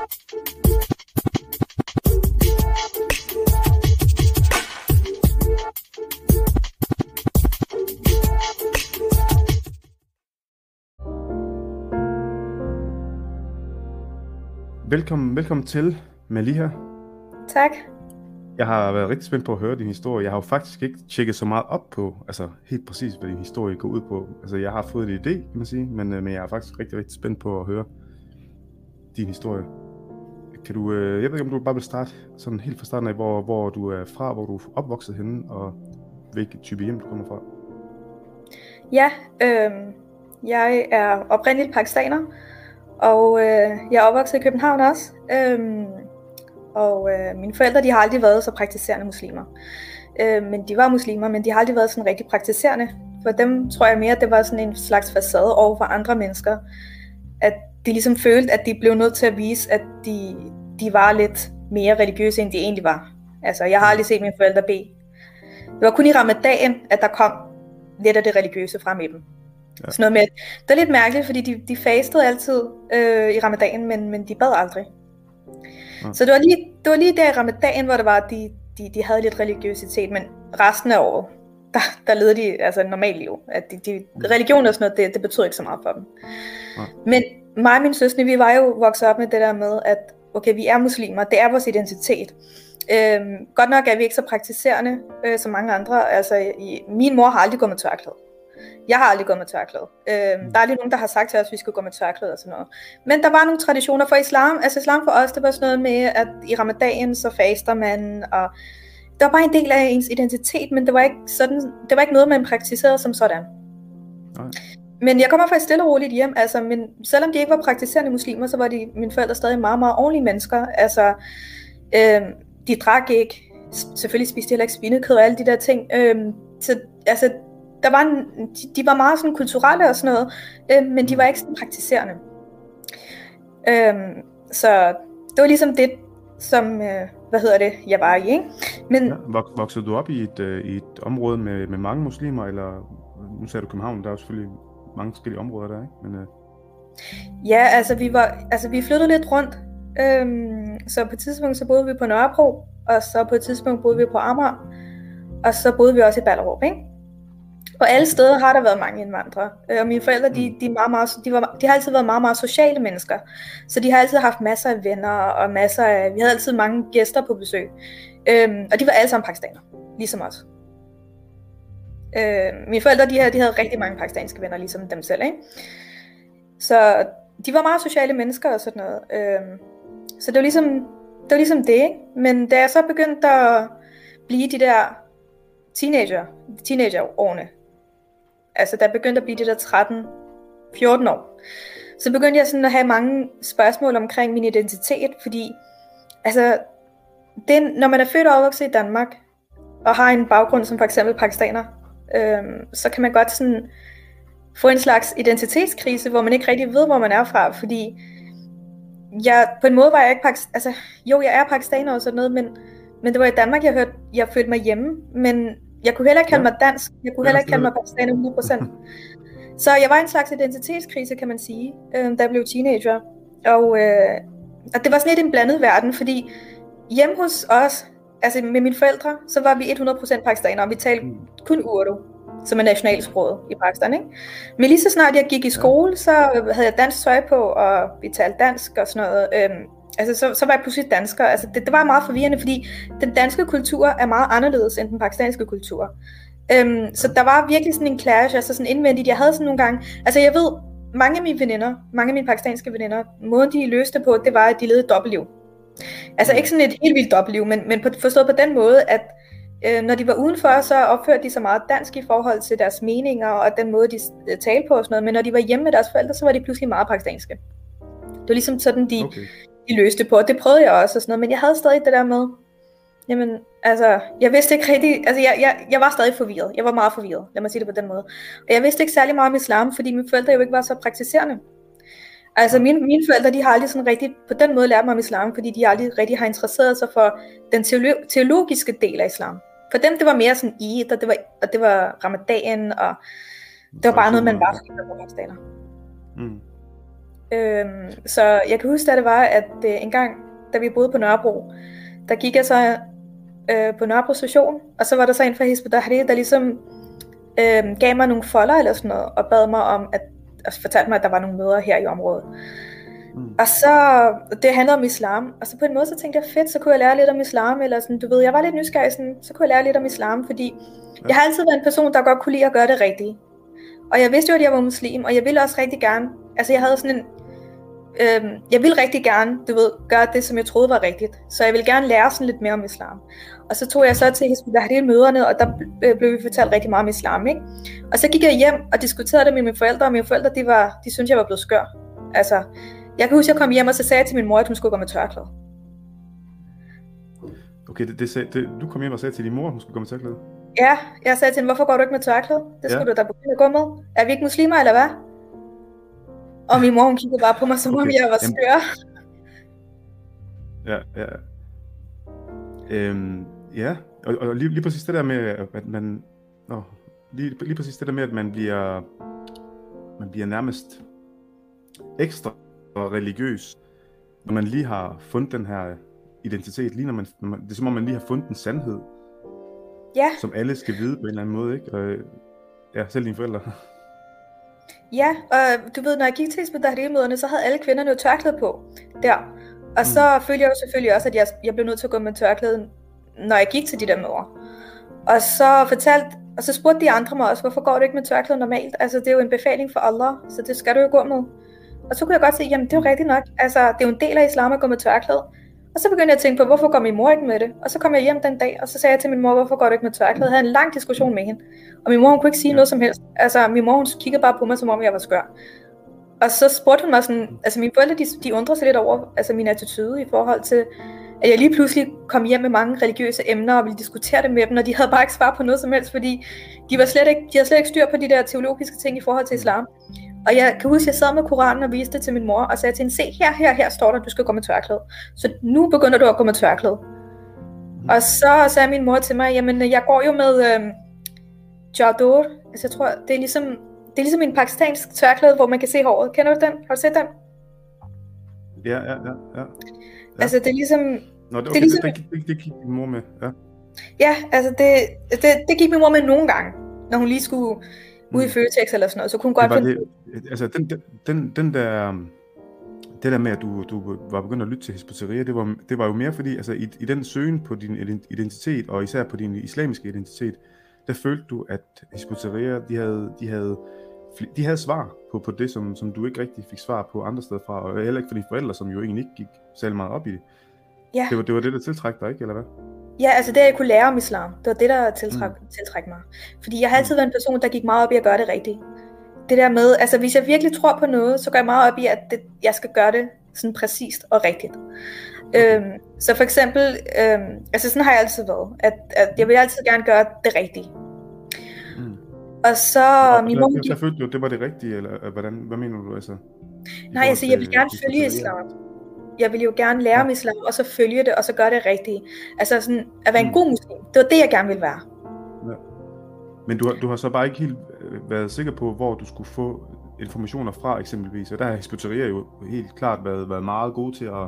Velkommen, velkommen til Maliha. Tak. Jeg har været rigtig spændt på at høre din historie. Jeg har jo faktisk ikke tjekket så meget op på, altså helt præcis, hvad din historie går ud på. Altså jeg har fået en idé, kan man sige, men, øh, men jeg er faktisk rigtig, rigtig spændt på at høre din historie. Kan du, øh, jeg ved ikke, om du bare vil starte sådan helt fra starten af, hvor, hvor du er fra, hvor du er opvokset henne, og hvilket type hjem du kommer fra. Ja, øh, jeg er oprindeligt pakistaner, og øh, jeg er opvokset i København også. Øh, og øh, mine forældre de har aldrig været så praktiserende muslimer. Øh, men de var muslimer, men de har aldrig været sådan rigtig praktiserende. For dem tror jeg mere, at det var sådan en slags facade over for andre mennesker. At de ligesom følte, at de blev nødt til at vise, at de, de var lidt mere religiøse, end de egentlig var. Altså, jeg har aldrig set mine forældre bede. Det var kun i ramadan, at der kom lidt af det religiøse frem i dem. Ja. Sådan noget med, det er lidt mærkeligt, fordi de, de fastede altid øh, i ramadan, men, men de bad aldrig. Ja. Så det var, lige, det var lige der i ramadan, hvor det var, at de, de, de havde lidt religiøsitet, men resten af året, der, der levede de altså et normalt liv. At de, de, religion og sådan noget, det, det betød ikke så meget for dem. Ja. Men mig og min søster, vi var jo vokset op med det der med, at okay, vi er muslimer, det er vores identitet. Øhm, godt nok er vi ikke så praktiserende øh, som mange andre. Altså, i, min mor har aldrig gået med tørklæde. Jeg har aldrig gået med tørklæde. Øhm, mm. Der er lige nogen, der har sagt til os, at vi skal gå med tørklæde og sådan noget. Men der var nogle traditioner for islam. Altså islam for os, det var sådan noget med, at i ramadan, så faster man, og det var bare en del af ens identitet, men det var ikke, sådan, det var ikke noget, man praktiserede som sådan. Okay. Men jeg kommer fra et stille og roligt hjem, altså, men selvom de ikke var praktiserende muslimer, så var de, mine forældre stadig meget, meget ordentlige mennesker. Altså, øh, de drak ikke, selvfølgelig spiste de heller ikke spinekød og alle de der ting. Øh, så altså, der var en, de, de var meget sådan kulturelle og sådan noget, øh, men de var ikke sådan praktiserende. Øh, så det var ligesom det, som, øh, hvad hedder det, jeg var i, ikke? Men, ja, voksede du op i et, øh, i et område med, med mange muslimer, eller nu sagde du København, der er jo selvfølgelig mange forskellige områder der, ikke? Men, øh... Ja, altså vi, var, altså vi flyttede lidt rundt. Øhm, så på et tidspunkt så boede vi på Nørrebro, og så på et tidspunkt boede vi på Amager, og så boede vi også i Ballerup, ikke? Og alle steder har der været mange indvandrere. Øh, og mine forældre, de, de, er meget, meget, de, var, de har altid været meget, meget sociale mennesker. Så de har altid haft masser af venner, og masser af, vi havde altid mange gæster på besøg. Øhm, og de var alle sammen pakistanere, ligesom os. Øh, mine forældre, de havde, de havde rigtig mange pakistanske venner, ligesom dem selv, ikke? Så de var meget sociale mennesker og sådan noget. Øh, så det var ligesom det, var ligesom det ikke? Men da jeg så begyndte at blive de der teenager, teenagerårene, altså der begyndte at blive de der 13-14 år, så begyndte jeg sådan at have mange spørgsmål omkring min identitet, fordi altså, den, når man er født og opvokset i Danmark, og har en baggrund som for eksempel pakistaner, øhm, så kan man godt sådan få en slags identitetskrise, hvor man ikke rigtig ved, hvor man er fra, fordi jeg, på en måde var jeg ikke pakist- altså, jo, jeg er pakistaner og sådan noget, men, men det var i Danmark, jeg hørte, jeg følte mig hjemme, men jeg kunne heller ikke kalde ja. mig dansk, jeg kunne heller ikke kalde mig pakistaner 100%. så jeg var i en slags identitetskrise, kan man sige, øh, da jeg blev teenager, og, øh, og det var sådan lidt en blandet verden, fordi hjemme hos os, altså med mine forældre, så var vi 100% pakistanere, og vi talte mm. kun urdu, som er nationalsproget i Pakistan. Ikke? Men lige så snart jeg gik i skole, så havde jeg dansk tøj på, og vi talte dansk og sådan noget. Øhm, altså, så, så var jeg pludselig dansker. Altså, det, det var meget forvirrende, fordi den danske kultur er meget anderledes end den pakistanske kultur. Øhm, så der var virkelig sådan en clash, altså sådan indvendigt. Jeg havde sådan nogle gange, altså jeg ved, mange af mine veninder, mange af mine pakistanske veninder, måden de løste på, det var, at de levede dobbeltliv. Altså ikke sådan et helt vildt dobbeltliv, men, men på, forstået på den måde, at øh, når de var udenfor, så opførte de sig meget dansk i forhold til deres meninger og den måde, de øh, talte på og sådan noget. Men når de var hjemme med deres forældre, så var de pludselig meget pakistanske. Det var ligesom sådan, de, okay. de løste på. Og det prøvede jeg også og sådan noget. Men jeg havde stadig det der med, jamen, altså, jeg vidste ikke rigtig, altså jeg, jeg, jeg var stadig forvirret. Jeg var meget forvirret, lad mig sige det på den måde. Og jeg vidste ikke særlig meget om islam, fordi mine forældre jo ikke var så praktiserende. Altså mine, mine forældre, de har aldrig sådan rigtig på den måde lært mig om islam, fordi de aldrig rigtig har interesseret sig for den teolo- teologiske del af islam. For dem, det var mere sådan Eid, og det var, og det var ramadan, og det var bare noget, man var fordi man var pakistaner. Mm. Øhm, så jeg kan huske, da det var, at øh, en gang, da vi boede på Nørrebro, der gik jeg så øh, på Nørrebro station, og så var der så en fra Hizb ut der ligesom øh, gav mig nogle folder eller sådan noget, og bad mig om, at, og fortalte mig, at der var nogle møder her i området. Mm. Og så, det handlede om islam, og så på en måde så tænkte jeg, fedt, så kunne jeg lære lidt om islam, eller sådan, du ved, jeg var lidt nysgerrig, sådan, så kunne jeg lære lidt om islam, fordi ja. jeg har altid været en person, der godt kunne lide at gøre det rigtige. Og jeg vidste jo, at jeg var muslim, og jeg ville også rigtig gerne, altså jeg havde sådan en, øhm, jeg ville rigtig gerne, du ved, gøre det, som jeg troede var rigtigt. Så jeg ville gerne lære sådan lidt mere om islam. Og så tog jeg så til Hizbut møderne, og der blev vi fortalt rigtig meget om islam, ikke? Og så gik jeg hjem og diskuterede det med mine forældre, og mine forældre, de, var, de syntes, jeg var blevet skør. Altså, jeg kan huske, at jeg kom hjem, og så sagde jeg til min mor, at hun skulle gå med tørklæde. Okay, det, det, det, du kom hjem og sagde til din mor, at hun skulle gå med tørklæde? Ja, jeg sagde til hende, hvorfor går du ikke med tørklæde? Det skulle ja. du da begynde at gå med. Er vi ikke muslimer, eller hvad? Og min mor, hun kiggede bare på mig, som okay. om jeg var skør. Ja, ja. Øhm, ja, og, og lige, lige præcis det der med, at man... Nå, lige, lige præcis det der med, at man bliver, man bliver nærmest ekstra religiøs, når man lige har fundet den her identitet, lige når man, det er som om man lige har fundet en sandhed, ja. som alle skal vide på en eller anden måde, ikke? Og, ja, selv dine forældre. Ja, og du ved, når jeg gik til Isbedahri-møderne, så havde alle kvinderne jo tørklæde på der. Og så mm. følte jeg jo selvfølgelig også, at jeg, jeg blev nødt til at gå med tørklæde, når jeg gik til de der møder. Og så fortalte, og så spurgte de andre mig også, hvorfor går du ikke med tørklæde normalt? Altså, det er jo en befaling for Allah, så det skal du jo gå med. Og så kunne jeg godt se, jamen det er jo rigtigt nok. Altså, det er jo en del af islam at gå med tørklæde. Og så begyndte jeg at tænke på, hvorfor går min mor ikke med det? Og så kom jeg hjem den dag, og så sagde jeg til min mor, hvorfor går du ikke med tørklæde? Jeg havde en lang diskussion med hende. Og min mor, hun kunne ikke sige ja. noget som helst. Altså, min mor, hun kiggede bare på mig, som om jeg var skør. Og så spurgte hun mig sådan, altså mine forældre, de, de undrede sig lidt over altså min attitude i forhold til, at jeg lige pludselig kom hjem med mange religiøse emner og ville diskutere det med dem, og de havde bare ikke svar på noget som helst, fordi de, var slet ikke, de havde slet ikke styr på de der teologiske ting i forhold til islam. Og jeg kan huske, at jeg sad med Koranen og viste det til min mor, og sagde til hende, se her, her, her står der, at du skal gå med tørklæde. Så nu begynder du at gå med tørklæde. Mm. Og så sagde min mor til mig, jamen jeg går jo med øh, Jador. Altså jeg tror, det er ligesom, det er ligesom en pakistansk tørklæde, hvor man kan se håret. Kender du den? Har du set den? Ja, ja, ja. ja. Altså det er ligesom... Nå, det, okay, det, er ligesom, det, det, det, det gik min mor med, ja. Ja, altså det, det, det gik min mor med nogle gange, når hun lige skulle ude i mm. Føtex eller sådan noget, så kunne hun godt finde... Det, altså den, den, den der, det der med, at du, du var begyndt at lytte til Hespeteria, det var, det var jo mere fordi, altså i, i den søgen på din identitet, og især på din islamiske identitet, der følte du, at Hespeteria, de havde, de havde, de havde svar på, på det, som, som du ikke rigtig fik svar på andre steder fra, og heller ikke for dine forældre, som jo egentlig ikke gik særlig meget op i det. Ja. Det var det, var det der tiltrækte dig, ikke, eller hvad? Ja, altså det, jeg kunne lære om islam, det var det, der tiltræk, mm. tiltræk mig. Fordi jeg har altid været en person, der gik meget op i at gøre det rigtigt. Det der med, altså hvis jeg virkelig tror på noget, så går jeg meget op i, at det, jeg skal gøre det sådan præcist og rigtigt. Okay. Øhm, så for eksempel, øhm, altså sådan har jeg altid været, at, at jeg vil altid gerne gøre det rigtige. Mm. Og så og, min mor... Jeg følte jo, det var det rigtige, eller hvordan, hvad mener du altså? Nej, altså jeg vil gerne følge islam jeg ville jo gerne lære om islam, og så følge det, og så gøre det rigtige. Altså sådan, at være en mm. god muslim, det var det, jeg gerne ville være. Ja. Men du har, du har så bare ikke helt øh, været sikker på, hvor du skulle få informationer fra eksempelvis, og der har Hespeteria jo helt klart været, været meget gode til at,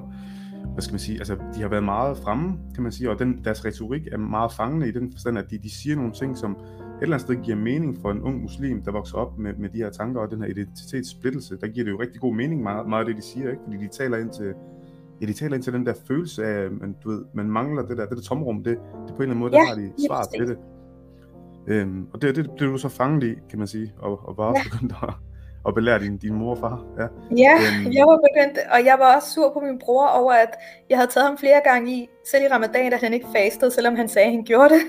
hvad skal man sige, altså de har været meget fremme, kan man sige, og den, deres retorik er meget fangende i den forstand, at de, de siger nogle ting, som et eller andet sted giver mening for en ung muslim, der vokser op med, med de her tanker og den her identitetssplittelse. Der giver det jo rigtig god mening, meget, meget af det, de siger, ikke? fordi de taler ind til, ja, de taler ind til den der følelse af, man, du ved, man mangler det der, det der tomrum, det, det på en eller anden måde, ja, der har de svar til det. Øhm, og det, det blev du så fanget i, kan man sige, og, og bare ja. begyndt at, at belære din, din mor og far. Ja, ja øhm. jeg var begyndt, og jeg var også sur på min bror over, at jeg havde taget ham flere gange i, selv i ramadan, at han ikke fastede, selvom han sagde, at han gjorde det.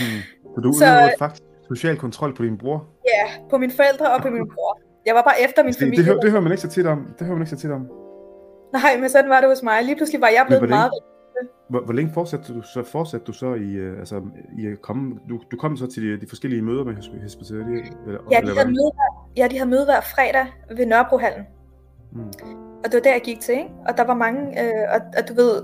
Hmm. Så du så, faktisk social kontrol på din bror? Ja, på mine forældre og på min bror. Jeg var bare efter min det, familie. Det, det, det hører man ikke så tit om. Det hører man ikke så tit om. Nej, men sådan var det hos mig. Lige pludselig var jeg blevet meget hvor, hvor længe fortsatte du så, fortsatte du så i, uh, altså, i at komme, du, du kom så til de, de forskellige møder med Hospitalet? Ja, de havde møde, ja, de havde møde hver fredag ved Nørrebrohallen. Mm. Og det var der, jeg gik til, ikke? Og der var mange, øh, og, og du ved,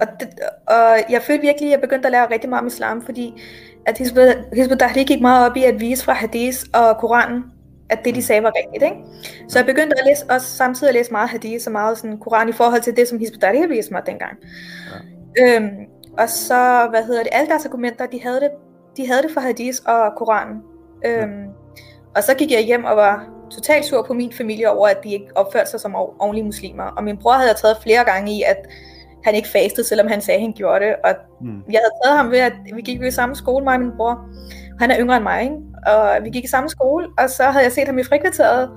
og, det, og jeg følte virkelig, at jeg begyndte at lære rigtig meget om islam, fordi at Hizb ut gik meget op i at vise fra hadith og Koranen, at det de sagde var rigtigt. Ikke? Så jeg begyndte at læse, også samtidig at læse meget hadith, så meget sådan Koran i forhold til det, som ut viste mig dengang. Ja. Øhm, og så, hvad hedder det, alle deres argumenter, de havde det, de havde det for hadith og Koranen. Øhm, ja. Og så gik jeg hjem og var totalt sur på min familie over, at de ikke opførte sig som ordentlige muslimer. Og min bror havde jeg taget flere gange i, at han ikke fastede, selvom han sagde, at han gjorde det. Og mm. jeg havde taget ham ved, at vi gik i samme skole, mig og min bror. Han er yngre end mig, ikke? Og vi gik i samme skole, og så havde jeg set ham i frikvarteret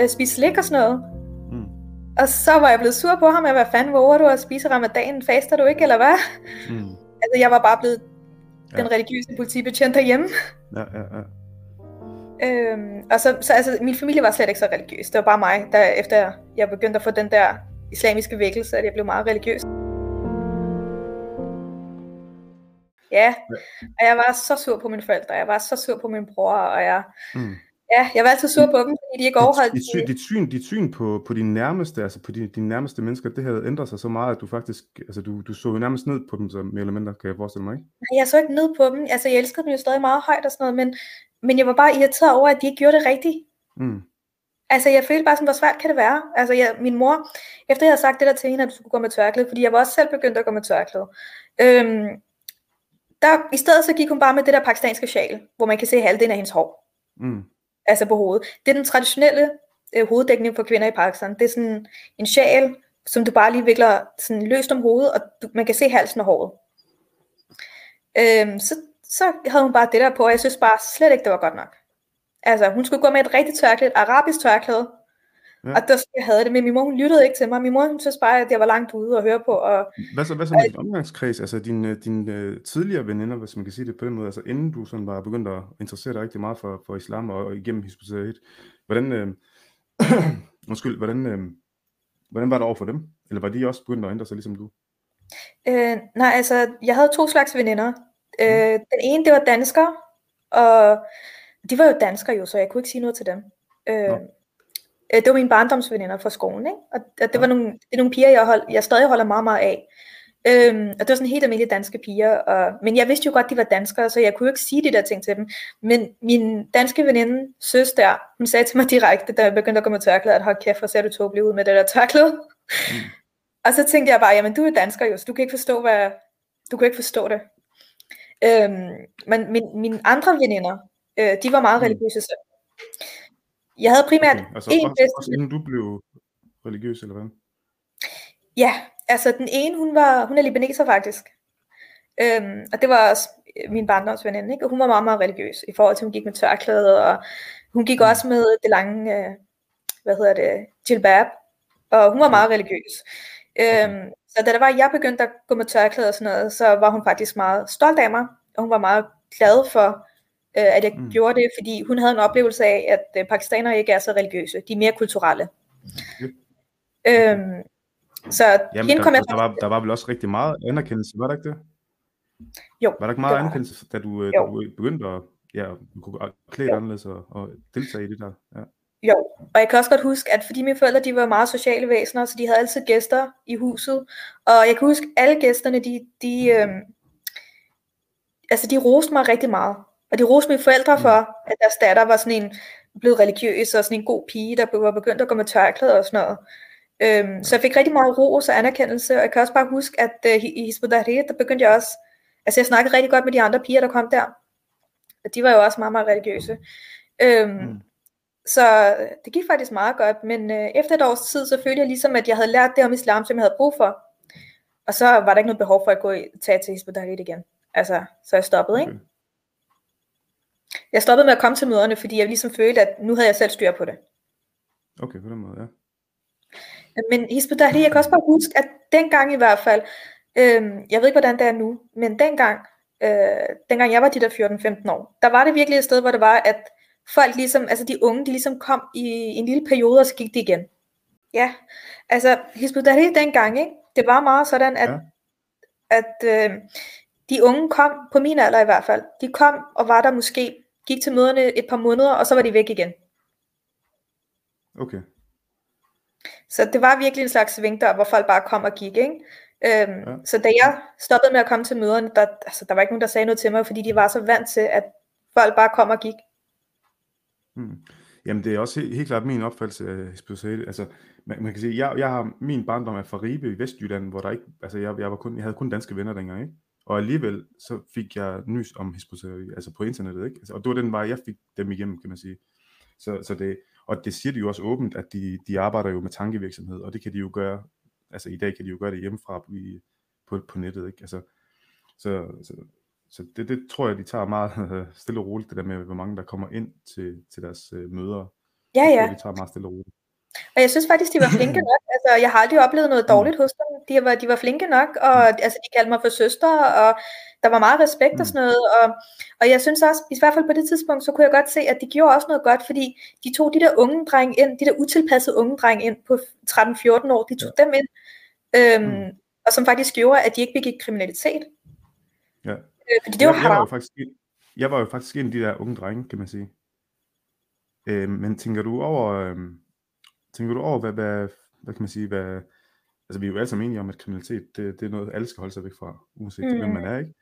øh, spise slik og sådan noget. Mm. Og så var jeg blevet sur på ham, at hvad fanden våger du at spise ramadan? Faster du ikke, eller hvad? Mm. Altså, jeg var bare blevet ja. den religiøse politibetjent derhjemme. Ja, ja, ja. Øhm, og så, så altså, min familie var slet ikke så religiøs. Det var bare mig, der efter jeg begyndte at få den der islamiske vækkelse, at jeg blev meget religiøs. Ja, og jeg var så sur på mine forældre, jeg var så sur på min bror, og jeg, mm. ja, jeg var altid sur på dem, fordi de ikke overholdt dit, dit, dit syn, dit syn på, på dine nærmeste, altså på dine, dine nærmeste mennesker, det havde ændret sig så meget, at du faktisk, altså du, du så jo nærmest ned på dem, så mere eller mindre, kan jeg forestille mig, ikke? Jeg så ikke ned på dem, altså jeg elskede dem jo stadig meget højt og sådan noget, men, men jeg var bare irriteret over, at de ikke gjorde det rigtigt. Mm. Altså, jeg følte bare sådan, hvor svært kan det være? Altså, jeg, min mor, efter jeg havde sagt det der til hende, at du skulle gå med tørklæde, fordi jeg var også selv begyndt at gå med tørklæde, øhm, der, i stedet så gik hun bare med det der pakistanske sjal, hvor man kan se halvdelen af hendes hår. Mm. Altså på hovedet. Det er den traditionelle øh, hoveddækning for kvinder i Pakistan. Det er sådan en sjal, som du bare lige vikler sådan løst om hovedet, og du, man kan se halsen og håret. Øhm, så, så havde hun bare det der på, og jeg synes bare slet ikke, det var godt nok. Altså, hun skulle gå med et rigtig tørklæde, et arabisk tørklæde, Ja. Og der jeg havde det, men min mor hun lyttede ikke til mig. Min mor hun synes bare, at jeg var langt ude og høre på. Og, hvad så, hvad så med din omgangskreds? Altså din, øh, din uh, tidligere veninder, hvis man kan sige det på den måde, altså inden du sådan var begyndt at interessere dig rigtig meget for, for islam og, og igennem Hizbut hvordan, uh, undskyld, hvordan, uh, hvordan var det over for dem? Eller var de også begyndt at ændre sig ligesom du? Øh, nej, altså jeg havde to slags veninder. Mm. Øh, den ene, det var danskere, og de var jo danskere jo, så jeg kunne ikke sige noget til dem. Øh, Øh, det var mine barndomsveninder fra skolen, ikke? og det var nogle, det er nogle piger, jeg, hold, jeg stadig holder meget, meget af. Øhm, og det var sådan helt almindelige danske piger, og, men jeg vidste jo godt, de var danskere, så jeg kunne jo ikke sige de der ting til dem. Men min danske veninde, søster, hun sagde til mig direkte, da jeg begyndte at gå med tørklæde, at hold kæft, hvor ser du tåbelig ud med det der tørklæde. Mm. og så tænkte jeg bare, jamen du er dansker jo, så du kan ikke forstå, hvad, du kan ikke forstå det. Øhm, men min, mine andre veninder, øh, de var meget mm. religiøse selv. Jeg havde primært okay. altså, en også, også inden du blev religiøs, eller hvad? Ja, altså den ene, hun, var, hun er libaneser faktisk. Øhm, og det var også min barndomsveninde, ikke? Og hun var meget, meget religiøs i forhold til, hun gik med tørklæde, og hun gik mm. også med det lange, øh, hvad hedder det, jilbab, og hun var meget religiøs. Øhm, okay. Så da det var, jeg begyndte at gå med tørklæde og sådan noget, så var hun faktisk meget stolt af mig, og hun var meget glad for, øh, at jeg mm. gjorde det, fordi hun havde en oplevelse af, at øh, pakistanere ikke er så religiøse. De er mere kulturelle. Mm. Øhm, så Jamen, hende kom der, jeg der, var, der var vel også rigtig meget anerkendelse, var der ikke det? Jo. Var der ikke meget anerkendelse, da du, øh, da du begyndte at ja, kunne klæde anderledes og, og deltage i det der? Ja. Jo, og jeg kan også godt huske, at fordi mine forældre de var meget sociale væsener, så de havde altid gæster i huset, og jeg kan huske, at alle gæsterne, de, de, øh, altså de roste mig rigtig meget. Og de roste mine forældre for, mm. at deres datter var sådan en blevet religiøs og sådan en god pige, der var begyndt at gå med tørklæder og sådan noget. Øhm, så jeg fik rigtig meget ros og anerkendelse, og jeg kan også bare huske, at uh, i Hizbut der begyndte jeg også, altså jeg snakkede rigtig godt med de andre piger, der kom der, og de var jo også meget, meget religiøse. Øhm, mm. Så det gik faktisk meget godt, men uh, efter et års tid, så følte jeg ligesom, at jeg havde lært det om islam, som jeg havde brug for. Og så var der ikke noget behov for at gå tage til Hizbut igen. Altså, så jeg stoppede, okay. Jeg stoppede med at komme til møderne, fordi jeg ligesom følte, at nu havde jeg selv styr på det. Okay, på den måde, ja. Men Hisbet jeg kan også bare huske, at dengang i hvert fald, øhm, jeg ved ikke, hvordan det er nu, men dengang, øh, dengang jeg var de der 14-15 år, der var det virkelig et sted, hvor det var, at folk ligesom, altså de unge, de ligesom kom i en lille periode, og så gik de igen. Ja, altså Hisbet dengang, ikke? det var meget sådan, at, ja. at øh, de unge kom, på min alder i hvert fald, de kom og var der måske gik til møderne et par måneder, og så var de væk igen. Okay. Så det var virkelig en slags der, hvor folk bare kom og gik, ikke? Øhm, ja. Så da jeg stoppede med at komme til møderne, der, altså, der var ikke nogen, der sagde noget til mig, fordi de var så vant til, at folk bare kom og gik. Hmm. Jamen, det er også helt, helt klart min opfattelse af Hizb Altså, man, man kan sige, jeg, jeg har min barndom er fra Ribe i Vestjylland, hvor der ikke, altså jeg, jeg, var kun, jeg havde kun danske venner dengang, ikke? Og alligevel så fik jeg nys om Hizb altså på internettet, ikke? Altså, og det var den vej, jeg fik dem igennem, kan man sige. Så, så det, og det siger de jo også åbent, at de, de arbejder jo med tankevirksomhed, og det kan de jo gøre, altså i dag kan de jo gøre det hjemmefra på, på, på nettet, ikke? Altså, så, så, så det, det tror jeg, de tager meget stille og roligt, det der med, hvor mange der kommer ind til, til deres øh, møder. Ja, ja. Det tror de tager meget stille og roligt. Og jeg synes faktisk, de var flinke nok. Altså, jeg har aldrig oplevet noget dårligt hos dem. De var, de var flinke nok, og mm. altså, de kaldte mig for søster, og der var meget respekt og mm. sådan noget. Og, og jeg synes også, i hvert fald på det tidspunkt, så kunne jeg godt se, at de gjorde også noget godt, fordi de tog de der unge drenge ind, de der utilpassede unge drenge ind på 13-14 år, de tog ja. dem ind, øhm, mm. og som faktisk gjorde, at de ikke begik kriminalitet. Ja. Øh, fordi det var, jeg, jeg, var jo faktisk, jeg var jo faktisk en af de der unge drenge, kan man sige. Øh, men tænker du over, øh, tænker du over, hvad, hvad, hvad kan man sige, hvad, altså vi er jo alle sammen enige om, at kriminalitet, det, det er noget, alle skal holde sig væk fra, uanset mm. hvem man er, ikke?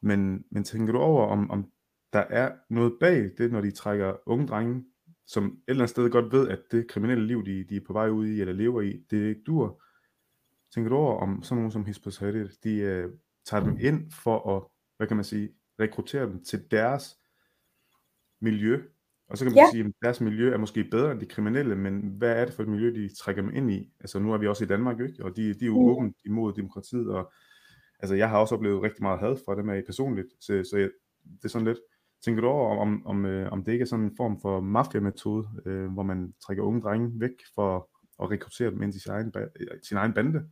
Men, men tænker du over, om, om der er noget bag det, når de trækker unge drenge, som et eller andet sted godt ved, at det kriminelle liv, de, de er på vej ud i, eller lever i, det ikke dur. Tænker du over, om sådan nogen som Hispos de uh, tager dem ind for at, hvad kan man sige, rekruttere dem til deres miljø, og så kan man ja. sige, at deres miljø er måske bedre end de kriminelle, men hvad er det for et miljø, de trækker dem ind i? Altså nu er vi også i Danmark, ikke? og de, de er jo mm. åbent imod demokratiet, og altså jeg har også oplevet rigtig meget had fra dem af personligt, så, så jeg, det er sådan lidt, tænker du over, om, om, øh, om det ikke er sådan en form for mafia-metode, øh, hvor man trækker unge drenge væk for at rekruttere dem ind til sin egen, sin egen bande?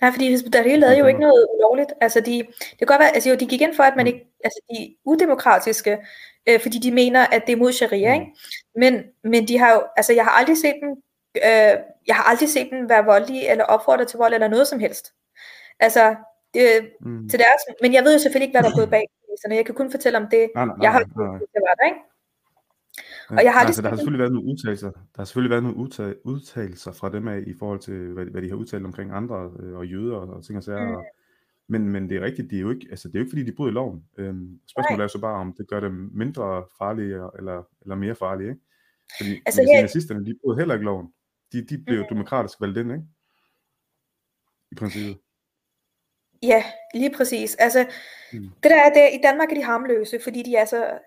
Nej, fordi Hizb ut-Tahrir lavede jo ikke noget ulovligt. Altså, de, det kan godt være, altså jo, de gik ind for, at man mm. ikke, altså de er udemokratiske, øh, fordi de mener, at det er mod sharia, mm. ikke? Men, men de har jo, altså jeg har aldrig set dem, øh, jeg har aldrig set dem være voldelige, eller opfordre til vold, eller noget som helst. Altså, det, mm. til deres, men jeg ved jo selvfølgelig ikke, hvad der er gået bag så jeg kan kun fortælle om det, nej, nej, jeg har nej, nej. det var der, ikke? Og jeg har altså, der har selvfølgelig været nogle udtalelser, der har selvfølgelig været nogle udtalelser fra dem af i forhold til, hvad, hvad de har udtalt omkring andre øh, og jøder og ting og sager. Mm. Men, men det er rigtigt, det er jo ikke, altså det er jo ikke fordi, de bryder loven. Øhm, spørgsmålet Nej. er så bare, om det gør dem mindre farlige eller, eller mere farlige. Ikke? Fordi altså, jeg... nazisterne, de bryder heller ikke loven. De, de blev mm. demokratisk valgt ind, ikke? I princippet. Ja, lige præcis. Altså, mm. det der er, det, i Danmark er de harmløse, fordi de er så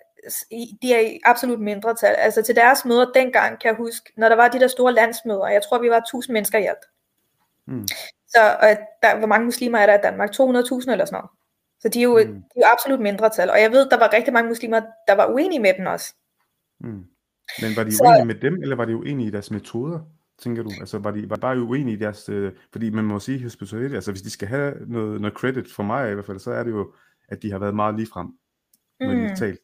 de er i absolut mindre tal. Altså til deres møder dengang, kan jeg huske, når der var de der store landsmøder, jeg tror, vi var 1000 mennesker i alt. Mm. Så og der, hvor mange muslimer er der i Danmark? 200.000 eller sådan noget. Så de er, jo, mm. de er jo absolut mindre tal. Og jeg ved, der var rigtig mange muslimer, der var uenige med dem også. Mm. Men var de så, uenige med dem, eller var de uenige i deres metoder? tænker du? Altså var de var bare uenige i deres, øh, fordi man må sige, altså hvis de skal have noget, noget credit for mig i hvert fald, så er det jo, at de har været meget ligefrem, når mm. de har talt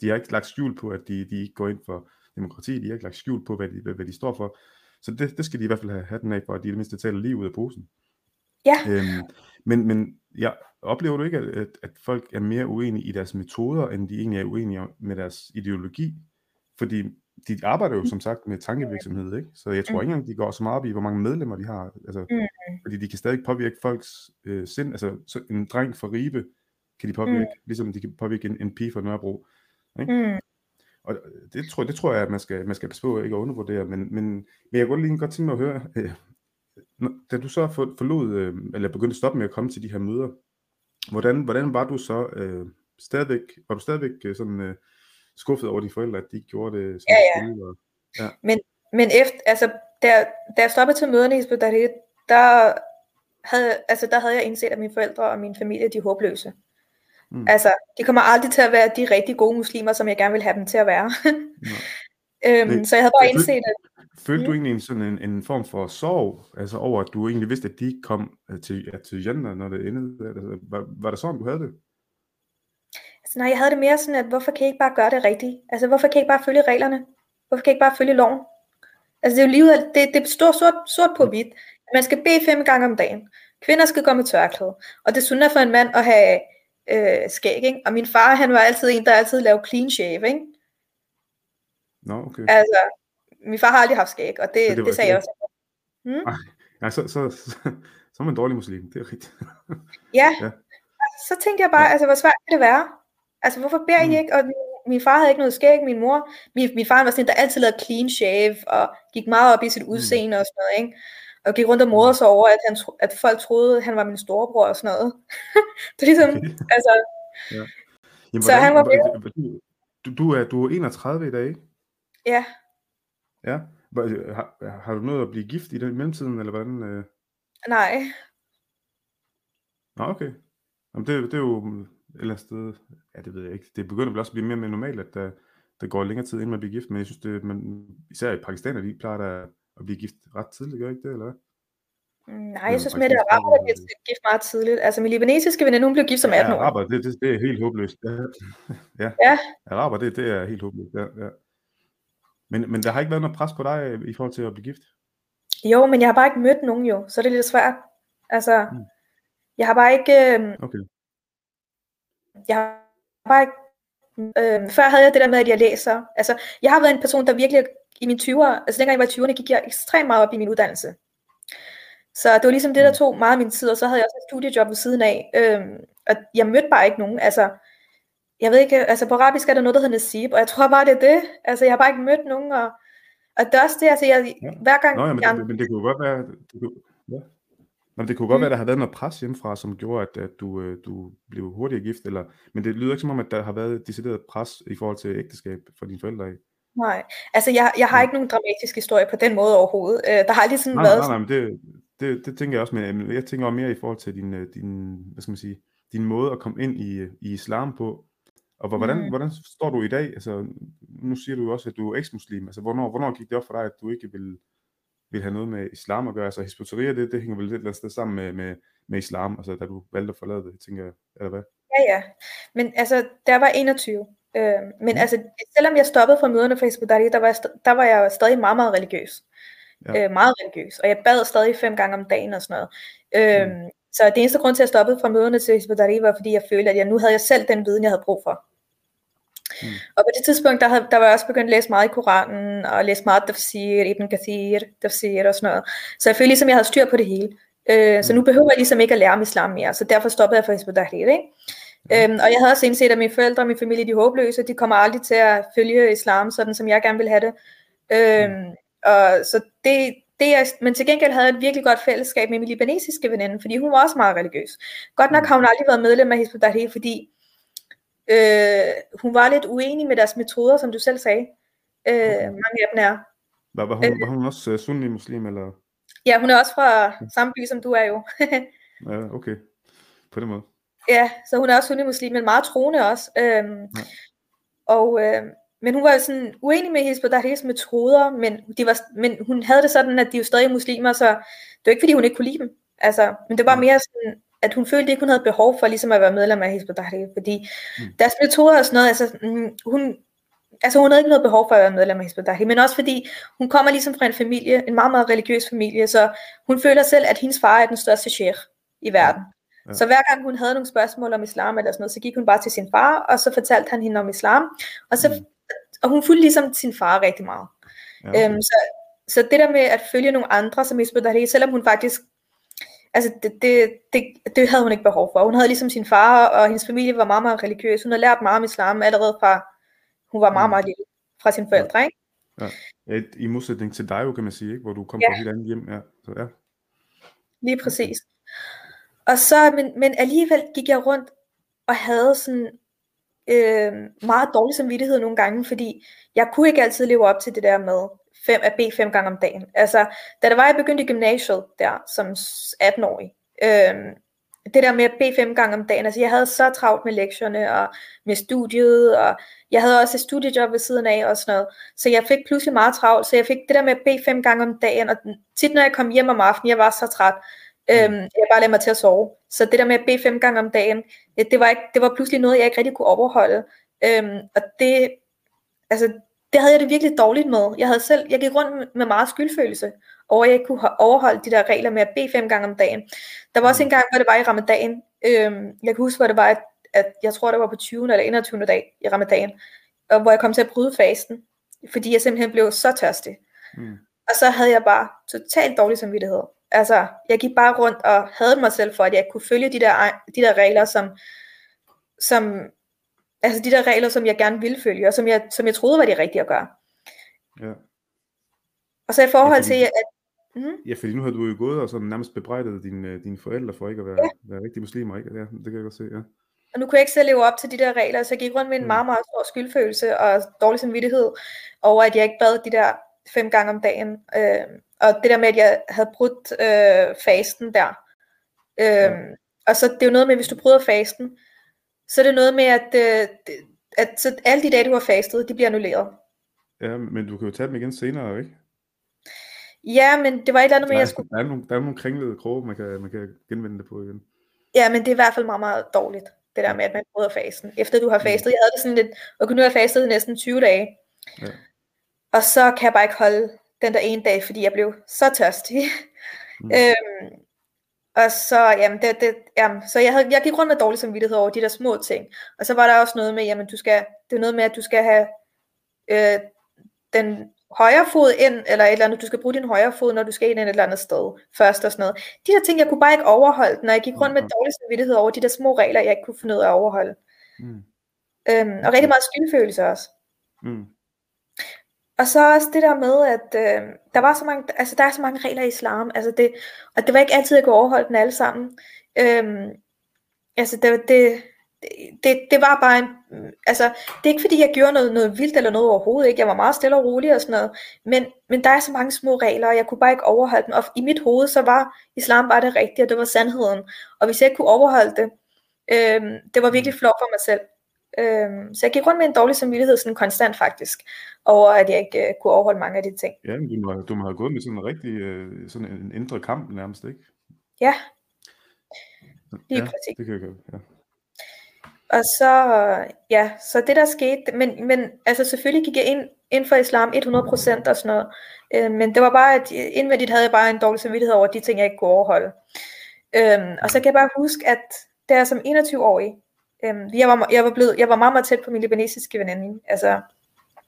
de har ikke lagt skjul på, at de, de ikke går ind for demokrati, de har ikke lagt skjul på, hvad de, hvad, hvad de står for. Så det, det skal de i hvert fald have hatten af for, at de i det mindste taler lige ud af posen. Ja. Øhm, men, men ja, oplever du ikke, at, at, at folk er mere uenige i deres metoder, end de egentlig er uenige med deres ideologi? Fordi de arbejder jo som sagt med tankevirksomhed, ikke? Så jeg tror ikke engang, de går så meget op i, hvor mange medlemmer de har. Altså, mm. Fordi de kan stadig påvirke folks øh, sind. Altså så en dreng fra Ribe kan de påvirke, mm. ligesom de kan påvirke en, en pige fra Nørrebro. Ikke? Mm. Og det tror, det tror jeg, at man skal, man skal passe på ikke at undervurdere, men, men, men jeg kunne lige godt tænke mig at høre, øh, da du så forlod, øh, eller begyndte at stoppe med at komme til de her møder, hvordan, hvordan var du så øh, stadigvæk, var du stadigvæk øh, sådan øh, skuffet over de forældre, at de ikke gjorde det som ja, ja. Skulle, og, ja. Men, men efter, altså, da, da jeg stoppede til møderne i Hizbut der havde, altså, der havde jeg indset, at mine forældre og min familie, de er håbløse. Mm. Altså, de kommer aldrig til at være de rigtig gode muslimer, som jeg gerne vil have dem til at være. øhm, det, så jeg havde bare indset, at... Følte mm. du egentlig en, sådan en, en form for sorg, altså over, at du egentlig vidste, at de kom øh, til, ja, til Jannah, når det endede? Altså, var, var det sådan, du havde det? Altså, nej, jeg havde det mere sådan, at hvorfor kan I ikke bare gøre det rigtigt? Altså, hvorfor kan I ikke bare følge reglerne? Hvorfor kan I ikke bare følge loven? Altså, det er jo livet, det, det står sort, sort på hvidt. Man skal bede fem gange om dagen. Kvinder skal gå med tørklæde. Og det er sundt for en mand at have øh, skæg, ikke? Og min far, han var altid en, der altid lavede clean shave, ikke? Nå, no, okay. Altså, min far har aldrig haft skæg, og det, det, det sagde jeg også. Hmm? Nej, så, så, så, så er man dårlig muslim, det er rigtigt. ja. ja, så tænkte jeg bare, ja. altså, hvor svært kan det være? Altså, hvorfor beder mm. I ikke? Og min far havde ikke noget skæg, min mor, min, min far var sådan, der altid lavede clean shave, og gik meget op i sit mm. udseende mm. og sådan noget, ikke? Og gik rundt og morede sig over, at, han, at folk troede, at han var min storebror og sådan noget. det er ligesom, altså... Ja. Jamen, så hvordan, han var mere... Du, du, er, du er 31 i dag, ikke? Ja. Ja. Har, har du noget at blive gift i den mellemtiden, eller hvordan? Øh? Nej. Nå, okay. Jamen, det, det er jo et eller andet sted, ja, det ved jeg ikke. Det begynder vel også at blive mere og mere normalt, at der, der går længere tid, inden man bliver gift, men jeg synes, det, man, især i Pakistan, de plejer der at blive gift ret tidligt, gør ikke det, eller hvad? Nej, jeg synes med det araber, der bliver gift meget tidligt. Altså min libanesiske veninde, hun blev gift som 18 år. Ja, araber, det, det, det er helt håbløst. Ja, ja. ja. araber, det, det er helt håbløst, ja, ja. Men, men der har ikke været noget pres på dig øh, i forhold til at blive gift? Jo, men jeg har bare ikke mødt nogen jo, så det er lidt svært. Altså, hmm. jeg har bare ikke... Øh, okay. Jeg har bare ikke... Øh, før havde jeg det der med, at jeg læser. Altså, jeg har været en person, der virkelig i mine 20'er, altså dengang jeg var i 20'erne, gik jeg ekstremt meget op i min uddannelse. Så det var ligesom det, der hmm. tog meget af min tid, og så havde jeg også et studiejob ved siden af. Øhm, og jeg mødte bare ikke nogen. Altså, jeg ved ikke, altså på arabisk er der noget, der hedder nasib, og jeg tror bare, det er det. Altså, jeg har bare ikke mødt nogen, og, og det er også det, altså, jeg, ja. hver gang... Nå, ja, men, jeg, det, men det kunne godt være... Det kunne, ja. Men det kunne godt mm. være, der har været noget pres hjemmefra, som gjorde, at, at du, øh, du blev hurtigere gift, eller, men det lyder ikke som om, at der har været decideret pres i forhold til ægteskab for dine forældre. Nej, altså jeg, jeg har ikke nogen dramatisk historie på den måde overhovedet. Øh, der har aldrig sådan nej, været... Nej, nej, men det, det, det tænker jeg også, men jeg tænker også mere i forhold til din, øh, din, hvad skal man sige, din måde at komme ind i, i islam på, og hvordan, mm. hvordan står du i dag? Altså, nu siger du jo også, at du er eksmuslim. Altså, hvornår, hvornår gik det op for dig, at du ikke vil, vil have noget med islam at gøre? Altså, hispoteria, det, det hænger vel lidt eller sted sammen med, med, med islam, altså, da du valgte at forlade det, tænker jeg, eller hvad? Ja, ja. Men altså, der var 21. Øh, men mm. altså, selvom jeg stoppede fra møderne for Hizbut der var, der var jeg stadig meget, meget religiøs. Ja. Øh, meget religiøs. Og jeg bad stadig fem gange om dagen og sådan noget. Øh, mm. Så det eneste grund til, at jeg stoppede fra møderne til Hizbut var, fordi jeg følte, at jeg nu havde jeg selv den viden, jeg havde brug for. Mm. Og på det tidspunkt, der, havde, der var jeg også begyndt at læse meget i Koranen, og læse meget tafsir, Ibn Kathir, tafsir og sådan noget. Så jeg følte ligesom, jeg havde styr på det hele. Øh, så nu mm. behøver jeg ligesom ikke at lære om islam mere, så derfor stoppede jeg for Hizbut Tahrir, ikke? Mm. Øhm, og jeg havde også indset, at mine forældre og min familie, de er håbløse, de kommer aldrig til at følge islam, sådan som jeg gerne vil have det. Øhm, mm. og så det, det er, men til gengæld havde jeg et virkelig godt fællesskab med min libanesiske veninde, fordi hun var også meget religiøs. Godt nok har hun aldrig været medlem af Hizbut Tahrir, fordi Øh, hun var lidt uenig med deres metoder, som du selv sagde. Øh, okay. Mange af dem er. Var, var, hun, øh, var hun også uh, sunni-muslim? Eller? Ja, hun er også fra samme by, som du er jo. ja, okay. På den måde. Ja, så hun er også sunni-muslim, men meget troende også. Øhm, ja. Og, øh, men hun var sådan uenig med Hizb ut metoder, men, de var, men hun havde det sådan, at de jo stadig muslimer, så det var ikke fordi hun ikke kunne lide dem. Altså, men det var mere sådan, at hun følte ikke, hun havde behov for ligesom at være medlem af Hizb ut fordi mm. deres metoder og sådan noget, altså mm, hun, altså hun havde ikke noget behov for at være medlem af Hizb ut men også fordi hun kommer ligesom fra en familie, en meget, meget religiøs familie, så hun føler selv, at hendes far er den største sheikh i verden. Ja. Så hver gang hun havde nogle spørgsmål om islam eller sådan noget, så gik hun bare til sin far, og så fortalte han hende om islam, og, så, mm. og hun fulgte ligesom sin far rigtig meget. Ja, okay. øhm, så, så det der med at følge nogle andre som Hizb ut selvom hun faktisk altså det, det, det, det havde hun ikke behov for. Hun havde ligesom sin far, og hendes familie var meget, meget religiøs. Hun havde lært meget om islam allerede fra, hun var meget, mm. meget lille, fra sine forældre, ikke? Ja. ja. I modsætning til dig jo, kan man sige, ikke? hvor du kom ja. fra et helt andet hjem. Ja. Så, ja. Lige præcis. Og så, men, men alligevel gik jeg rundt og havde sådan øh, meget dårlig samvittighed nogle gange, fordi jeg kunne ikke altid leve op til det der med, fem, at bede fem gange om dagen. Altså, da det var, jeg begyndte i gymnasiet der, som 18-årig, øh, det der med at bede fem gange om dagen, altså jeg havde så travlt med lektierne og med studiet, og jeg havde også et studiejob ved siden af og sådan noget, så jeg fik pludselig meget travlt, så jeg fik det der med at bede fem gange om dagen, og tit når jeg kom hjem om aftenen, jeg var så træt, øhm, jeg bare lagde mig til at sove, så det der med at bede fem gange om dagen, det var, ikke, det var pludselig noget, jeg ikke rigtig kunne overholde, øhm, og det, altså det havde jeg det virkelig dårligt med. Jeg havde selv, jeg gik rundt med meget skyldfølelse over, at jeg ikke kunne overholde de der regler med at bede fem gange om dagen. Der var også en mm. gang, hvor det var i ramadan. Øhm, jeg kan huske, hvor det var, at, at jeg tror, det var på 20. eller 21. dag i ramadan, og hvor jeg kom til at bryde fasten, fordi jeg simpelthen blev så tørstig. Mm. Og så havde jeg bare totalt dårlig samvittighed. Altså, jeg gik bare rundt og havde mig selv for, at jeg kunne følge de der, de der regler, som, som altså de der regler, som jeg gerne ville følge, og som jeg, som jeg troede var de rigtige at gøre. Ja. Og så i forhold Ja, fordi- til, at mm, Ja, fordi nu har du jo gået og sådan nærmest bebrejdet dine, dine forældre for ikke at være, Ja. være rigtige muslimer, ikke? Ja, det kan jeg godt se, ja. og nu kunne jeg ikke selv leve op til de der regler, så jeg gik rundt med en Mm. meget, meget stor skyldfølelse og dårlig samvittighed over, at jeg ikke bad de der fem gange om dagen. Øh, og det der med, at jeg havde brudt øh, fasten der. Øh, Ja. Og så det er jo noget med, hvis du bryder fasten, så er det noget med, at, øh, at så alle de dage, du har fastet, de bliver annulleret. Ja, men du kan jo tage dem igen senere, ikke? Ja, men det var et eller andet med, at jeg skulle... der er, nogle, der er nogle kringlede kroge, man kan, man kan genvende det på igen. Ja, men det er i hvert fald meget, meget dårligt, det der med, at man bryder fasten. Efter du har Mm. fastet, jeg havde det sådan lidt, okay, nu har jeg fastet i næsten 20 dage, Ja. og så kan jeg bare ikke holde den der ene dag, fordi jeg blev så tørstig. Mm. øhm, og så, jamen, det, det, jamen, så jeg, havde, jeg gik rundt med dårlig samvittighed over de der små ting. Og så var der også noget med, jamen, du skal, det er noget med, at du skal have øh, den højre fod ind, eller et eller andet, du skal bruge din højre fod, når du skal ind et eller andet sted først og sådan noget. De der ting, jeg kunne bare ikke overholde, når jeg gik rundt med Mhm. dårlig samvittighed over de der små regler, jeg ikke kunne finde ud af at overholde. Mm. Øhm, og rigtig meget skyldfølelse også. Mm. Og så også det der med, at øh, der var så mange, altså der er så mange regler i islam, altså det, og det var ikke altid, jeg kunne overholde den alle sammen. Øhm, altså det, det, det, det var bare en, altså det er ikke fordi, jeg gjorde noget, noget vildt eller noget overhovedet ikke, jeg var meget stille og rolig og sådan noget, men, men der er så mange små regler, og jeg kunne bare ikke overholde dem, og i mit hoved, så var islam bare det rigtige, og det var sandheden, og hvis jeg ikke kunne overholde det, øhm, det var virkelig flot for mig selv. Øhm, så jeg gik rundt med en dårlig samvittighed sådan konstant faktisk, over at jeg ikke øh, kunne overholde mange af de ting. Ja, men du må, du må have gået med sådan en rigtig øh, sådan en indre kamp nærmest, ikke? Ja, lige ja, præcis. det kan jeg godt, ja. Og så, ja, så det der skete, men, men altså selvfølgelig gik jeg ind, ind for islam 100% og sådan noget, øh, men det var bare, at indvendigt havde jeg bare en dårlig samvittighed over de ting, jeg ikke kunne overholde. Øhm, og så kan jeg bare huske, at da jeg som 21-årig, øhm, jeg, var, jeg, var blevet, jeg var meget, meget tæt på min libanesiske veninde, altså,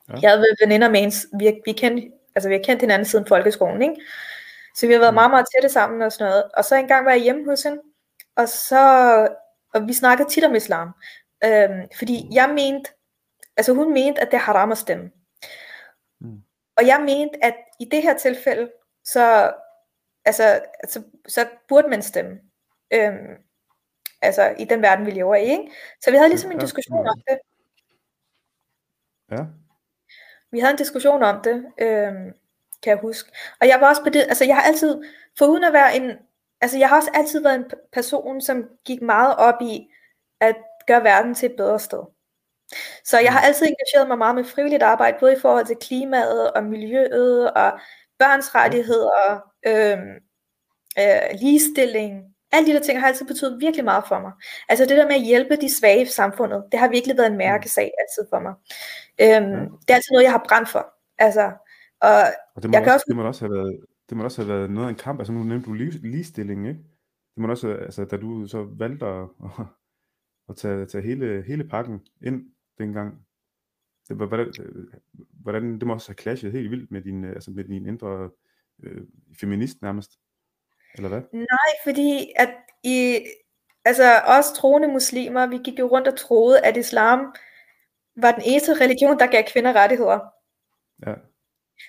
Ja. jeg havde været veninder med ens, vi, vi, kendte, altså, vi har kendt hinanden siden folkeskolen, ikke? Så vi har været Mm. meget, meget tætte sammen og sådan noget. Og så engang var jeg hjemme hos hende, og så, og vi snakkede tit om islam. Øhm, fordi jeg mente, altså hun mente, at det er haram at stemme. Mm. Og jeg mente, at i det her tilfælde, så, altså, altså, så burde man stemme. Øhm, altså i den verden, vi lever i. Ikke? Så vi havde ligesom en diskussion om det. Ja, Vi havde en diskussion om det, øhm, kan jeg huske. Og jeg var også på det, altså jeg har altid, for uden at være en, altså jeg har også altid været en person, som gik meget op i at gøre verden til et bedre sted. Så jeg har Mm. altid engageret mig meget med frivilligt arbejde, både i forhold til klimaet og miljøet og børns rettigheder, øhm, øh, ligestilling. Alle de der ting har altid betydet virkelig meget for mig. Altså det der med at hjælpe de svage i samfundet, det har virkelig været en mærkesag altid for mig. Øhm, Ja. Det er altid noget, jeg har brændt for. Altså, og og det må, Jeg kan også, også- det må også have været, det må også have været noget af en kamp, altså nu nævnte du lige, ligestilling, ikke? Det må også, altså da du så valgte at, at, tage, tage hele, hele pakken ind dengang, det, hvordan, hvordan, det må også have clashet helt vildt med din, øh, altså med din indre øh, feminist nærmest, eller hvad? Nej, fordi at i, altså os troende muslimer, vi gik jo rundt og troede, at islam var den eneste religion, der gav kvinder rettigheder. Ja.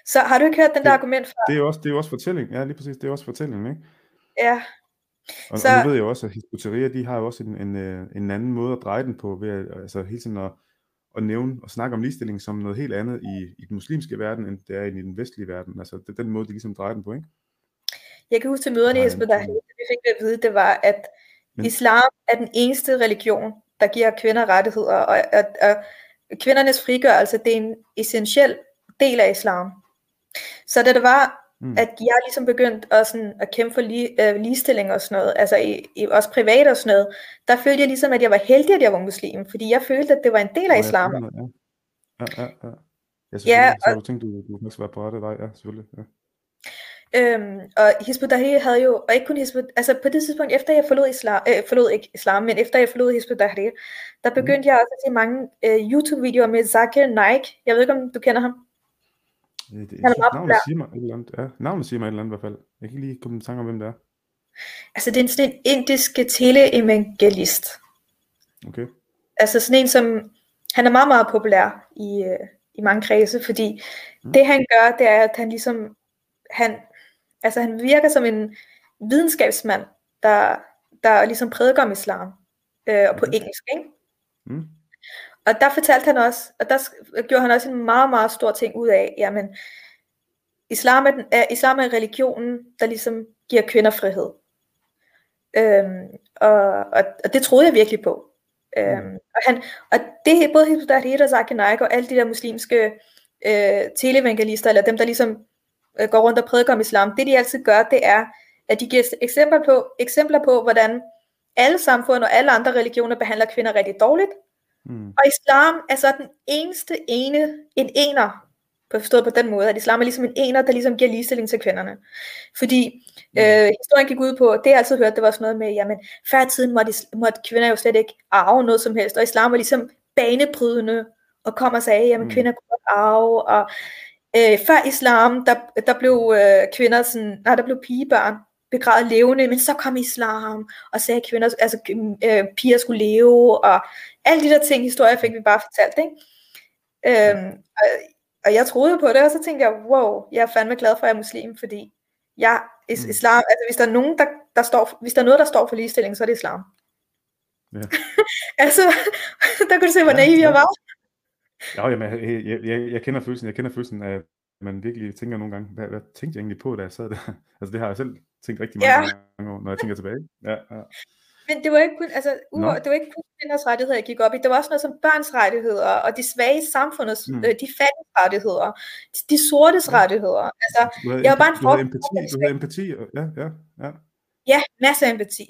Så har du ikke hørt den der Det- argument før? Det er jo også, det er jo også fortælling, ja lige præcis, det er også fortælling, ikke? Ja, Og, så... Og nu ved jeg også, at Hizb de har jo også en, en, øh, en anden måde at dreje den på, ved at, altså hele tiden at, at nævne og snakke om ligestilling som noget helt andet i, i den muslimske verden, end det er i den vestlige verden. Altså det er den måde, de ligesom drejer den på, ikke? Jeg kan huske til møderne i Nej, Hizb ut-Tahrir, det- det vi fik at vide, det var, at Men- islam er den eneste religion, der giver kvinder rettigheder, og, og, og kvindernes frigørelse, det er en essentiel del af islam. Så da det var, Mm. at jeg ligesom begyndte at, sådan, at kæmpe for lige, øh, ligestilling og sådan noget, altså i, i, også privat og sådan noget, der følte jeg ligesom, at jeg var heldig, at jeg var muslim, fordi jeg følte, at det var en del af islam. Ja, ja, ja. ja. Ja, selvfølgelig. Ja, så har du du, også være på rette vej. Ja, selvfølgelig. Ja. Øhm, og Hizb ut-Tahrir havde jo, og ikke kun Hizb ut- altså på det tidspunkt, efter jeg forlod islam, øh, forlod ikke islam, men efter jeg forlod Hizb ut-Tahrir, der begyndte jeg også at se mange øh, YouTube-videoer med Zakir Naik. Jeg ved ikke, om du kender ham. Ja, det, Han er meget navnet siger mig et eller andet. Ja, navnet siger mig et eller andet i hvert fald. Jeg kan ikke lige komme i tanke om, hvem det er. Altså det er en sådan en indisk teleevangelist. Okay. Altså sådan en, som han er meget, meget populær i, øh, i mange kredse, fordi mm. det han gør, det er, at han ligesom, han, altså han virker som en videnskabsmand, der, der ligesom prædiker om islam, øh, og på mm. engelsk, ikke? Mm. Og der fortalte han også, og der gjorde han også en meget, meget stor ting ud af, jamen, islam er, den, er, islam er religionen, der ligesom giver kvinder frihed. Øhm, og, og, og det troede jeg virkelig på. Øhm, mm. og, han, og det både Hizb ut og Zakir Naik og alle de der muslimske øh, televangelister, eller dem, der ligesom øh, går rundt og prædiker om islam, det de altid gør, det er, at de giver eksempler på, eksempler på, hvordan alle samfund og alle andre religioner behandler kvinder rigtig dårligt. Mm. Og islam er så den eneste ene, en ener, på forstået på den måde, at islam er ligesom en ener, der ligesom giver ligestilling til kvinderne. Fordi mm. øh, historien gik ud på, det jeg altid hørt, det var sådan noget med, jamen før tiden måtte, måtte kvinder jo slet ikke arve noget som helst, og islam var ligesom banebrydende, og kom og sagde, jamen mm. kvinder kunne arve, og øh, før islam, der, der blev øh, kvinder sådan, nej, der blev pigebørn begravet levende, men så kom islam og sagde, at kvinder, altså øh, piger skulle leve, og alle de der ting, historier fik vi bare fortalt, ikke? Øhm, og, og jeg troede på det, og så tænkte jeg, wow, jeg er fandme glad for, at jeg er muslim, fordi jeg, is, mm. islam, altså hvis der er nogen, der, der står, hvis der er noget, der står for ligestilling, så er det islam. Ja. altså, der kunne du se, hvor ja, naiv jeg var. Ja, jamen, jeg, jeg, jeg, jeg kender følelsen, jeg kender følelsen af, man virkelig tænker nogle gange, hvad, hvad tænkte jeg egentlig på, da jeg sad der? Altså det har jeg selv tænkt rigtig mange ja. gange når jeg tænker tilbage. Ja, ja. Men det var ikke kun, altså, no. det var ikke kun kvinders rettigheder, jeg gik op i. Det var også noget som børns rettigheder, og de svage samfundets, mm. øh, de fattige rettigheder, de, de sortes ja. rettigheder. Altså, jeg var bare en havde empati, du havde empati, ja, ja, ja. Ja, masser af empati.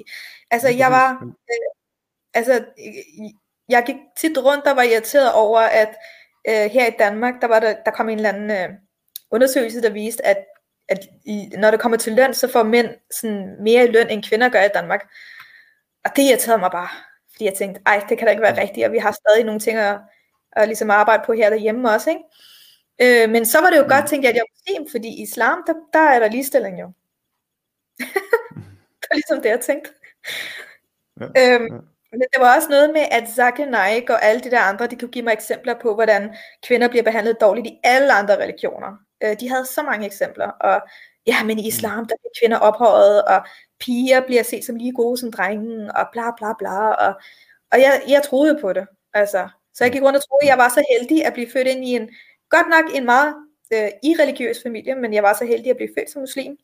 Altså, jeg var, øh, altså, jeg gik tit rundt og var irriteret over, at øh, her i Danmark, der, var der, der kom en eller anden øh, undersøgelse, der viste, at, at i, når det kommer til løn, så får mænd sådan mere i løn, end kvinder gør i Danmark. Og det irriterede mig bare, fordi jeg tænkte, ej, det kan da ikke være rigtigt, og vi har stadig nogle ting at, at ligesom arbejde på her derhjemme også, ikke? Øh, men så var det jo mm. godt, tænkt, at jeg var muslim, fordi i islam, der, der er der ligestilling jo. det var ligesom det, jeg tænkte. Ja, øhm, ja. Men det var også noget med, at Zakir Naik og alle de der andre, de kunne give mig eksempler på, hvordan kvinder bliver behandlet dårligt i alle andre religioner. Øh, de havde så mange eksempler, og ja, men i mm. islam, der bliver kvinder ophøjet, og piger bliver set som lige gode som drengen, og bla bla bla, og, og jeg, jeg troede på det, altså. Så jeg gik rundt og troede, at jeg var så heldig at blive født ind i en, godt nok en meget øh, irreligiøs familie, men jeg var så heldig at blive født som muslim.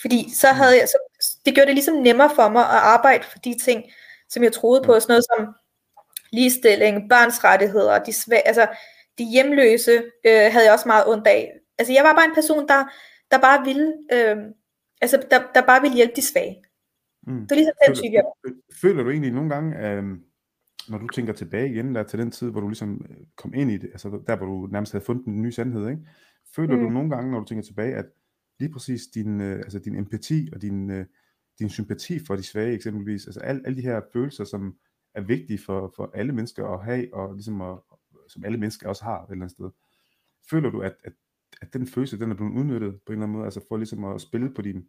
Fordi så havde jeg, så, det gjorde det ligesom nemmere for mig at arbejde for de ting, som jeg troede på, sådan noget som ligestilling, børns rettigheder, de, svag, altså, de hjemløse øh, havde jeg også meget ondt af. Altså jeg var bare en person, der, der bare ville, øh, altså der, der bare ville hjælpe de svage. Mm. Det er ligesom den type, jeg Føler du egentlig nogle gange, øh, når du tænker tilbage igen der til den tid, hvor du ligesom øh, kom ind i det, altså der hvor du nærmest havde fundet en ny sandhed, ikke? Føler mm. du nogle gange, når du tænker tilbage, at lige præcis din, øh, altså din empati og din, øh, din sympati for de svage eksempelvis, altså alle, alle de her følelser, som er vigtige for, for alle mennesker at have, og ligesom at, som alle mennesker også har et eller andet sted. Føler du, at, at, at den følelse, den er blevet udnyttet på en eller anden måde, altså for ligesom at spille på din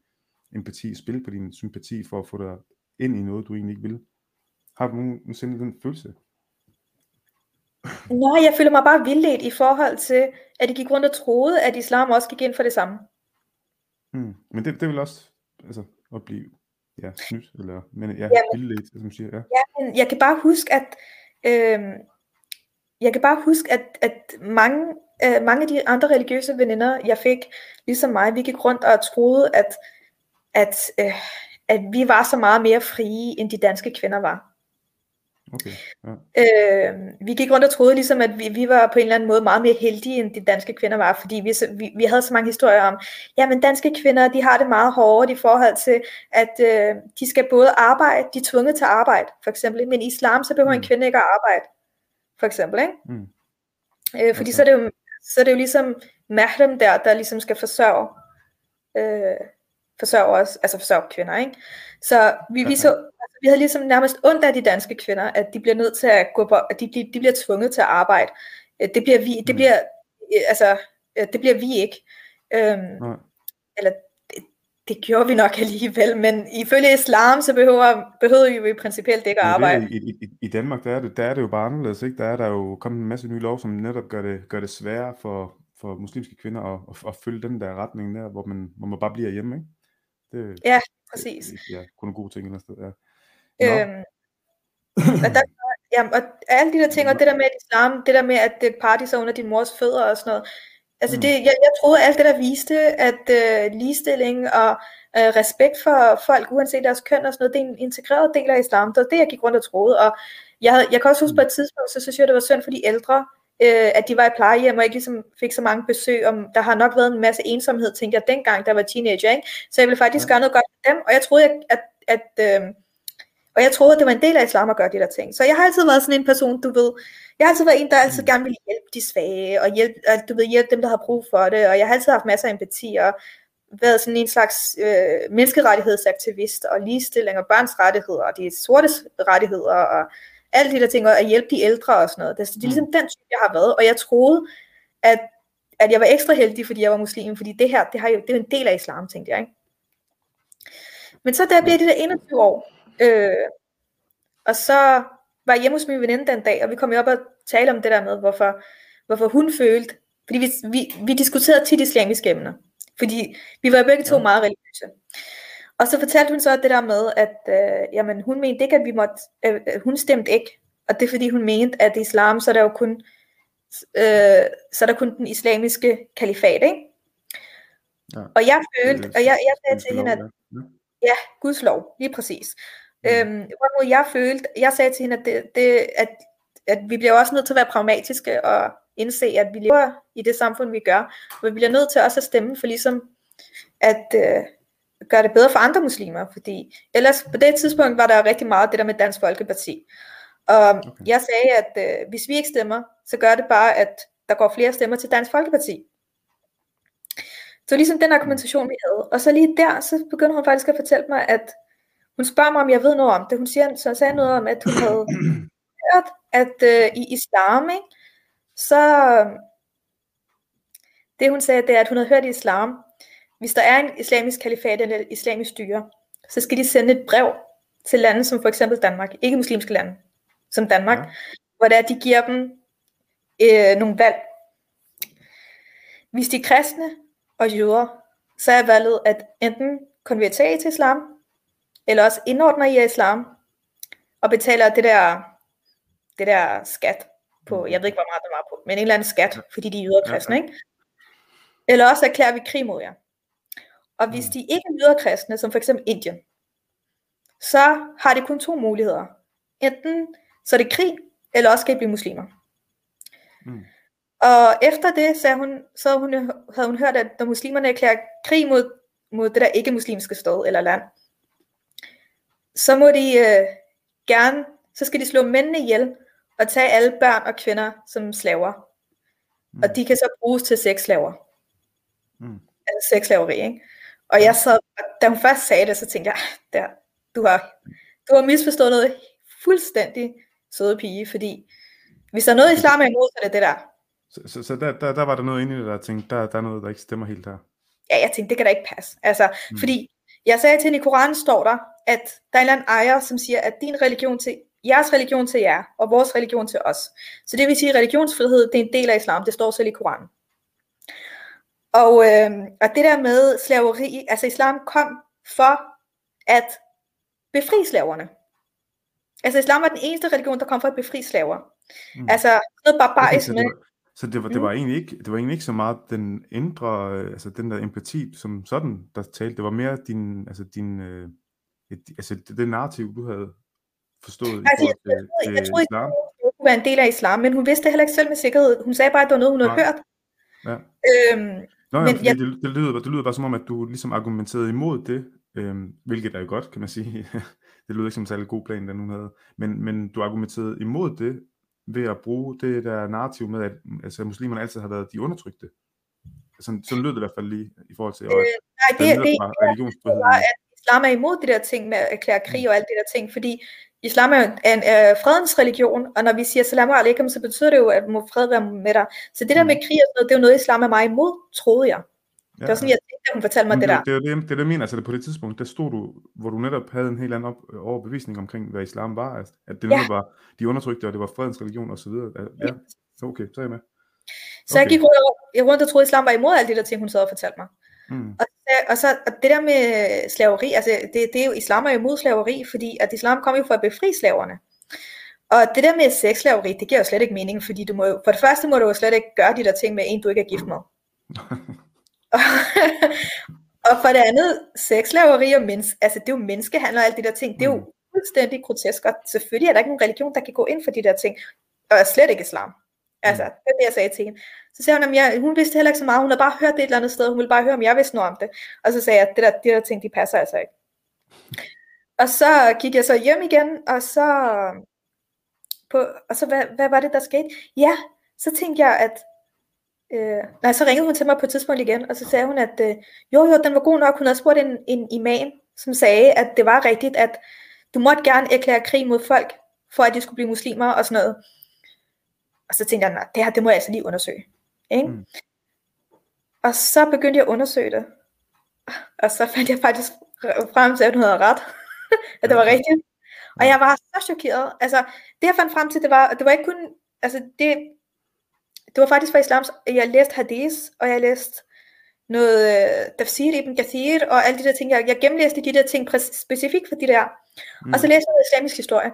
empati, spille på din sympati, for at få dig ind i noget, du egentlig ikke vil? Har du nogensinde den følelse? Nej, jeg føler mig bare vildledt i forhold til, at de gik rundt og troede, at islam også gik ind for det samme. Hmm. Men det, det vil også altså, at blive ja, snydt, eller men, ja, vildledt, som du siger. Ja. ja, men jeg kan bare huske, at øh, jeg kan bare huske, at, at mange, øh, mange af de andre religiøse veninder, jeg fik, ligesom mig, vi gik rundt og troede, at, at, øh, at vi var så meget mere frie, end de danske kvinder var. Okay, ja. øh, vi gik rundt og troede ligesom, at vi, vi var på en eller anden måde meget mere heldige, end de danske kvinder var, fordi vi, vi, vi havde så mange historier om, ja, men danske kvinder, de har det meget hårdt i forhold til, at øh, de skal både arbejde, de er tvunget til at arbejde, for eksempel, men i islam, så behøver mm. en kvinde ikke at arbejde, for eksempel, ikke? Mm. Øh, fordi okay. så, er det jo, så er det jo ligesom mahrem der, der ligesom skal forsørge, øh, forsørge os, altså forsørge kvinder, ikke? Så vi, vi så vi havde ligesom nærmest ondt af de danske kvinder, at de bliver nødt til at gå på, at de, de, de bliver tvunget til at arbejde. Øh, det bliver vi, det mm. bliver, øh, altså, øh, det bliver vi ikke. Øhm, Nej. eller det, det gjorde vi nok alligevel, men ifølge islam, så behøver, behøver vi principielt ikke at arbejde. I, i, I Danmark, der er, det, der er det jo bare anderledes, ikke? Der er der jo kommet en masse nye lov, som netop gør det, gør det sværere for, for muslimske kvinder at, at, at følge den der retning der, hvor man, hvor man bare bliver hjemme, ikke? Det, ja, præcis. Ja, kun en god ting eller sted, ja. Øhm, og, der, ja, og alle de der ting, og det der med islam, det der med, at det party så under din mors fødder og sådan noget, Altså mm. det, jeg, jeg troede alt det der viste, at øh, ligestilling og øh, respekt for folk, uanset deres køn og sådan noget, det er en integreret del af islam. Det var det, jeg gik rundt og troede. Og jeg, havde, jeg kan også huske på et tidspunkt, så synes jeg, det var synd for de ældre, øh, at de var i plejehjem, og ikke ligesom fik så mange besøg. Om, der har nok været en masse ensomhed, tænkte jeg, dengang, der var teenager. Ikke? Så jeg ville faktisk ja. gøre noget godt for dem, og jeg troede, at, at øh, og jeg troede, at det var en del af islam at gøre de der ting. Så jeg har altid været sådan en person, du ved, jeg har altid været en, der altid mm. gerne vil hjælpe de svage, og hjælpe, du ved, hjælpe dem, der har brug for det, og jeg har altid haft masser af empati, og været sådan en slags øh, menneskerettighedsaktivist, og ligestilling, og børns rettigheder, og de sortes rettigheder, og alle de der ting, og at hjælpe de ældre og sådan noget. Det, det er ligesom mm. den type, jeg har været, og jeg troede, at, at jeg var ekstra heldig, fordi jeg var muslim, fordi det her, det, har jo, det er en del af islam, tænkte jeg. Ikke? Men så jeg bliver de der 21 år, øh, og så var jeg hjemme hos min veninde den dag, og vi kom jo op og tale om det der med, hvorfor, hvorfor hun følte, fordi vi, vi, vi diskuterede tit islamiske emner, fordi vi var begge to ja. meget religiøse. Og så fortalte hun så det der med, at øh, jamen, hun mente ikke, at vi måtte, øh, hun stemte ikke, og det er fordi hun mente, at islam, så er der jo kun, øh, så er der kun den islamiske kalifat, ikke? Ja. Og jeg følte, og jeg, jeg sagde til hende, at ja, Guds lov, lige præcis. Mm. Øhm, hvor jeg følte, jeg sagde til hende, at, det, det, at, at vi bliver også nødt til at være pragmatiske og indse, at vi lever i det samfund, vi gør, og vi bliver nødt til også at stemme for ligesom at øh, gøre det bedre for andre muslimer, fordi ellers på det tidspunkt var der rigtig meget det der med Dansk Folkeparti. Og okay. jeg sagde, at øh, hvis vi ikke stemmer, så gør det bare, at der går flere stemmer til Dansk Folkeparti. Så ligesom den argumentation, vi havde. Og så lige der, så begynder hun faktisk at fortælle mig, at hun spørger mig, om jeg ved noget om det. Hun siger, så sagde noget om, at hun havde hørt, at øh, i islam, ikke, så det hun sagde, det er, at hun havde hørt i islam, hvis der er en islamisk kalifat eller islamisk styre, så skal de sende et brev til lande som for eksempel Danmark, ikke muslimske lande, som Danmark, ja. hvor er, at de giver dem øh, nogle valg. Hvis de er kristne og jøder, så er valget at enten konvertere til islam, eller også indordner i islam, og betaler det der, det der skat på, mm. jeg ved ikke, hvor meget der var på, men en eller anden skat, fordi de er jøder kristne, ikke? Eller også erklærer vi krig mod jer. Og hvis mm. de ikke er kristne, som for eksempel Indien, så har de kun to muligheder. Enten så er det krig, eller også skal I blive muslimer. Mm. Og efter det sagde hun, så hun, havde hun hørt, at når muslimerne erklærer krig mod, mod det der ikke-muslimske sted eller land, så må de øh, gerne, så skal de slå mændene ihjel og tage alle børn og kvinder som slaver. Mm. Og de kan så bruges til sexslaver. Mm. Altså sexslaveri, ikke? Og jeg så, da hun først sagde det, så tænkte jeg, ah, der, du har, du har misforstået noget fuldstændig søde pige, fordi hvis der er noget islam er imod, så er det det der. Så, så, så der, der, der var der noget inde i det, der tænkte, der, der er noget, der ikke stemmer helt her. Ja, jeg tænkte, det kan da ikke passe. Altså, mm. fordi jeg sagde til hende, i Koranen står der, at der er en eller anden ejer, som siger, at din religion til, jeres religion til jer, og vores religion til os. Så det vil sige, at religionsfrihed, det er en del af islam, det står selv i Koranen. Og, øh, og det der med slaveri, altså islam kom for at befri slaverne. Altså islam var den eneste religion, der kom for at befri slaver. Mm. Altså noget barbarisk med, så det var, det, var mm. egentlig ikke, det var egentlig ikke så meget den indre, øh, altså den der empati som sådan, der talte. Det var mere din, altså din, øh, et, altså det, det narrativ, du havde forstået altså, i forhold til, jeg, jeg, troede, islam. kunne være en del af islam, men hun vidste heller ikke selv med sikkerhed. Hun sagde bare, at det var noget, hun havde Nej. hørt. Ja. Øhm, Nå, ja, men jeg, det, det, lyder, det lyder bare som om, at du ligesom argumenterede imod det, øhm, hvilket er jo godt, kan man sige. det lyder ikke som en særlig god plan, den hun havde. Men, men du argumenterede imod det, ved at bruge det der narrativ med, at altså, muslimerne altid har været de undertrykte. Sådan, sådan lød det i hvert fald lige i forhold til, øh, nej, det, det, det var, at islam er imod de der ting med at erklære krig og alt det der ting, fordi islam er en er fredens religion, og når vi siger salam alaikum, så betyder det jo, at må fred være med dig. Så det der med mm. krig og sådan noget, det er jo noget, islam er meget imod, troede jeg. Ja, det var sådan, jeg tænkte, at hun fortalte mig det, det der. Det er det, det, det, jeg mener. Altså, det på det tidspunkt, der stod du, hvor du netop havde en helt anden op, overbevisning omkring, hvad islam var. Altså, at det ja. var, de undertrykte, og det var fredens religion osv. Ja, okay, så er jeg med. Så okay. jeg gik rundt, jeg rundt og troede, at islam var imod alle de der ting, hun sad og fortalte mig. Mm. Og, og, så, og det der med slaveri, altså det, det er jo, islam er jo imod slaveri, fordi at islam kom jo for at befri slaverne. Og det der med sexslaveri, det giver jo slet ikke mening, fordi du må jo, for det første må du jo slet ikke gøre de der ting med en, du ikke er gift med. og for det andet, sexslaveri og mens, altså det er jo menneskehandel og alle de der ting, det er jo mm. fuldstændig grotesk, og selvfølgelig er der ikke nogen religion, der kan gå ind for de der ting, og slet ikke islam. Altså, mm. det er det, jeg sagde til hende. Så sagde hun, at jeg, hun vidste heller ikke så meget, hun havde bare hørt det et eller andet sted, hun ville bare høre, om jeg vidste noget om det. Og så sagde jeg, at det der, de der ting, de passer altså ikke. Og så gik jeg så hjem igen, og så, på, og så hvad, hvad var det, der skete? Ja, så tænkte jeg, at Øh, nej, så ringede hun til mig på et tidspunkt igen, og så sagde hun, at øh, jo, jo, den var god nok. Hun havde spurgt en, en imam, som sagde, at det var rigtigt, at du måtte gerne erklære krig mod folk, for at de skulle blive muslimer og sådan noget. Og så tænkte jeg, nej, det her, det må jeg altså lige undersøge. Ikke? Mm. Og så begyndte jeg at undersøge det. Og så fandt jeg faktisk frem til, at hun havde ret. at det var rigtigt. Og jeg var så chokeret. Altså, det jeg fandt frem til, det var, det var ikke kun, altså det, det var faktisk fra islams, jeg læste hadith, og jeg læste noget uh, tafsir ibn Kathir, og alle de der ting, jeg, jeg gennemlæste de der ting specifikt for de der, mm. og så læste jeg noget islamisk historie.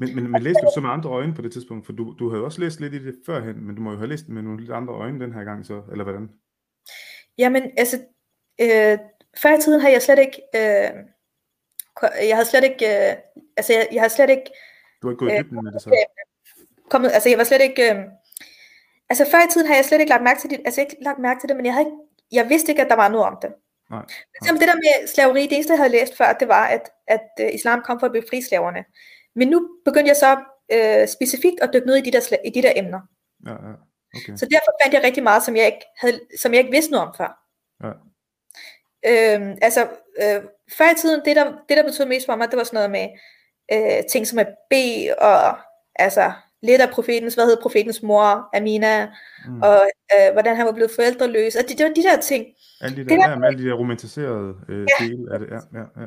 Men, men, men læste du så med andre øjne på det tidspunkt? For du, du havde også læst lidt i det førhen, men du må jo have læst med nogle lidt andre øjne den her gang så, eller hvordan? Jamen, altså, øh, før i tiden havde jeg slet ikke, øh, jeg havde slet ikke, øh, altså jeg, jeg havde slet ikke... Du har ikke gået i dybden med det så? Kommet, altså jeg var slet ikke, øh, altså før i tiden havde jeg slet ikke lagt mærke til det, altså ikke lagt mærke til det, men jeg, havde ikke, jeg vidste ikke, at der var noget om det. Nej. nej. det der med slaveri, det eneste, jeg havde læst før, det var, at, at uh, islam kom for at befri slaverne. Men nu begyndte jeg så uh, specifikt at dykke ned i de der, i de der emner. Ja, ja. Okay. Så derfor fandt jeg rigtig meget, som jeg ikke, havde, som jeg ikke vidste noget om før. Ja. Øhm, altså, øh, før i tiden, det der, det der betød mest for mig, det var sådan noget med øh, ting som at bede, og altså lidt af profetens, hvad hed profetens mor, Amina, mm. og øh, hvordan han var blevet forældreløs, og det, det var de der ting. Alle de der, det der, ja, alle de der romantiserede øh, ja. dele af det, ja, ja, ja.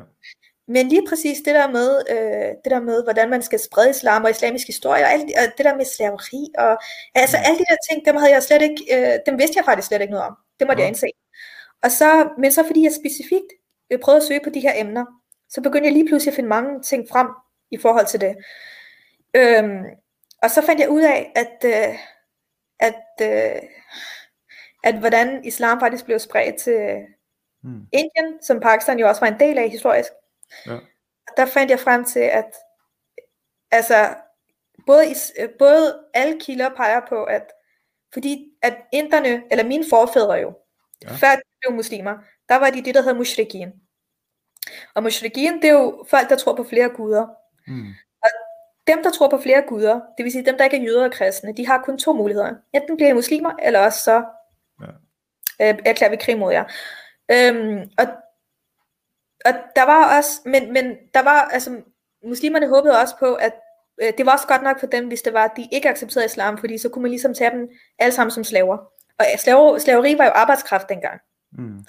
Men lige præcis det der med, øh, det der med, hvordan man skal sprede islam og islamisk historie, og, alt, og det der med slaveri, og altså mm. alle de der ting, dem havde jeg slet ikke, øh, dem vidste jeg faktisk slet ikke noget om. Det måtte ja. jeg indse. Og så, men så fordi jeg specifikt øh, prøvede at søge på de her emner, så begyndte jeg lige pludselig at finde mange ting frem i forhold til det. Øhm, og så fandt jeg ud af, at, øh, at, øh, at hvordan islam faktisk blev spredt til hmm. Indien, som Pakistan jo også var en del af historisk. Ja. Der fandt jeg frem til, at altså, både, både alle kilder peger på, at fordi at inderne, eller mine forfædre jo, ja. før de blev muslimer, der var de det, der hedder mushrikin. Og mushrikin, det er jo folk, der tror på flere guder. Mm. Dem, der tror på flere guder, det vil sige dem, der ikke er jøder og kristne, de har kun to muligheder. Enten bliver I muslimer, eller også så ja. øh, erklærer vi krig mod jer. Øhm, og, og der var også, men, men der var, altså, muslimerne håbede også på, at øh, det var også godt nok for dem, hvis det var, at de ikke accepterede islam, fordi så kunne man ligesom tage dem alle sammen som slaver. Og slaver, slaveri var jo arbejdskraft dengang. Mm.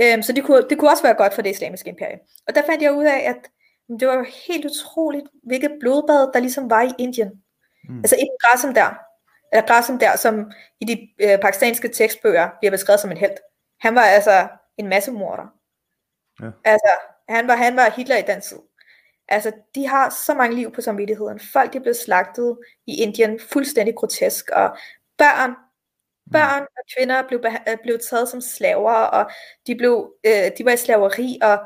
Øhm, så det kunne, det kunne også være godt for det islamiske imperium. Og der fandt jeg ud af, at det var helt utroligt, hvilket blodbad, der ligesom var i Indien. Mm. Altså ikke Grassam der, eller Grassam der, som i de øh, pakistanske tekstbøger bliver beskrevet som en held. Han var altså en masse morder. Ja. Altså, han var, han var Hitler i den tid. Altså, de har så mange liv på samvittigheden. Folk, de blev slagtet i Indien fuldstændig grotesk, og børn, børn og kvinder blev, blev taget som slaver, og de, blev, øh, de var i slaveri, og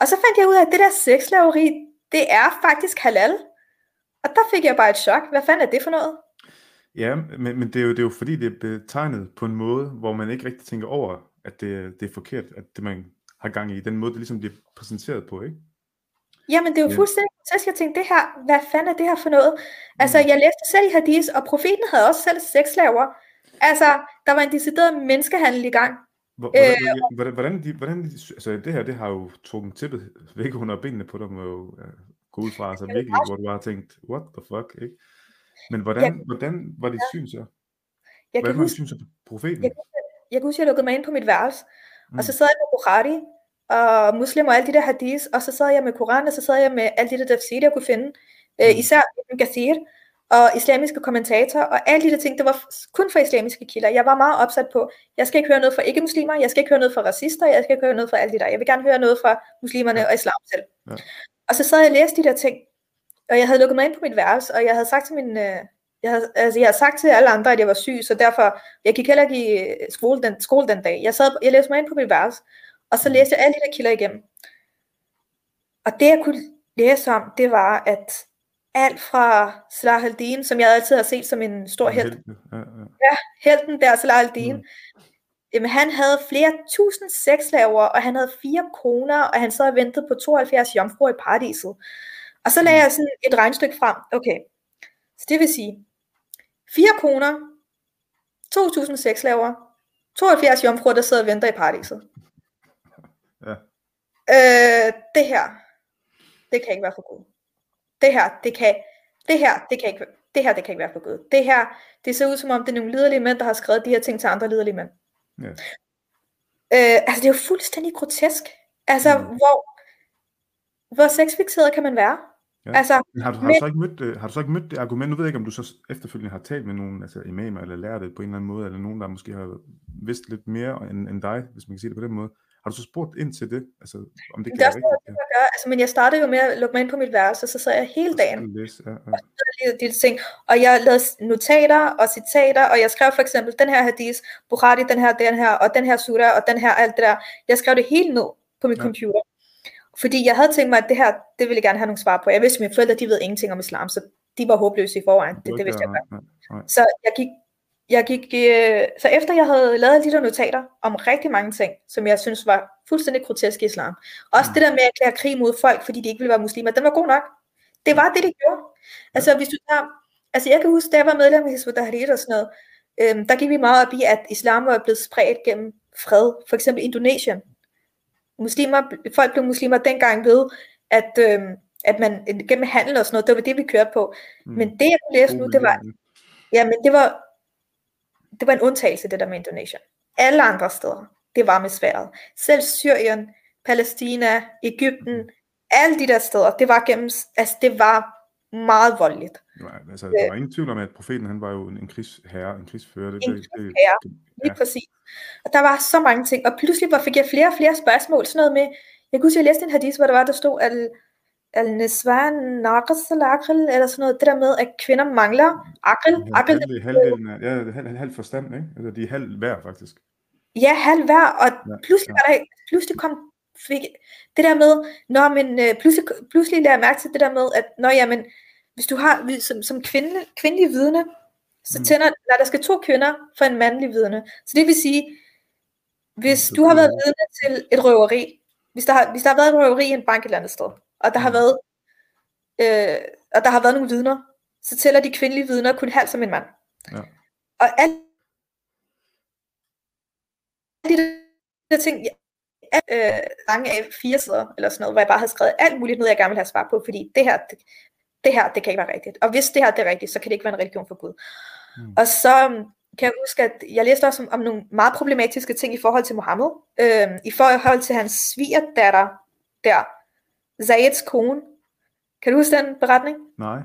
og så fandt jeg ud af, at det der sexslaveri, det er faktisk halal. Og der fik jeg bare et chok. Hvad fanden er det for noget? Ja, men, men det, er jo, det er jo fordi, det er betegnet på en måde, hvor man ikke rigtig tænker over, at det, det er forkert, at det man har gang i, den måde, det ligesom bliver præsenteret på, ikke? Jamen, det er jo ja. fuldstændig så jeg tænkte, det her, hvad fanden er det her for noget? Altså, mm. jeg læste selv i hadith, og profeten havde også selv sexslaver. Altså, der var en decideret menneskehandel i gang. Hvordan, øh, hvordan, hvordan, de, hvordan de, altså det her, det har jo trukket tippet væk under benene på dem, og jo ja, gå ud fra, altså virkelig, hvor du har tænkt, what the fuck, ikke? Men hvordan, jeg, hvordan var dit syn så? Jeg hvordan var dit syn så på profeten? Jeg, jeg, jeg kunne huske, jeg lukkede mig ind på mit værelse. Og så sad jeg med Bukhari, og muslim og alle de der hadith, og så sad jeg med Koran, og så sad jeg med alle de der tafsir, jeg kunne finde, øh, mm. især Ibn Kathir, og islamiske kommentatorer, og alle de der ting, det var kun for islamiske kilder. Jeg var meget opsat på, jeg skal ikke høre noget fra ikke-muslimer, jeg skal ikke høre noget fra racister, jeg skal ikke høre noget fra alle de der. Jeg vil gerne høre noget fra muslimerne og islam selv. Ja. Og så sad jeg og læste de der ting, og jeg havde lukket mig ind på mit værelse, og jeg havde sagt til min, øh, jeg havde, altså jeg havde sagt til alle andre, at jeg var syg, så derfor, jeg gik heller ikke i øh, skole den, skole den dag. Jeg, sad, jeg læste mig ind på mit værelse, og så læste jeg alle de der kilder igennem. Og det jeg kunne læse om, det var, at alt fra Salah al-Din, som jeg altid har set som en stor held. Ja, ja. ja helten der, Salah al-Din. Mm. Jamen, han havde flere tusind sexslaver, og han havde fire koner, og han sad og ventede på 72 jomfruer i paradiset. Og så lagde mm. jeg sådan et regnstykke frem. Okay, så det vil sige, fire koner, 2.000 sexslaver, 72 jomfruer, der sidder og venter i paradiset. Ja. Øh, det her, det kan ikke være for Gud. Det her, det kan, det her, det kan ikke, det her, det kan ikke være for Gud. Det her, det ser ud som om, det er nogle liderlige mænd, der har skrevet de her ting til andre liderlige mænd. Ja. Øh, altså, det er jo fuldstændig grotesk. Altså, mm. hvor, hvor sexfixeret kan man være? Ja. Altså, men har, du, har, men, du så ikke mødt, øh, har du så ikke mødt det argument? Nu ved jeg ikke, om du så efterfølgende har talt med nogen altså imamer, eller lært det på en eller anden måde, eller nogen, der måske har vidst lidt mere end, end dig, hvis man kan sige det på den måde. Har du så spurgt ind til det? Altså, om det kan det er rigtigt? Det, jeg gør. Altså, men jeg startede jo med at lukke mig ind på mit værelse, så sad jeg hele dagen læse, ja, ja. og de ting. Og jeg lavede notater og citater, og jeg skrev for eksempel den her hadith, Bukhari, den her, den her, og den her surah, og den her, alt det der. Jeg skrev det hele ned på min ja. computer. Fordi jeg havde tænkt mig, at det her, det ville jeg gerne have nogle svar på. Jeg vidste, at mine forældre, de ved ingenting om islam, så de var håbløse i forvejen. Det, det vidste jeg godt. Så jeg gik jeg gik, øh, så efter jeg havde lavet de der notater om rigtig mange ting, som jeg synes var fuldstændig groteske i islam, også mm. det der med at erklære krig mod folk, fordi de ikke ville være muslimer, den var god nok. Det var det, det gjorde. Altså hvis du tager, altså jeg kan huske, da jeg var medlem af Hizb Tahrir og sådan noget, øhm, der gik vi meget op i, at islam var blevet spredt gennem fred. For eksempel Indonesien. Muslimer, folk blev muslimer dengang ved, at, øhm, at man gennem handel og sådan noget, det var det, vi kørte på. Mm. Men det, jeg kunne læse nu, det var, ja, men det var det var en undtagelse, det der med Indonesien. Alle andre steder, det var med sværet. Selv Syrien, Palæstina, Ægypten, alle de der steder, det var gennem, altså det var meget voldeligt. Ja, altså, der var ingen tvivl om, at profeten han var jo en krigsherre, en krigsfører. Det, en krigsherre, det, det, lige ja. præcis. Og der var så mange ting, og pludselig fik jeg flere og flere spørgsmål, sådan noget med, jeg kunne huske, jeg læste en hadith, hvor der var, der stod, at al-niswan al-aql, eller sådan noget, det der med, at kvinder mangler det, halvdelen af, ja, det er halv, halv forstand, ikke? Altså, de er halv hver, faktisk. Ja, halv hver, og ja, pludselig, ja. Var der, pludselig kom fik, det der med, når man øh, pludselig, pludselig lader mærke til det der med, at når jamen, hvis du har som, som kvinde, kvindelig vidne, så mm. tænder, når der skal to kvinder for en mandlig vidne. Så det vil sige, hvis du har været vidne til et røveri, hvis der har, hvis der har været et røveri i en bank et eller andet sted, og der har mm. været øh, og der har været nogle vidner, så tæller de kvindelige vidner kun halvt som en mand. Ja. Og alle de der ting, øh, mange af fire sider, eller sådan noget, hvor jeg bare havde skrevet alt muligt noget, jeg gerne ville have svar på, fordi det her, det, det her, det kan ikke være rigtigt. Og hvis det her det er rigtigt, så kan det ikke være en religion for Gud. Mm. Og så um, kan jeg huske, at jeg læste også om, om nogle meget problematiske ting i forhold til Mohammed, øh, i forhold til hans svigerdatter der, Zayeds kone. Kan du huske den beretning? Nej.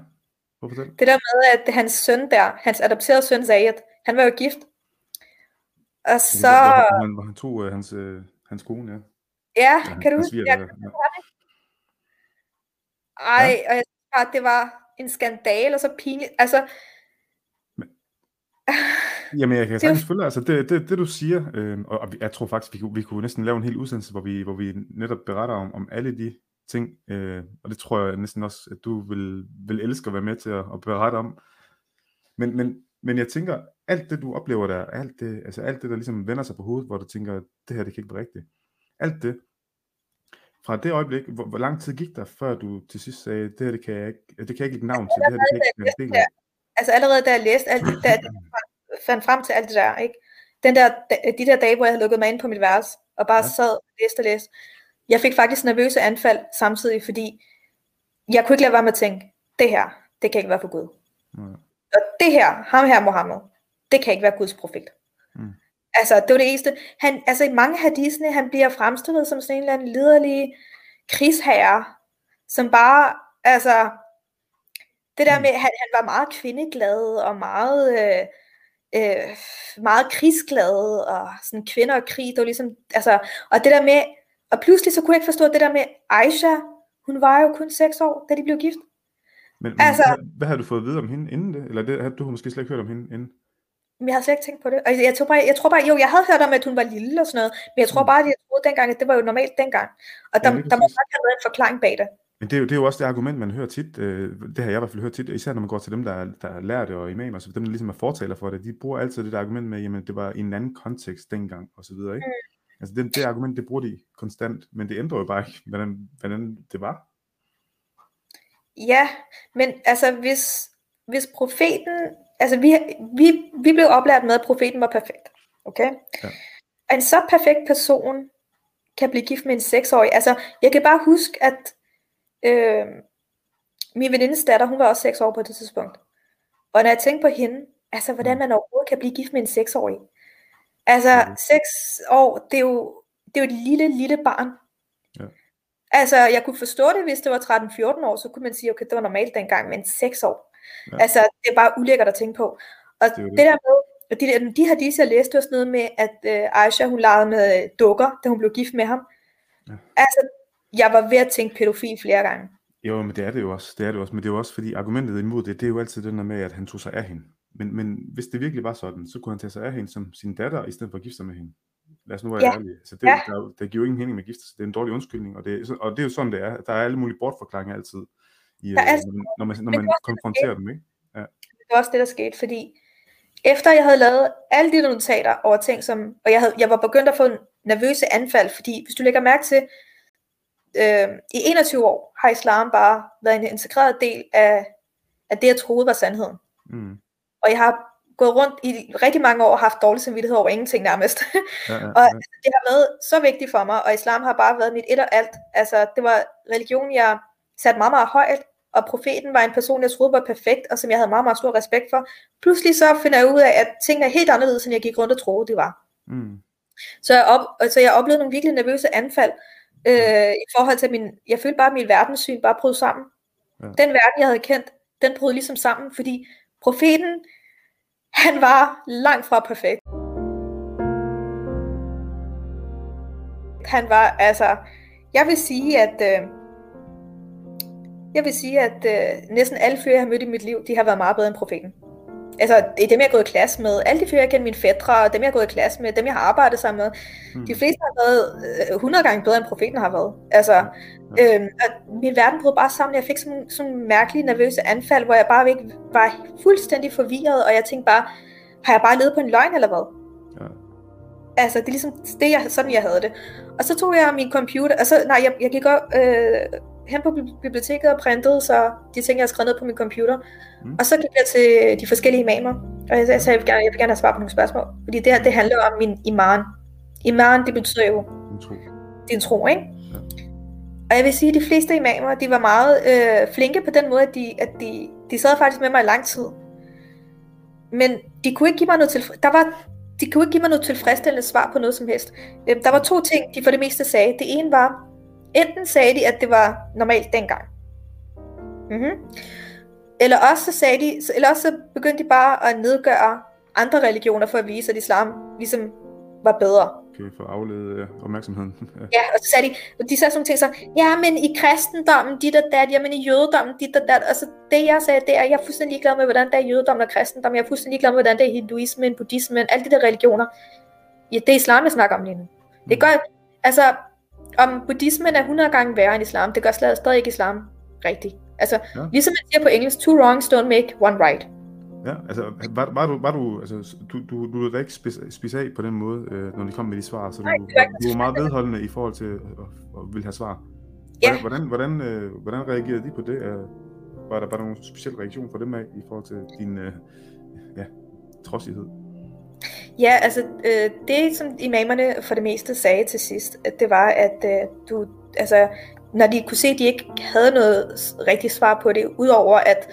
Hvorfor det? Det der med, at hans søn der, hans adopterede søn Zayed, han var jo gift. Og så... Hvor han, hvor han tog uh, hans, uh, hans kone, ja. Ja, ja kan du huske? Ja, ja. Ej, ja. og jeg synes det var en skandal, og så pinligt. Altså, Jamen, jeg kan sagtens følge, altså det, det, det du siger, øh, og jeg tror faktisk, vi kunne, vi kunne næsten lave en hel udsendelse, hvor vi, hvor vi netop beretter om, om alle de ting, øh, og det tror jeg næsten også, at du vil, vil elske at være med til at, at berette om. Men, men, men jeg tænker, alt det du oplever der, alt det, altså alt det der ligesom vender sig på hovedet, hvor du tænker, det her det kan ikke være rigtigt. Alt det, fra det øjeblik, hvor, hvor lang tid gik der, før du til sidst sagde, det her det kan jeg ikke, det kan jeg ikke lægge navn til, det her det kan jeg ikke være del af. Altså allerede da jeg læste alt det, jeg fandt frem til alt det der, ikke? Den der, de der dage, hvor jeg havde lukket mig ind på mit værelse, og bare ja. sad og læste og læste, jeg fik faktisk nervøse anfald samtidig, fordi jeg kunne ikke lade være med at tænke, det her, det kan ikke være for Gud. Mm. Og det her, ham her Mohammed, det kan ikke være Guds profet. Mm. Altså, det var det eneste. Han, altså, i mange hadisene, han bliver fremstillet som sådan en eller anden liderlig krigsherre, som bare, altså, det der med, at han, han var meget kvindeglad og meget, øh, øh, meget krigsglad og sådan kvinder og krig, det var ligesom, altså, og det der med, og pludselig så kunne jeg ikke forstå det der med Aisha, hun var jo kun 6 år, da de blev gift. Men, men altså, hvad, hvad har du fået at vide om hende inden det? Eller det, havde du måske slet ikke hørt om hende inden? Men jeg havde slet ikke tænkt på det. Og jeg, tror bare, jeg tror bare, jo, jeg havde hørt om, at hun var lille og sådan noget, men jeg tror mm. bare, at jeg troede dengang, at det var jo normalt dengang. Og der, ja, der må faktisk have været en forklaring bag det. Men det er, jo, det er jo også det argument, man hører tit, øh, det har jeg i hvert fald hørt tit, især når man går til dem, der, der er lærte og imamer, så dem, der ligesom er fortaler for det, de bruger altid det der argument med, jamen det var i en anden kontekst dengang, og så videre, ikke? Mm. Altså det, det argument, det bruger de konstant, men det ændrer jo bare ikke, hvordan, hvordan det var. Ja, men altså hvis, hvis profeten, altså vi, vi, vi blev oplært med, at profeten var perfekt, okay? Ja. En så perfekt person kan blive gift med en seksårig. Altså, jeg kan bare huske, at øh, min venindes datter, hun var også seks år på det tidspunkt. Og når jeg tænker på hende, altså hvordan mm. man overhovedet kan blive gift med en seksårig. Altså, mm. seks år, det er jo, det er jo et lille, lille barn. Altså, jeg kunne forstå det, hvis det var 13-14 år, så kunne man sige, okay, det var normalt dengang, men 6 år. Ja. Altså, det er bare ulækkert at tænke på. Og det, det. det der med, og de, de har disse, jeg læste, det var sådan noget med, at uh, Aisha, hun legede med dukker, da hun blev gift med ham. Ja. Altså, jeg var ved at tænke pædofil flere gange. Jo, men det er det jo også. Det er det også. Men det er jo også, fordi argumentet imod det, det er jo altid den der med, at han tog sig af hende. Men, men hvis det virkelig var sådan, så kunne han tage sig af hende som sin datter, i stedet for at gifte sig med hende. Lad os nu være ja. ærlige. Så det, ja. der, der giver jo ingen mening med gift Det er en dårlig undskyldning, og det, og det er jo sådan, det er. Der er alle mulige bortforklaringer altid, i, er, altså, når man, når man konfronterer dem. Ikke? Ja. Det var også det, der skete, fordi efter jeg havde lavet alle de notater over ting, som, og jeg, havde, jeg var begyndt at få nervøse anfald, fordi hvis du lægger mærke til, øh, i 21 år har islam bare været en integreret del af, af det, jeg troede var sandheden. Mm. Og jeg har gået rundt i rigtig mange år og haft dårlig samvittighed over ingenting nærmest. Ja, ja, ja. og det har været så vigtigt for mig, og islam har bare været mit et og alt. Altså, det var religion, jeg satte meget, meget højt, og profeten var en person, jeg troede var perfekt, og som jeg havde meget, meget stor respekt for. Pludselig så finder jeg ud af, at tingene er helt anderledes, end jeg gik rundt og troede, det var. Mm. Så, jeg op, så jeg oplevede nogle virkelig nervøse anfald, øh, i forhold til min, jeg følte bare, at min verdenssyn bare brød sammen. Ja. Den verden, jeg havde kendt, den brød ligesom sammen, fordi profeten, han var langt fra perfekt. Han var, altså, jeg vil sige, at øh, jeg vil sige, at øh, næsten alle fyre, jeg har mødt i mit liv, de har været meget bedre end profeten. Altså, det er dem, jeg har gået i klasse med. Alle de fyre, jeg kender mine fædre, og dem, jeg har gået i klasse med, dem, jeg har arbejdet sammen med. Mm. De fleste har været øh, 100 gange bedre, end profeten har været. Altså, øhm, og min verden brød bare sammen. Jeg fik sådan, sådan mærkelige, nervøse anfald, hvor jeg bare ikke var fuldstændig forvirret, og jeg tænkte bare, har jeg bare levet på en løgn, eller hvad? Ja. Altså, det er ligesom det, jeg, sådan jeg havde det. Og så tog jeg min computer, altså, nej, jeg, jeg gik op øh, hen på biblioteket og printede så de ting, jeg havde skrevet ned på min computer. Mm. Og så gik jeg til de forskellige imamer, og jeg, jeg sagde, jeg vil gerne, jeg vil gerne have svar på nogle spørgsmål. Fordi det her, det handler om min iman. Iman, det betyder jo din tro, din tro ikke? Ja. Og jeg vil sige, at de fleste imamer, de var meget øh, flinke på den måde, at de, at de, de sad faktisk med mig i lang tid. Men de kunne ikke give mig noget til, der var, de kunne ikke give mig noget tilfredsstillende svar på noget som helst. Øh, der var to ting, de for det meste sagde. Det ene var, enten sagde de, at det var normalt dengang. Mm-hmm. Eller også så sagde de, eller også så begyndte de bare at nedgøre andre religioner for at vise, at islam ligesom var bedre kan få afledet ja, opmærksomheden. ja. og så sagde de, de sagde sådan ting så, ja, men i kristendommen, dit og dat, ja, men i jødedommen, dit og dat. Altså det jeg sagde, det er, jeg er fuldstændig ligeglad med, hvordan det er jødedommen og kristendom. Jeg er fuldstændig ligeglad med, hvordan det er hinduismen, buddhismen, alle de der religioner. Ja, det er islam, jeg snakker om lige nu. Det gør, altså, om buddhismen er 100 gange værre end islam, det gør stadig ikke islam rigtigt. Altså, ja. ligesom man siger på engelsk, two wrongs don't make one right. Ja, altså var, var du, var du, altså, du, du, du er ikke spise af på den måde, øh, når de kom med de svar, så du, Nej, du var meget vedholdende i forhold til at, at, ville have svar. Ja. Hvordan, hvordan, øh, hvordan reagerede de på det? Var der bare nogen speciel reaktion fra dem af i forhold til din øh, ja, trodsighed? Ja, altså øh, det som imamerne for det meste sagde til sidst, at det var, at øh, du, altså, når de kunne se, at de ikke havde noget rigtigt svar på det, udover at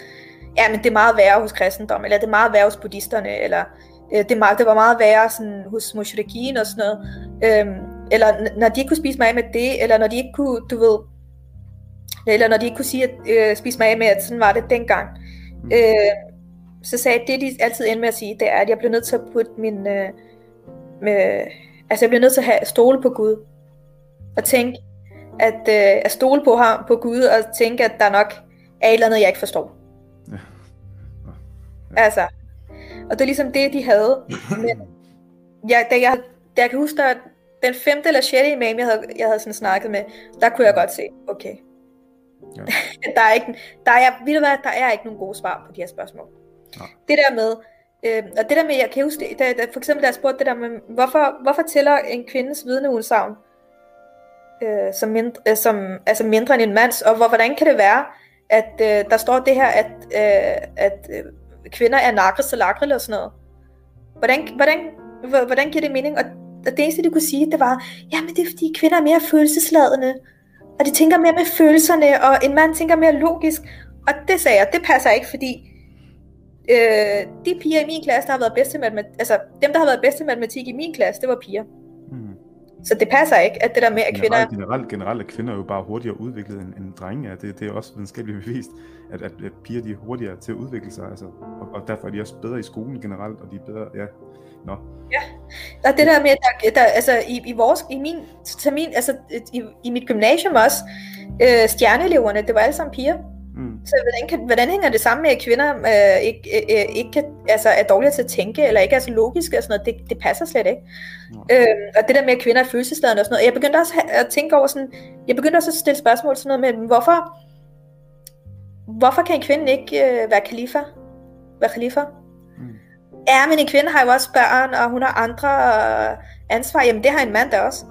ja, men det er meget værre hos kristendom, eller det er meget værre hos buddhisterne, eller Øh, det, det var meget værre sådan, hos mushrikin og sådan noget. Øhm, eller når de ikke kunne spise mig af med det, eller når de ikke kunne, du ved, eller når de ikke kunne sige, at øh, spise mig af med, at sådan var det dengang. Mm. Øh, så sagde jeg, det de altid endte med at sige, det er, at jeg bliver nødt til at putte min, øh, med, altså jeg bliver nødt til at have stole på Gud, og tænke, at, øh, at stole på ham, på Gud, og tænke, at der nok er et eller andet, jeg ikke forstår. Ja. Ja. Altså, og det er ligesom det, de havde. Men jeg, da, jeg, da jeg kan huske, at den femte eller sjette imam, jeg havde, jeg havde sådan snakket med, der kunne jeg godt se, okay, ja. der er ikke, der er, ved du hvad, der er ikke nogen gode svar på de her spørgsmål. Det der med, øh, og det der med, jeg kan huske, da, da, for eksempel da jeg spurgte det der med, hvorfor, hvorfor tæller en kvindes vidneudsagn øh, som, mindre, øh, som, altså mindre end en mands, og hvor, hvordan kan det være, at øh, der står det her, at, øh, at øh, kvinder er nakre så lakre eller sådan noget. Hvordan, hvordan, hvordan giver det mening? Og det eneste, de kunne sige, det var, ja, men det er fordi kvinder er mere følelsesladende, og de tænker mere med følelserne, og en mand tænker mere logisk. Og det sagde jeg, det passer ikke, fordi øh, de piger i min klasse, der har været bedste matematik, altså dem, der har været bedste matematik i min klasse, det var piger. Så det passer ikke, at det der med, at kvinder... Generelt, generelt er kvinder jo bare hurtigere udviklet end, end drenge er. Det, det er også videnskabeligt bevist, at, at, at piger de er hurtigere til at udvikle sig. Altså, og, og derfor er de også bedre i skolen generelt, og de er bedre... Ja, Nå. Ja, og det der med, der, der, altså i, i, vores, i min termin, altså i, i mit gymnasium også, øh, stjerneeleverne, det var alle sammen piger. Mm. Så hvordan, kan, hvordan hænger det sammen med, at kvinder øh, ikke, øh, ikke kan, altså, er dårligere til at tænke, eller ikke er så logiske og sådan noget? Det, det passer slet ikke. Mm. Øh, og det der med, at kvinder er følelsesladende og sådan noget. Jeg begyndte også at tænke over sådan, jeg begyndte også at stille spørgsmål sådan noget med, hvorfor, hvorfor kan en kvinde ikke øh, være kalifa? Være khalifa? Mm. Ja, men en kvinde har jo også børn, og hun har andre øh, ansvar. Jamen, det har en mand der også.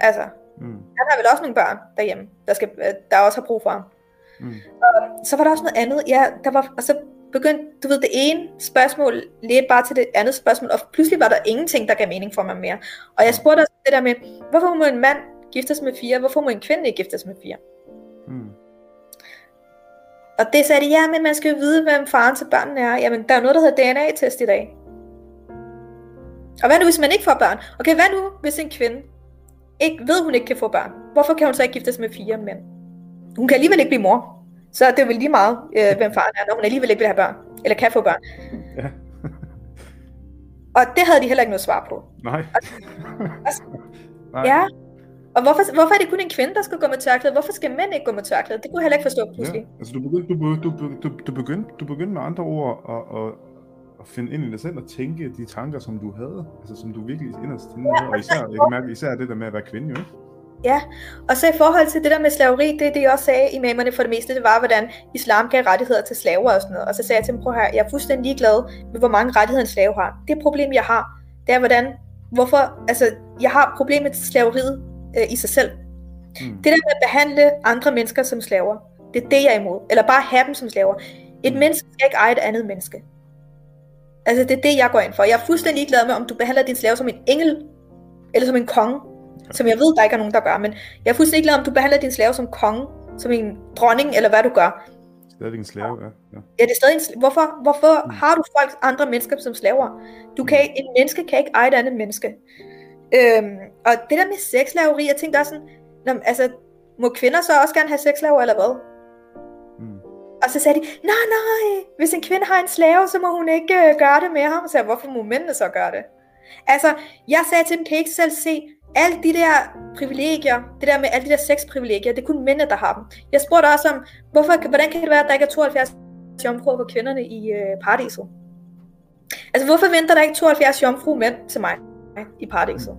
Altså, mm. han har vel også nogle børn derhjemme, der, skal, øh, der også har brug for ham. Mm. Og så var der også noget andet. Ja, der var, og så begyndte, du ved, det ene spørgsmål ledte bare til det andet spørgsmål, og pludselig var der ingenting, der gav mening for mig mere. Og jeg spurgte også det der med, hvorfor må en mand giftes med fire, hvorfor må en kvinde ikke giftes med fire? Mm. Og det sagde de, ja, men man skal jo vide, hvem faren til børnene er. Jamen, der er noget, der hedder DNA-test i dag. Og hvad nu, hvis man ikke får børn? Okay, hvad nu, hvis en kvinde ikke ved, hun ikke kan få børn? Hvorfor kan hun så ikke giftes med fire mænd? Hun kan alligevel ikke blive mor. Så det er vel lige meget, øh, hvem faren er, når hun alligevel ikke vil have børn. Eller kan få børn. Ja. og det havde de heller ikke noget svar på. Nej. altså, Nej. Ja. Og hvorfor, hvorfor er det kun en kvinde, der skal gå med tørklæde? Hvorfor skal mænd ikke gå med tørklæde? Det kunne jeg heller ikke forstå pludselig. Ja, altså du begyndte, du, du, du, du, begyndte, du begyndte med andre ord at, at, at finde ind i dig selv og tænke de tanker, som du havde. Altså som du virkelig inderst ja, havde. Og især, jeg kan mærke, især det der med at være kvinde, jo ikke? Ja, og så i forhold til det der med slaveri, det det jeg også sagde imamerne for det meste, det var, hvordan islam gav rettigheder til slaver og sådan noget. Og så sagde jeg til dem, prøv her, jeg er fuldstændig ligeglad med, hvor mange rettigheder en slave har. Det problem, jeg har, det er, hvordan, hvorfor, altså, jeg har problemet med slaveriet øh, i sig selv. Mm. Det der med at behandle andre mennesker som slaver, det er det, jeg er imod. Eller bare have dem som slaver. Et mm. menneske skal ikke eje et andet menneske. Altså, det er det, jeg går ind for. Jeg er fuldstændig ligeglad med, om du behandler din slave som en engel, eller som en konge, som jeg ved, der ikke er nogen, der gør, men jeg er fuldstændig glad om du behandler din slave som konge, som en dronning, eller hvad du gør. Stadig en slave, ja. Ja, ja det er stadig en Hvorfor, hvorfor mm. har du folk, andre mennesker som slaver? Du kan, mm. en menneske kan ikke eje et andet menneske. Øhm, og det der med sexlaveri, jeg tænkte også sådan, når, altså, må kvinder så også gerne have sexslaver, eller hvad? Mm. Og så sagde de, nej, nej, hvis en kvinde har en slave, så må hun ikke øh, gøre det med ham. Så jeg, hvorfor må mændene så gøre det? Altså, jeg sagde til dem, kan I ikke selv se, alle de der privilegier, det der med alle de der seks privilegier, det er kun mændene, der har dem. Jeg spurgte også om, hvorfor, hvordan kan det være, at der ikke er 72 jomfruer på kvinderne i øh, paradiset? Altså, hvorfor venter der ikke 72 jomfru mænd til mig i paradiset?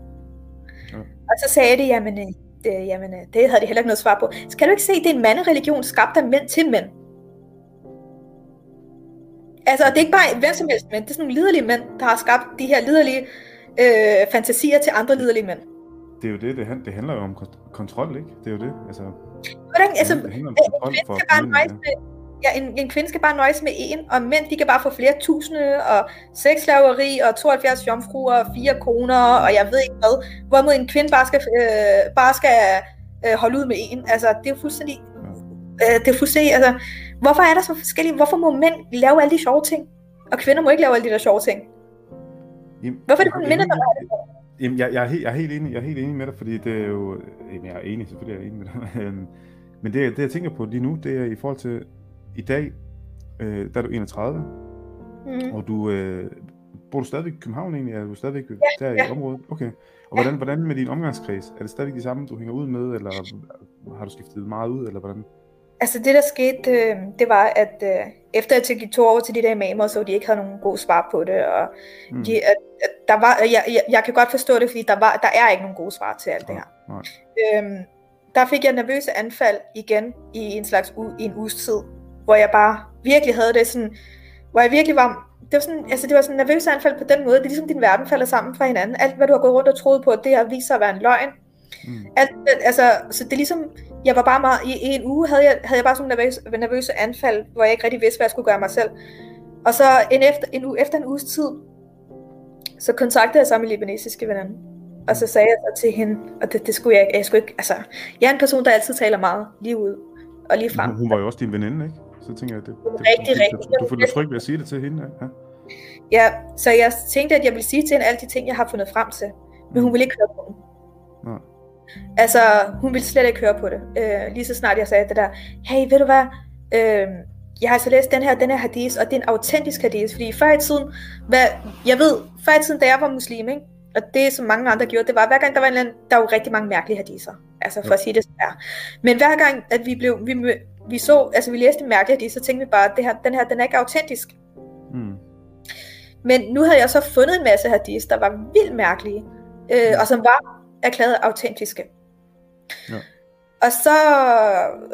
Ja. Og så sagde de, jamen, øh, det, jamen, øh, det havde de heller ikke noget svar på. Så kan du ikke se, det er en mandereligion skabt af mænd til mænd? Altså, det er ikke bare hvem som helst mænd, det er sådan nogle liderlige mænd, der har skabt de her liderlige øh, fantasier til andre liderlige mænd det er jo det, det, det handler jo om kontrol, ikke? Det er jo det, altså... Hvordan, altså, det handler om kontrol en, for bare nøjes med, ja, en, en kvinde skal bare nøjes med en, og mænd, de kan bare få flere tusinde, og sexslaveri, og 72 jomfruer, og fire koner, og jeg ved ikke hvad. Hvorimod en kvinde bare skal, øh, bare skal øh, holde ud med en. Altså, det er jo fuldstændig... Øh, det er fuldstændig, altså... Hvorfor er der så forskellige... Hvorfor må mænd lave alle de sjove ting, og kvinder må ikke lave alle de der sjove ting? Jamen, Hvorfor er det kun minder, der har det? Jamen, jeg, jeg, er helt, jeg, er helt enig, jeg er helt enig med dig, fordi det er jo... Jamen, jeg er enig, selvfølgelig er jeg enig med dig. Men det, det, jeg tænker på lige nu, det er i forhold til i dag, øh, der er du 31, Mm. og du... Øh, bor du stadigvæk i København egentlig? Er du stadigvæk der i ja. området? Okay. Og hvordan, hvordan med din omgangskreds? Er det stadigvæk de samme, du hænger ud med, eller har du skiftet meget ud, eller hvordan? Altså det der skete, øh, det var, at øh, efter at jeg gik to år til de der imamer, så de ikke havde nogen god svar på det, og Mm. de, at, at der var, jeg, jeg, jeg kan godt forstå det, fordi der, var, der er ikke nogen gode svar til alt det her. Nej. Øhm, der fik jeg nervøse anfald igen i en slags u, i en uges tid, hvor jeg bare virkelig havde det sådan, hvor jeg virkelig var, det var sådan, altså det var sådan en nervøs anfald på den måde, det er ligesom din verden falder sammen fra hinanden. Alt hvad du har gået rundt og troet på, det har vist sig at være en løgn. Mm. Alt, altså, så det er ligesom, jeg var bare meget, i, i en uge havde jeg, havde jeg bare sådan nogle nervøse, nervøse anfald, hvor jeg ikke rigtig vidste, hvad jeg skulle gøre mig selv. Og så en efter, en uge, efter en uges tid, så kontaktede jeg så min libanesiske veninde. Og så sagde jeg så til hende, og det, det skulle jeg ikke, jeg skulle ikke, altså, jeg er en person, der altid taler meget lige ud og lige frem. Hun, hun var jo også din veninde, ikke? Så tænker jeg, det, det, Rigtig, du, rigtig. Du, du følte dig tryg ved at sige det til hende, ja? Ja, så jeg tænkte, at jeg ville sige til hende alle de ting, jeg har fundet frem til. Men hun ville ikke høre på dem. Altså, hun ville slet ikke høre på det. Øh, lige så snart jeg sagde det der, hey, ved du hvad, øh, jeg har altså læst den her, den her hadith, og det er en autentisk hadith, fordi før i tiden, hvad, jeg ved, før i tiden, da jeg var muslim, ikke? og det som mange andre gjorde, det var, hver gang der var en eller anden, der var jo rigtig mange mærkelige hadither, altså for at sige det sådan her. Men hver gang, at vi blev, vi, vi så, altså vi læste en mærkelig hadith, så tænkte vi bare, at det her, den her, den er ikke autentisk. Mm. Men nu havde jeg så fundet en masse hadiths, der var vildt mærkelige, øh, og som var erklæret autentiske. Ja. Og så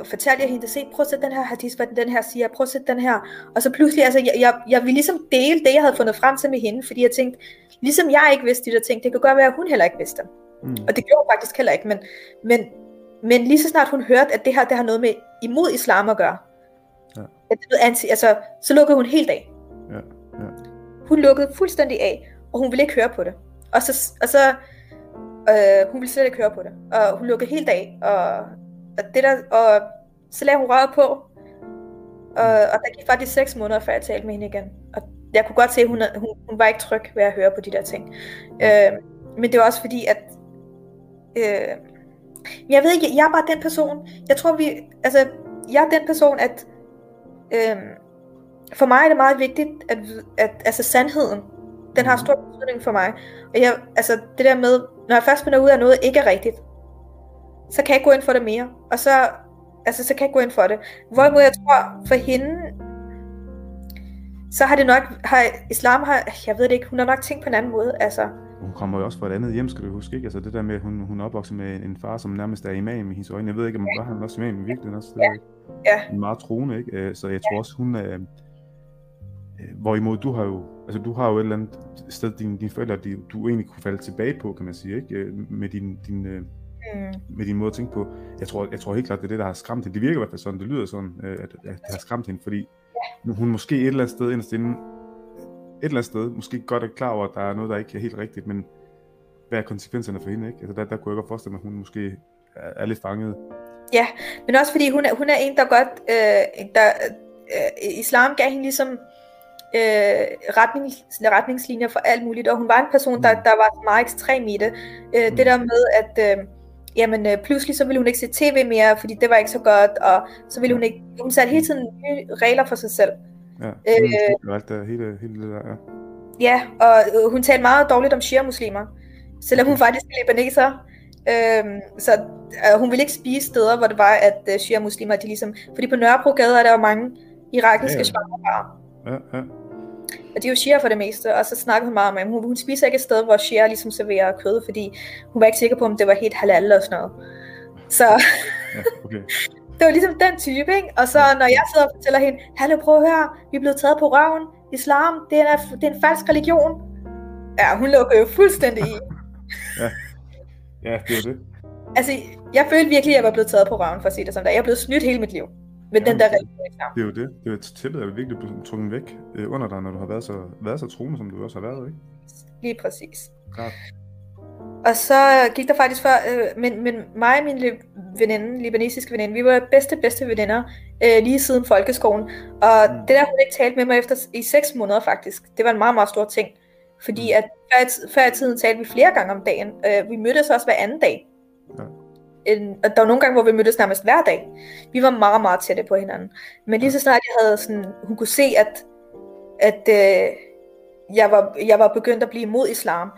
fortalte jeg hende, se, prøv at sætte den her hadith, hvad den her siger, prøv at sætte den her. Og så pludselig, altså, jeg, jeg, jeg ville ligesom dele det, jeg havde fundet frem til med hende, fordi jeg tænkte, ligesom jeg ikke vidste de der ting, det kan godt være, at hun heller ikke vidste dem. Mm. Og det gjorde hun faktisk heller ikke, men, men, men lige så snart hun hørte, at det her det har noget med imod islam at gøre, Ja. at det anti, altså, så lukkede hun helt af. Ja, ja. Hun lukkede fuldstændig af, og hun ville ikke høre på det. Og så, og så øh, hun ville slet ikke høre på det. Og hun lukkede helt af, og, og, det der, og så lagde hun røret på, og, og der gik faktisk seks måneder, før jeg talte med hende igen. Og jeg kunne godt se, at hun, hun, hun var ikke tryg ved at høre på de der ting. Øh, men det var også fordi, at... Øh, jeg ved ikke, jeg er bare den person, jeg tror vi, altså, jeg er den person, at øh, for mig er det meget vigtigt, at, at altså sandheden, den har stor betydning for mig. Og jeg, altså det der med, når jeg først finder ud af, at noget ikke er rigtigt, så kan jeg ikke gå ind for det mere. Og så, altså, så kan jeg ikke gå ind for det. Hvorimod jeg tror, for hende, så har det nok, har islam har, jeg ved det ikke, hun har nok tænkt på en anden måde. Altså, Hun kommer jo også fra et andet hjem, skal du huske, ikke? Altså det der med, at hun, hun er opvokset med en far, som nærmest er imam i hendes øjne. Jeg ved ikke, om var han også imam i virkeligheden også. Ja. ikke- Ja. En meget troende, ikke? Øh, Så jeg tror også, hun er... øh, Hvorimod du har jo, altså du har jo et eller andet sted, dine, dine forældre, de, du egentlig kunne falde tilbage på, kan man sige, ikke? Øh, Med din, din, øh, mm, med din måde at tænke på. Jeg tror, jeg tror helt klart, det er det, der har skræmt hende. Det virker i hvert fald sådan, det lyder sådan, øh, at, at det har skræmt hende, fordi hun måske et eller andet sted inderst inde, et eller andet sted, måske godt er klar over, at der er noget, der ikke er helt rigtigt, men hvad er konsekvenserne for hende, ikke? Altså der, der kunne jeg godt forestille mig, at hun måske er, er lidt fanget. Ja, men også fordi hun er, hun er en, der godt, øh, der, øh, islam gav hende ligesom øh, retning, retningslinjer for alt muligt, og hun var en person, der, Mm. der var meget ekstrem i det. Øh, Mm. Det der med, at øh, jamen, øh, pludselig så ville hun ikke se tv mere, fordi det var ikke så godt, og så ville hun ikke, hun satte hele tiden nye regler for sig selv. Ja, Øh. øh, og alt det, hele, hele det der, ja. Ja, og øh, hun talte meget dårligt om shia-muslimer, selvom hun faktisk er libaneser. Øhm, så øh, hun ville ikke spise steder, hvor det var, at øh, shia-muslimer, de ligesom... Fordi på Nørrebrogade er der jo mange irakiske Ja, ja, ja. ja, ja. Og de er jo shia for det meste, og så snakkede hun meget om, at hun, hun spiser ikke et sted, hvor shia ligesom serverer kød, fordi hun var ikke sikker på, om det var helt halal og sådan noget. Så ja okay. det var ligesom den type, ikke? Og så når jeg sidder og fortæller hende, Hallo, prøv at høre, vi er blevet taget på røven, islam, det er, det er en falsk religion. Ja, hun lukker jo fuldstændig i. Ja, det er det. Altså, jeg følte virkelig, at jeg var blevet taget på røven, for at sige det som det er. Jeg er blevet snydt hele mit liv. Med Jamen, den der det- er jo det. det er jo, tæppet er jo virkelig blevet trukket væk øh, under dig, når du har været så, været så troende, som du også har været, ikke? Lige præcis. Klart. Og så gik der faktisk før, øh, men, men mig og min veninde, libanesiske veninde, vi var bedste, bedste veninder øh, lige siden folkeskolen. Og Mm. mm. det der, hun ikke talte med mig efter i seks måneder faktisk, det var en meget, meget stor ting. Fordi at før, før i tiden talte vi flere gange om dagen. Øh, vi mødtes også hver anden dag. En, og der var nogle gange, hvor vi mødtes nærmest hver dag. Vi var meget, meget tætte på hinanden. Men lige så snart jeg havde sådan, hun kunne se, at, at øh, jeg, var, jeg var begyndt at blive imod islam.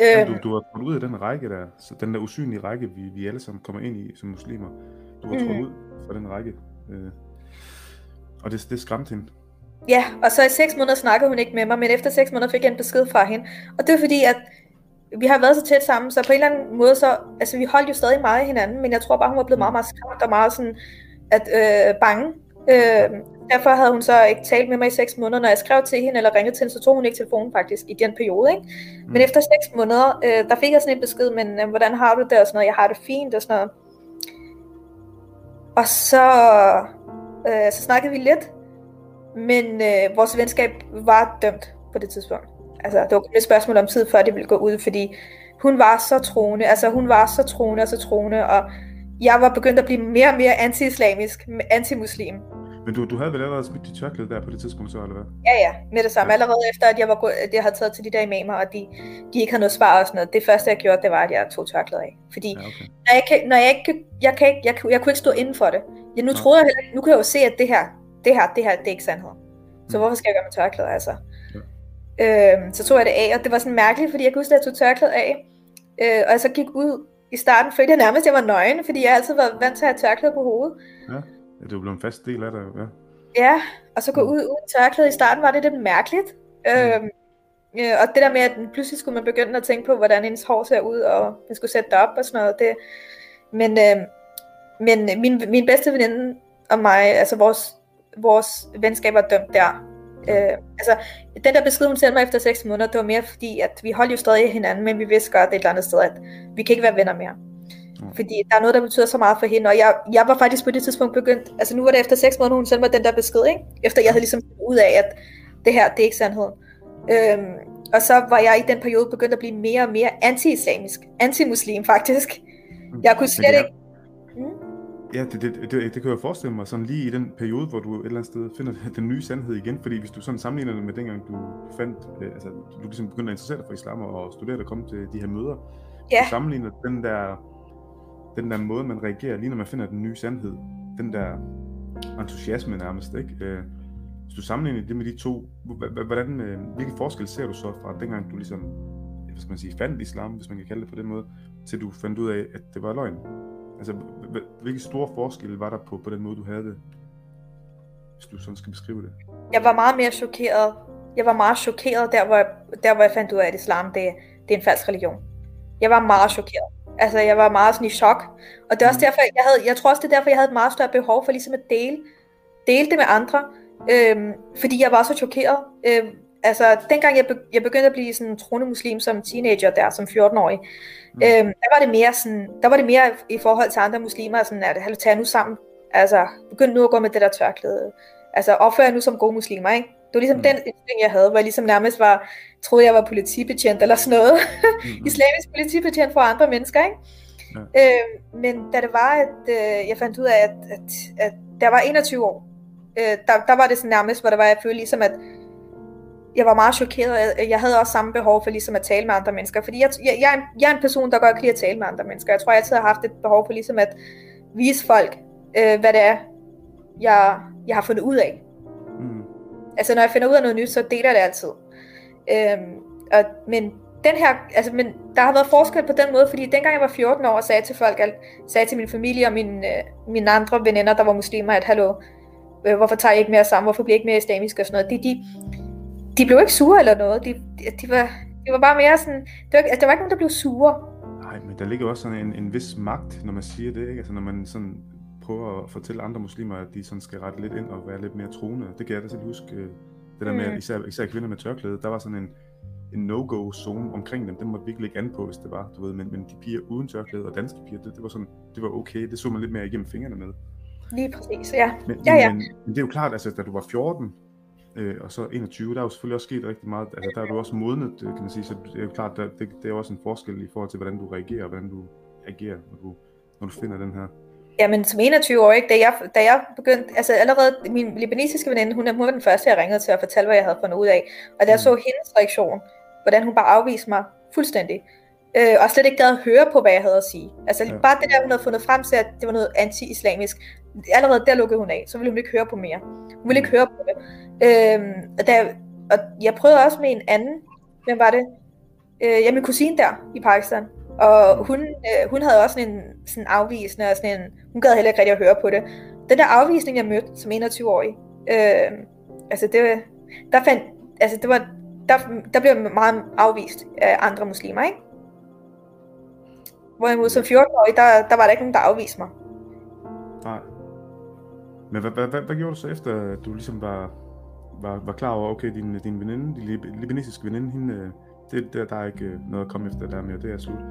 Jamen, du, øhm. du var trådt ud af den række der, så den der usynlige række, vi, vi alle sammen kommer ind i som muslimer. Du var trådt mm. ud fra den række. Øh, og det, det skræmte hende. Ja, og så i seks måneder snakkede hun ikke med mig, men efter seks måneder fik jeg en besked fra hende. Og det er fordi, at vi har været så tæt sammen, så på en eller anden måde, så, altså vi holdt jo stadig meget af hinanden, men jeg tror bare, hun var blevet meget, meget skræmt og meget sådan, at øh, bange. Øh, derfor havde hun så ikke talt med mig i seks måneder. Når jeg skrev til hende eller ringede til hende, så tog hun ikke telefonen faktisk i den periode. Ikke? Mm. Men efter seks måneder, øh, der fik jeg sådan en besked, men øh, hvordan har du det og sådan noget, jeg har det fint og sådan noget. Og så, øh, så snakkede vi lidt, men øh, vores venskab var dømt på det tidspunkt. Altså, det var kun et spørgsmål om tid, før det ville gå ud, fordi hun var så troende, altså hun var så troende og så troende, og jeg var begyndt at blive mere og mere anti-islamisk, anti-muslim. Men du, du havde vel allerede smidt dit tørklæde der på det tidspunkt så, eller hvad? Ja, ja, med det samme. Ja. Allerede efter, at jeg, var, at jeg havde taget til de der imamer, og de, de ikke havde noget svar og sådan noget. Det første, jeg gjorde, det var, at jeg tog tørklædet af. Fordi ja, okay. når jeg, kan, når jeg ikke, jeg, kan ikke, jeg, jeg, jeg kunne ikke stå inden for det. Jeg, nu ja. troede jeg heller nu kan jeg jo se, at det her, det her, det her, det er ikke sandhed. Så mm. hvorfor skal jeg gøre med tørklædet, altså? Ja. Øhm, så tog jeg det af, og det var sådan mærkeligt, fordi jeg kunne huske, at jeg tog tørklædet af, øh, og jeg så gik ud i starten, følte jeg nærmest, at jeg var nøgen, fordi jeg altid var vant til at have tørklæde på hovedet. Ja, det blev en fast del af det, ja. Ja, og så gå mm. ud uden tørklæde i starten var det lidt mærkeligt. Mm. Øhm, øh, og det der med, at pludselig skulle man begynde at tænke på, hvordan ens hår ser ud, og man skulle sætte det op og sådan noget. Det, men øh, men min, min bedste veninde og mig, altså vores, vores venskab var dømt der. Øh, altså, den der besked, hun sendte mig efter 6 måneder, det var mere fordi, at vi holdt jo stadig hinanden, men vi vidste godt et eller andet sted, at vi kan ikke være venner mere. Fordi der er noget, der betyder så meget for hende, og jeg, jeg var faktisk på det tidspunkt begyndt, altså nu var det efter 6 måneder, hun sendte mig den der besked, ikke? Efter jeg havde ligesom ud af, at det her, det er ikke sandhed. Øhm, og så var jeg i den periode begyndt at blive mere og mere anti-islamisk, anti-muslim faktisk. Mm. Jeg kunne slet ikke... Ja, det, det, det, det kan jeg forestille mig, sådan lige i den periode, hvor du et eller andet sted finder den nye sandhed igen, fordi hvis du sådan sammenligner det med dengang, du fandt, øh, altså du ligesom begyndte at interessere dig for islam og studere og komme til de her møder, ja. du sammenligner den der den der måde, man reagerer, lige når man finder den nye sandhed, den der entusiasme nærmest, ikke? Øh, hvis du sammenligner det med de to, hvordan, øh, hvilken forskel ser du så fra dengang du ligesom, hvad skal man sige, fandt islam, hvis man kan kalde det på den måde, til du fandt ud af, at det var løgn? Altså, hvilke store forskel var der på, på den måde, du havde det, hvis du sådan skal beskrive det? Jeg var meget mere chokeret. Jeg var meget chokeret der, hvor jeg, der, hvor jeg fandt ud af, at islam det, det er en falsk religion. Jeg var meget chokeret. Altså, jeg var meget sådan i chok. Og det er også mm. derfor, jeg havde, jeg tror også, det er derfor, jeg havde et meget større behov for ligesom at dele, dele det med andre. Øhm, fordi jeg var så chokeret. Øhm, altså, dengang jeg, be, jeg begyndte at blive sådan en troende muslim som teenager der, som 14-årig, mm. øhm, der var det mere sådan, der var det mere i forhold til andre muslimer, sådan at, hallo, tag nu sammen. Altså, begynd nu at gå med det der tørklæde. Altså, opfør nu som gode muslimer, ikke? Det var ligesom mm. den indstilling, jeg havde, hvor jeg ligesom nærmest var, troede, jeg var politibetjent eller sådan noget. Mm. Islamisk politibetjent for andre mennesker, ikke? Ja. Øh, men da det var, at øh, jeg fandt ud af, at, at, at der var 21 år, øh, der, der var det sådan nærmest, hvor det var, jeg følte ligesom, at jeg var meget chokeret. Jeg, jeg havde også samme behov for ligesom at tale med andre mennesker, fordi jeg, jeg, jeg, er, en, jeg er en person, der godt kan lide at tale med andre mennesker. Jeg tror, jeg altid har haft et behov for ligesom at vise folk, øh, hvad det er, jeg, jeg har fundet ud af. Mm. Altså når jeg finder ud af noget nyt, så deler jeg det altid. Øhm, og, men den her, altså, men der har været forskel på den måde, fordi dengang jeg var 14 år og sagde til folk, at, sagde til min familie og min, øh, mine andre veninder, der var muslimer, at hallo, øh, hvorfor tager I ikke mere sammen, hvorfor bliver I ikke mere islamisk og sådan noget. De, de, de blev ikke sure eller noget, de, de, de, var, de var bare mere sådan, det var, altså, der var ikke nogen, der blev sure. Nej, men der ligger også sådan en, en vis magt, når man siger det, ikke? Altså når man sådan prøver at fortælle andre muslimer, at de sådan skal rette lidt ind og være lidt mere troende. Det kan jeg da selv huske, øh, det der med, mm. især, især kvinder med tørklæde, der var sådan en, en no-go-zone omkring dem. Den måtte vi ikke an på, hvis det var, du ved. Men, men de piger uden tørklæde og danske piger, det, det, var sådan, det var okay. Det så man lidt mere igennem fingrene med. Lige præcis, ja. Men, ja, ja. Men, men det er jo klart, altså, da du var 14, øh, og så 21, der er jo selvfølgelig også sket rigtig meget. Altså, der er du også modnet, øh, kan man sige. Så det er jo klart, der, det, det er også en forskel i forhold til, hvordan du reagerer, og hvordan du agerer, når du, når du finder den her Jamen, som 21-årig, da jeg, da jeg begyndte, altså allerede, min libanesiske veninde, hun, hun var den første, jeg ringede til at fortælle, hvad jeg havde fundet ud af. Og da jeg så mm. hendes reaktion, hvordan hun bare afviste mig fuldstændig. Øh, og slet ikke gad at høre på, hvad jeg havde at sige. Altså ja. bare det der, hun havde fundet frem til, at det var noget anti-islamisk. Allerede der lukkede hun af, så ville hun ikke høre på mere. Hun ville ikke høre på det. Øhm, og, der, og jeg prøvede også med en anden, hvem var det? Øh, ja, min kusine der i Pakistan. Og hun, øh, hun havde også en sådan afvisende, og sådan en, hun gad heller ikke rigtig at høre på det. Den der afvisning, jeg mødte som 21-årig, øh, altså det, der fandt, altså det var, der, der blev meget afvist af andre muslimer, ikke? Hvorimod som 14-årig, der, der var der ikke nogen, der afviste mig. Nej. Men hvad, hvad, hvad, hvad gjorde du så efter, at du ligesom var, var, var klar over, okay, din, din veninde, din libanesiske veninde, hende, øh, det, der, der er ikke øh, noget at komme efter der mere, det er slut.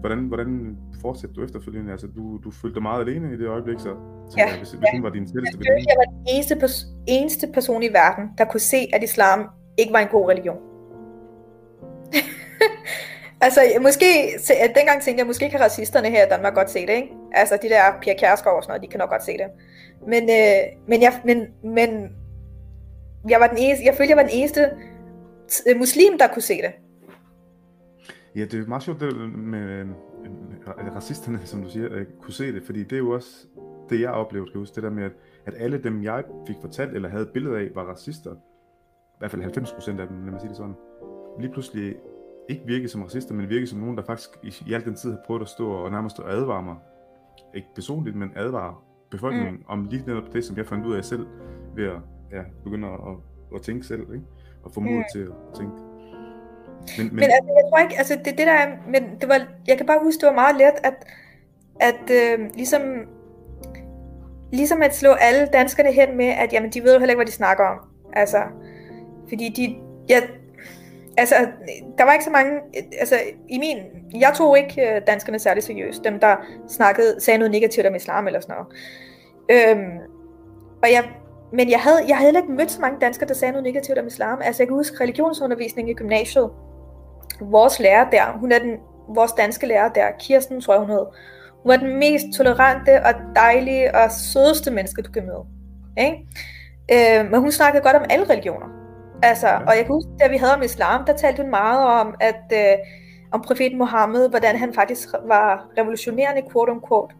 Hvordan, hvordan fortsatte du efterfølgende? Altså, du, du følte dig meget alene i det øjeblik, så, så ja, hvis, hvis ja. hun var din tætteste veninde. Jeg var den eneste, pers- eneste person i verden, der kunne se, at islam ikke var en god religion. altså, måske, dengang tænkte jeg, måske kan racisterne her i Danmark godt se det, ikke? Altså, de der Pia Kjærsgaard og sådan noget, de kan nok godt se det. Men, øh, men, jeg, men, men jeg, var den eneste, jeg følte, jeg var den eneste øh, muslim, der kunne se det. Ja, det er meget sjovt det med øh, øh, racisterne, som du siger, kunne se det, fordi det er jo også det, jeg oplevede, kan huske, det der med, at, at alle dem, jeg fik fortalt, eller havde billedet af, var racister. I hvert fald 90 procent af dem, lad mig sige det sådan. Lige pludselig ikke virke som racister, men virke som nogen, der faktisk i, i al den tid har prøvet at stå og nærmest at advare mig. Ikke personligt, men advare befolkningen mm. om lige netop det, som jeg fandt ud af selv, ved at ja, begynde at, at, at tænke selv, ikke? og få mod mm. til at tænke. Men, men, men altså, jeg tror ikke, altså det, det der, men det var, jeg kan bare huske, det var meget let, at, at øh, ligesom, ligesom at slå alle danskerne hen med, at jamen, de ved jo heller ikke, hvad de snakker om. Altså, fordi de, ja, altså, der var ikke så mange, altså, i min, jeg tog ikke øh, danskerne særlig seriøst, dem der snakkede, sagde noget negativt om islam eller sådan noget. Øhm, og jeg, men jeg havde, jeg havde heller ikke mødt så mange danskere, der sagde noget negativt om islam. Altså, jeg kan huske religionsundervisning i gymnasiet, vores lærer der, hun er den, vores danske lærer der, Kirsten tror jeg hun hed, hun var den mest tolerante og dejlige og sødeste menneske, du kan møde. Ikke? Øh, men hun snakkede godt om alle religioner. Altså, og jeg kan huske, da vi havde om islam, der talte hun meget om, at øh, om profeten Mohammed, hvordan han faktisk var revolutionerende, quote unquote,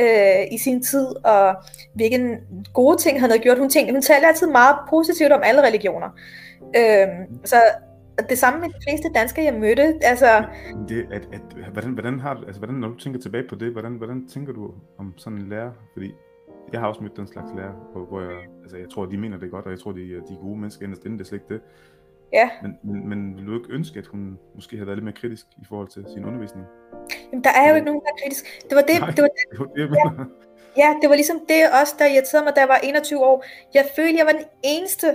øh, i sin tid, og hvilke gode ting han havde gjort. Hun, tænkte, hun talte altid meget positivt om alle religioner. Øh, så det samme med de fleste danskere, jeg mødte. Altså... Det, at, at, hvordan, hvordan har altså, hvordan, når du tænker tilbage på det, hvordan, hvordan tænker du om sådan en lærer? Fordi jeg har også mødt den slags lærer, hvor, hvor jeg, altså, jeg tror, de mener det godt, og jeg tror, de, de er gode mennesker inderst inde, det er slet ikke det. Ja. Men, men, men vil du ikke ønske, at hun måske havde været lidt mere kritisk i forhold til sin undervisning? Jamen, der er jo ikke nogen, der er kritisk. Det var det, Nej, det, var det, det, var det ja. ja, det var ligesom det også, der irriterede mig, da jeg var 21 år. Jeg følte, jeg var den eneste,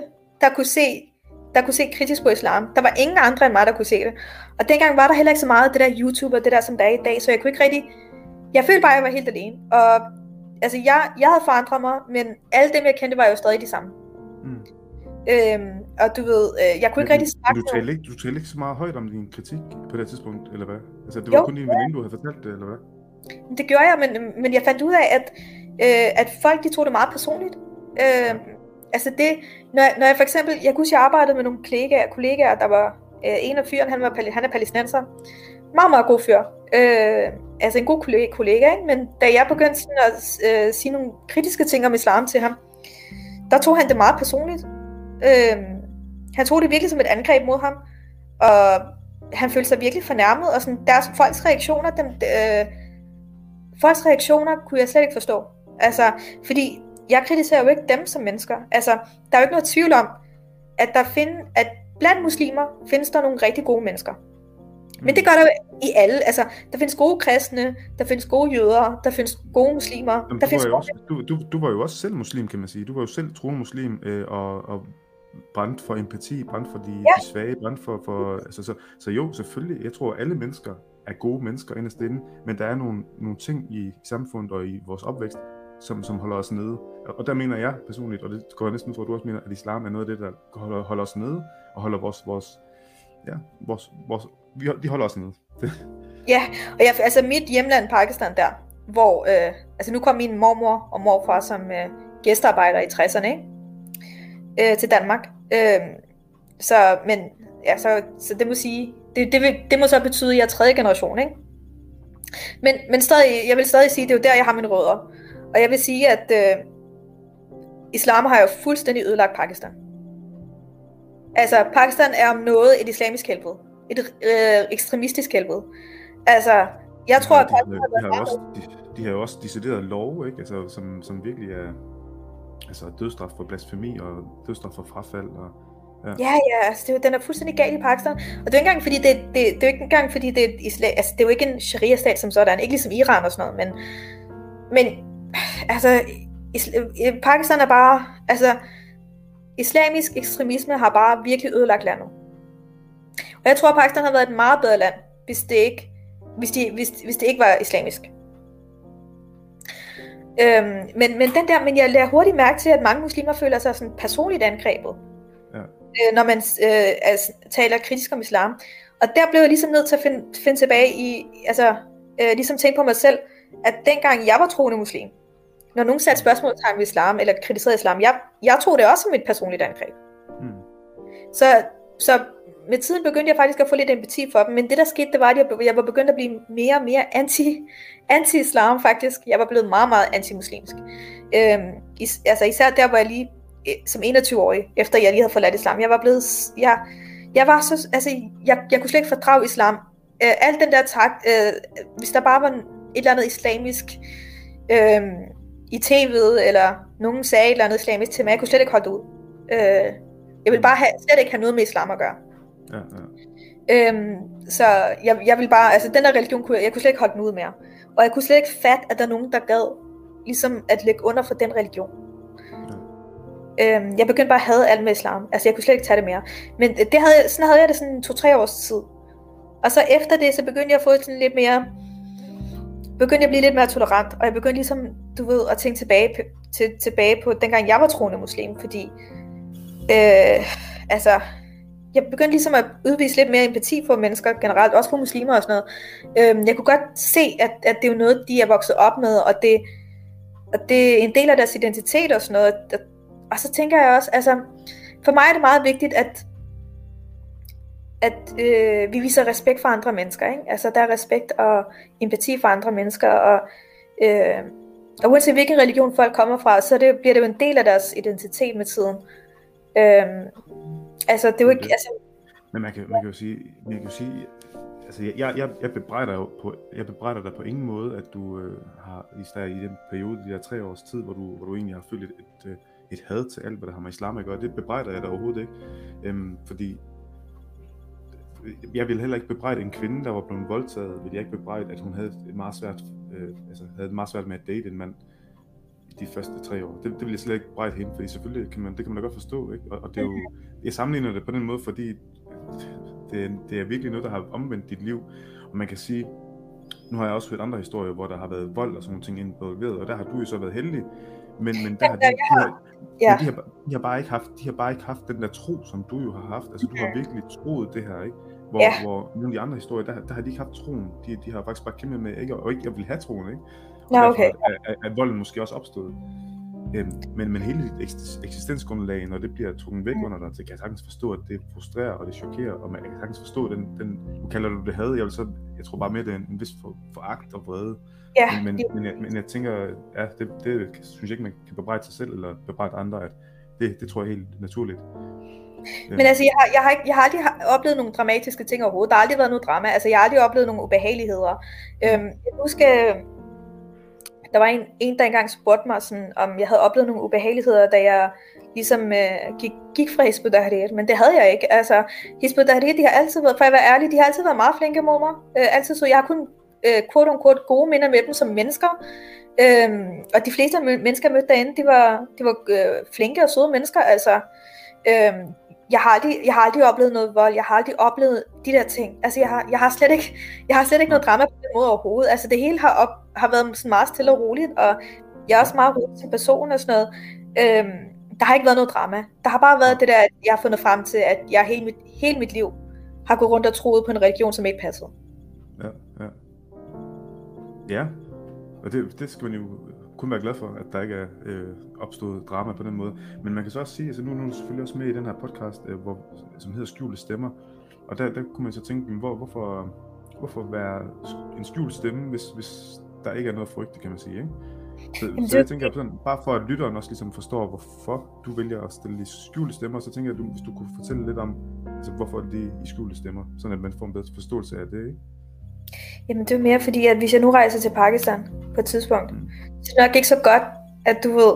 der kunne se der kunne se kritisk på islam. Der var ingen andre end mig, der kunne se det. Og dengang var der heller ikke så meget af det der YouTube og det der, som der er i dag, så jeg kunne ikke rigtig... Jeg følte bare, at jeg var helt alene. Og altså, jeg, jeg havde forandret mig, men alle dem, jeg kendte, var jo stadig de samme. Mm. Øhm, og du ved, øh, jeg kunne ikke men, rigtig snakke du talte ikke, du talte ikke så meget højt om din kritik på det tidspunkt, eller hvad? Altså, det var jo, kun din veninde, du havde fortalt det, eller hvad? Det gjorde jeg, men, men jeg fandt ud af, at, øh, at folk de tog det meget personligt. Øh, altså det, når, jeg, når jeg for eksempel, jeg kunne jeg arbejdede med nogle kollegaer, kollegaer der var, øh, en af fyren, han, var, han er palæstinenser, meget, meget god fyr, øh, altså en god kollega, kollega ikke? men da jeg begyndte sådan at øh, sige nogle kritiske ting om islam til ham, der tog han det meget personligt. Øh, han tog det virkelig som et angreb mod ham, og han følte sig virkelig fornærmet, og sådan, deres folks reaktioner, dem, øh, folks reaktioner kunne jeg slet ikke forstå. Altså, fordi jeg kritiserer jo ikke dem som mennesker. Altså, der er jo ikke noget tvivl om, at der find, at blandt muslimer findes der nogle rigtig gode mennesker. Men det gør der i alle. Altså, der findes gode kristne, der findes gode jøder, der findes gode muslimer. Jamen, der du, findes var også, du, du, du var jo også selv muslim, kan man sige. Du var jo selv troende muslim, øh, og, og brændt for empati, brændt for de, ja. de svage, brændt for... for altså, så, så jo, selvfølgelig, jeg tror, alle mennesker er gode mennesker inderst inde, men der er nogle, nogle ting i samfundet og i vores opvækst, som, som holder os nede. Og der mener jeg personligt, og det går jeg næsten for, at du også mener, at islam er noget af det, der holder, holder os nede, og holder vores, vores, ja, vores, vores, vi, de holder os nede. ja, og jeg, altså mit hjemland Pakistan der, hvor, øh, altså nu kom min mormor og morfar som øh, gæstearbejder i 60'erne, ikke? Øh, til Danmark. Øh, så, men ja, så, så det må sige, det, det, vil, det må så betyde, at jeg er tredje generation, ikke? Men, men stadig, jeg vil stadig sige, at det er jo der, jeg har mine rødder. Og jeg vil sige, at øh, islam har jo fuldstændig ødelagt Pakistan. Altså, Pakistan er om noget et islamisk helvede. Et øh, ekstremistisk helvede. Altså, jeg tror, ja, at de, de, har også, de, de har jo også decideret lov, ikke? Altså, som, som virkelig er altså, dødstraf for blasfemi og dødstraf for frafald. Og, ja, ja, ja altså, det, den er fuldstændig gal i Pakistan. Og det er jo ikke engang, fordi det, det, det er ikke engang, fordi det er, isla, altså, det er jo ikke en sharia-stat som sådan, ikke ligesom Iran og sådan noget, men, men altså, Pakistan er bare, altså, islamisk ekstremisme har bare virkelig ødelagt landet. Og jeg tror, at Pakistan har været et meget bedre land, hvis det ikke, hvis de, hvis, hvis det ikke var islamisk. Øhm, men, men, den der, men jeg lærer hurtigt mærke til, at mange muslimer føler sig sådan personligt angrebet, ja. øh, når man øh, altså, taler kritisk om islam. Og der blev jeg ligesom nødt til at finde, finde tilbage i, altså øh, ligesom tænke på mig selv, at dengang jeg var troende muslim, når nogen satte spørgsmålstegn ved islam, eller kritiserede islam, jeg, jeg tog det også som et personligt angreb. Mm. Så, så med tiden begyndte jeg faktisk at få lidt empati for dem, men det der skete, det var, at jeg, jeg var begyndt at blive mere og mere anti, anti-islam faktisk. Jeg var blevet meget, meget anti-muslimsk. Øhm, is, altså især der, hvor jeg lige, øh, som 21-årig, efter jeg lige havde forladt islam, jeg var blevet, jeg, jeg var så, altså, jeg, jeg kunne slet ikke fordrage islam. Øh, alt den der tak, øh, hvis der bare var et eller andet islamisk, øh, i tv'et, eller nogen sagde et eller andet islamisk til mig. Jeg kunne slet ikke holde det ud. Øh, jeg vil bare have, slet ikke have noget med islam at gøre. Ja, ja. Øhm, så jeg, jeg vil bare, altså den der religion, kunne jeg, jeg kunne slet ikke holde den ud mere. Og jeg kunne slet ikke fatte, at der er nogen, der gad ligesom at lægge under for den religion. Ja. Øhm, jeg begyndte bare at have alt med islam. Altså jeg kunne slet ikke tage det mere. Men det havde, sådan havde jeg det sådan to-tre års tid. Og så efter det, så begyndte jeg at få sådan lidt mere begyndte jeg at blive lidt mere tolerant, og jeg begyndte ligesom, du ved, at tænke tilbage, til, tilbage på dengang jeg var troende muslim, fordi øh, altså, jeg begyndte ligesom at udvise lidt mere empati for mennesker generelt, også for muslimer og sådan noget. Øhm, jeg kunne godt se, at, at det er jo noget, de er vokset op med, og det, og det er en del af deres identitet og sådan noget. Og, og så tænker jeg også, altså, for mig er det meget vigtigt, at at øh, vi viser respekt for andre mennesker. Ikke? Altså der er respekt og empati for andre mennesker, og, øh, og uanset hvilken religion folk kommer fra, så det, bliver det jo en del af deres identitet med tiden. Øh, altså det er jo ikke... Altså, men man kan, man kan jo sige, man kan jo sige altså jeg, jeg, jeg, bebrejder jo på, jeg bebrejder dig på ingen måde, at du øh, har især i den periode, de der tre års tid, hvor du, hvor du egentlig har følt et, et, et had til alt, hvad der har med islam at gøre, det bebrejder jeg dig overhovedet ikke. Øhm, fordi jeg ville heller ikke bebrejde en kvinde, der var blevet voldtaget, ville jeg ikke bebrejde, at hun havde et meget svært, øh, altså havde meget svært med at date en mand de første tre år. Det, det ville jeg slet ikke bebrejde hende, fordi selvfølgelig kan man, det kan man da godt forstå, ikke? Og, og det er jo, jeg sammenligner det på den måde, fordi det, det er virkelig noget, der har omvendt dit liv, og man kan sige, nu har jeg også hørt andre historier, hvor der har været vold og sådan nogle ting involveret, og der har du jo så været heldig, men, men der har de, de, har, ja. de, har, de, har bare ikke haft, de har bare ikke haft den der tro, som du jo har haft. Altså, du har virkelig troet det her, ikke? Hvor, ja. hvor nogle af de andre historier, der, der har de ikke haft troen. De, de har faktisk bare kæmpet med ikke, og ikke at vil have troen, ikke? Ja, okay. er, er, er, volden måske også opstået. Øhm, men, men hele dit eksistensgrundlag, når det bliver trukket væk mm. under dig, så kan jeg sagtens forstå, at det frustrerer og det chokerer, og man kan sagtens forstå den, den nu kalder du det had, jeg vil så, jeg tror bare mere, det er en, en vis for, foragt og vrede. Ja, men, men, men, jeg, men jeg tænker, ja, det, det synes jeg ikke, man kan bebrejde sig selv, eller bebrejde andre, at det, det tror jeg er helt naturligt. Men altså, jeg har, jeg, har ikke, jeg har aldrig oplevet nogle dramatiske ting overhovedet. Der har aldrig været noget drama. Altså, jeg har aldrig oplevet nogle ubehageligheder. Øhm, jeg husker, der var en, en, der engang spurgte mig, sådan, om jeg havde oplevet nogle ubehageligheder, da jeg ligesom øh, gik, gik fra Hizbut Tahrir, men det havde jeg ikke. Altså, Hizbut Tahrir, de har altid været, for at være ærlig, de har altid været meget flinke mod mig. Øh, altid så jeg har kun øh, quote unquote gode minder med dem som mennesker. Øhm, og de fleste mennesker, jeg mødte derinde, de var, de var øh, flinke og søde mennesker. Altså, øhm, jeg har, aldrig, jeg har aldrig oplevet noget vold, jeg har aldrig oplevet de der ting. Altså, jeg har, jeg har, slet, ikke, jeg har slet ikke noget drama på den måde overhovedet. Altså, det hele har, op, har været sådan meget stille og roligt, og jeg er også meget rolig som person og sådan noget. Øhm, der har ikke været noget drama. Der har bare været det der, at jeg har fundet frem til, at jeg hele mit, hele mit liv har gået rundt og troet på en religion, som ikke passede. Ja, ja. Ja, og det, det skal man jo kun være glad for, at der ikke er øh, opstået drama på den måde. Men man kan så også sige, altså nu, nu er du selvfølgelig også med i den her podcast, øh, hvor, som hedder Skjulte Stemmer. Og der, der kunne man så tænke, hvor, hvorfor, hvorfor være en skjult stemme, hvis, hvis der ikke er noget frygt, kan man sige, ikke? Så, Jamen, så jeg tænker sådan, bare for at lytteren også ligesom forstår, hvorfor du vælger at stille de skjulte stemmer, så tænker jeg, at du, hvis du kunne fortælle lidt om, altså, hvorfor det er i skjulte stemmer, sådan at man får en bedre forståelse af det, ikke? Jamen det er mere fordi, at hvis jeg nu rejser til Pakistan på et tidspunkt, mm. så er det nok ikke så godt, at du ved,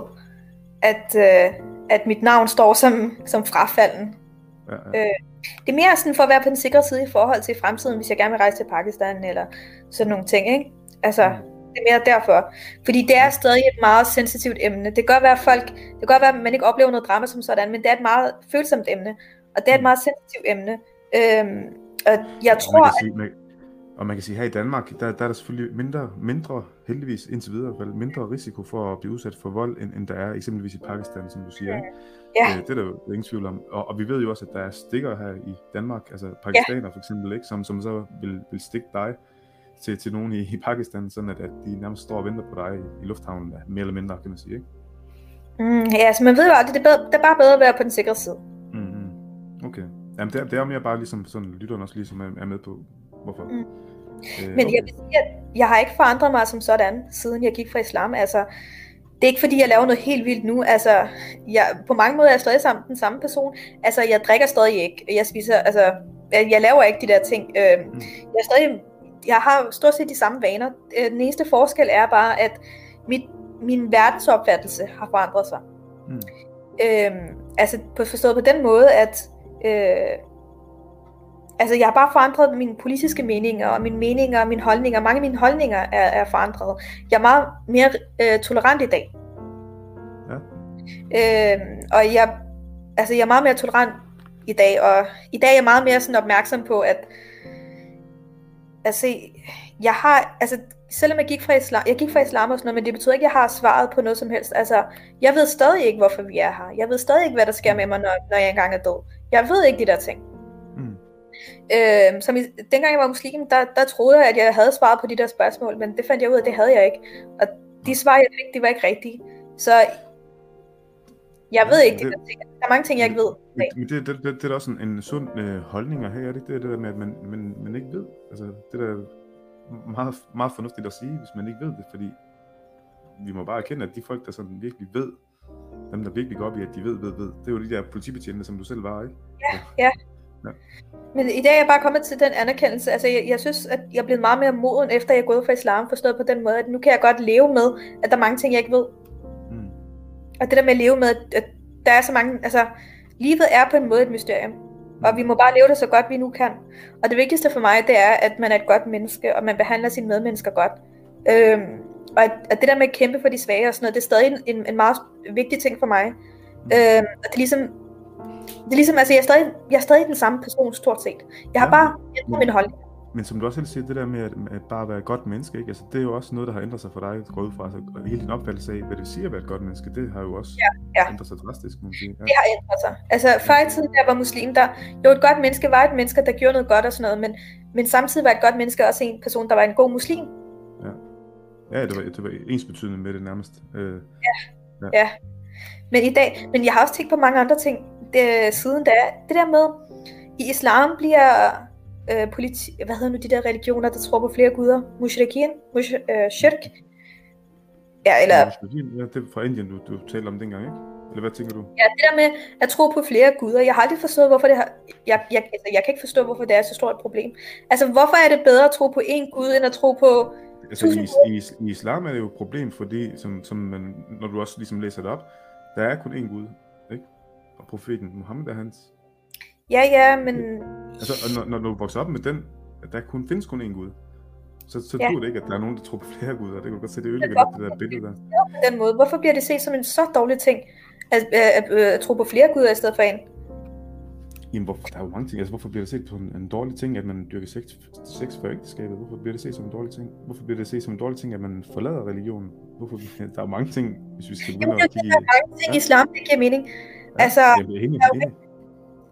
at, øh, at mit navn står som, som frafalden. Ja, ja. Øh, det er mere sådan for at være på den sikre side i forhold til fremtiden, hvis jeg gerne vil rejse til Pakistan, eller sådan nogle ting, ikke? Altså, mm. Det er mere derfor. Fordi det er stadig et meget sensitivt emne. Det kan godt være, at folk, det kan godt være, at man ikke oplever noget drama som sådan, men det er et meget følsomt emne, og det er et mm. meget sensitivt emne. Øhm, og jeg tror, sige, at... Og man kan sige, at her i Danmark, der, der er der selvfølgelig mindre, mindre, heldigvis indtil videre, vel, mindre risiko for at blive udsat for vold, end, end der er eksempelvis i Pakistan, som du siger. Ikke? Ja. Øh, det er der jo ingen tvivl om. Og, og vi ved jo også, at der er stikker her i Danmark, altså pakistaner ja. for eksempel, ikke, som, som så vil, vil stikke dig til, til nogen i, i Pakistan, sådan at, at de nærmest står og venter på dig i, i lufthavnen, mere eller mindre, kan man sige. Ikke? Mm, ja, altså man ved jo aldrig, det er, bedre, det er bare bedre at være på den sikre side. Mm-hmm. Okay. Jamen det er, det er mere bare ligesom sådan, lytteren også ligesom er, er med på, hvorfor. Mm. Øh, Men jeg vil sige, at jeg har ikke forandret mig som sådan, siden jeg gik fra islam. Altså, det er ikke fordi, jeg laver noget helt vildt nu. Altså, jeg, på mange måder er jeg stadig sammen, den samme person. Altså, jeg drikker stadig ikke. Jeg spiser, altså, jeg, jeg laver ikke de der ting. Øh, mm. Jeg er stadig, jeg har stort set de samme vaner. Øh, den eneste forskel er bare, at mit, min verdensopfattelse har forandret sig. Mm. Øh, altså, på, forstået på den måde, at øh, altså jeg har bare forandret mine politiske meninger, og mine meninger og mine holdninger. Mange af mine holdninger er, er forandret. Jeg er meget mere øh, tolerant i dag. Ja. Øh, og jeg, altså jeg er meget mere tolerant i dag, og i dag er jeg meget mere sådan opmærksom på, at altså, jeg har, altså, selvom jeg gik fra islam, jeg gik fra islam og sådan noget, men det betyder ikke, at jeg har svaret på noget som helst. Altså, jeg ved stadig ikke, hvorfor vi er her. Jeg ved stadig ikke, hvad der sker med mig, når, når jeg engang er død. Jeg ved ikke de der ting. Øh, som i, dengang jeg var muslim, der, der troede jeg, at jeg havde svaret på de der spørgsmål, men det fandt jeg ud af, det havde jeg ikke. Og de svar, jeg fik, de var ikke rigtige. Så jeg ved ikke, det, det, der er mange ting, jeg ikke ved. Men det, det, det, det er også en, en sund øh, holdning at have, er det ikke det, det der med, at man, man, man ikke ved? Altså, det der er meget, meget fornuftigt at sige, hvis man ikke ved det, fordi vi må bare erkende, at de folk, der sådan virkelig ved, dem der virkelig går op i, at de ved, ved, ved, det er jo de der politibetjente, som du selv var, ikke? Ja, ja. Ja. Men i dag er jeg bare kommet til den anerkendelse. Altså, jeg, jeg synes, at jeg er blevet meget mere moden, efter jeg er gået fra islam, forstået på den måde, at nu kan jeg godt leve med, at der er mange ting, jeg ikke ved. Mm. Og det der med at leve med, at, at der er så mange, altså, livet er på en måde et mysterium. Og vi må bare leve det så godt, vi nu kan. Og det vigtigste for mig, det er, at man er et godt menneske, og man behandler sine medmennesker godt. Øhm, og at, at det der med at kæmpe for de svage og sådan noget, det er stadig en, en meget vigtig ting for mig. Øhm, og det er ligesom, det er ligesom, altså jeg er stadig, jeg er stadig den samme person stort set. Jeg har bare ændret min holdning. Men som du også selv siger, det der med at, at bare være et godt menneske, ikke? Altså, det er jo også noget, der har ændret sig for dig, gå ud fra. Altså, hele din opfattelse af, hvad det vil sige at være et godt menneske, det har jo også ja, ja. ændret sig drastisk, man sige. Ja. Det har ændret sig. Altså, før i tiden, jeg var muslim, der jo et godt menneske var et menneske, der gjorde noget godt og sådan noget, men, men samtidig var et godt menneske også en person, der var en god muslim. Ja, ja det, var, det var ens betydende med det nærmest. Øh, ja. ja, ja. Men i dag, men jeg har også tænkt på mange andre ting det, siden da. Det der med, i islam bliver øh, politi, hvad hedder nu de der religioner, der tror på flere guder? Mushrikin? Mush, øh, shirk? Ja, eller... Ja, det er fra Indien, du, du talte om dengang, ikke? Eller hvad tænker du? Ja, det der med at tro på flere guder. Jeg har aldrig forstået, hvorfor det har... Jeg, jeg, altså, jeg kan ikke forstå, hvorfor det er så stort et problem. Altså, hvorfor er det bedre at tro på én gud, end at tro på... Altså, i, i, i, islam er det jo et problem, fordi, som, som man, når du også ligesom læser det op, der er kun én gud og profeten Muhammed er hans. Ja, ja, men... Altså, når, når du vokser op med den, at der kun findes kun én Gud, så, så ja. det ikke, at der er nogen, der tror på flere guder. Det kan du godt se, det ødelægger lidt det der billede der. På den måde. Hvorfor bliver det set som en så dårlig ting, at, at, at, at tro på flere guder i stedet for en? Jamen, hvorfor, der er jo mange ting. Altså, hvorfor bliver det set som en, en dårlig ting, at man dyrker sex, sex for ægteskabet? Hvorfor bliver det set som en dårlig ting? Hvorfor bliver det set som en dårlig ting, at man forlader religionen? Hvorfor, der er mange ting, hvis vi skal begynde Jamen, at kigge... Der er mange ting i islam, det giver mening. Ja, altså, jeg er enig, enig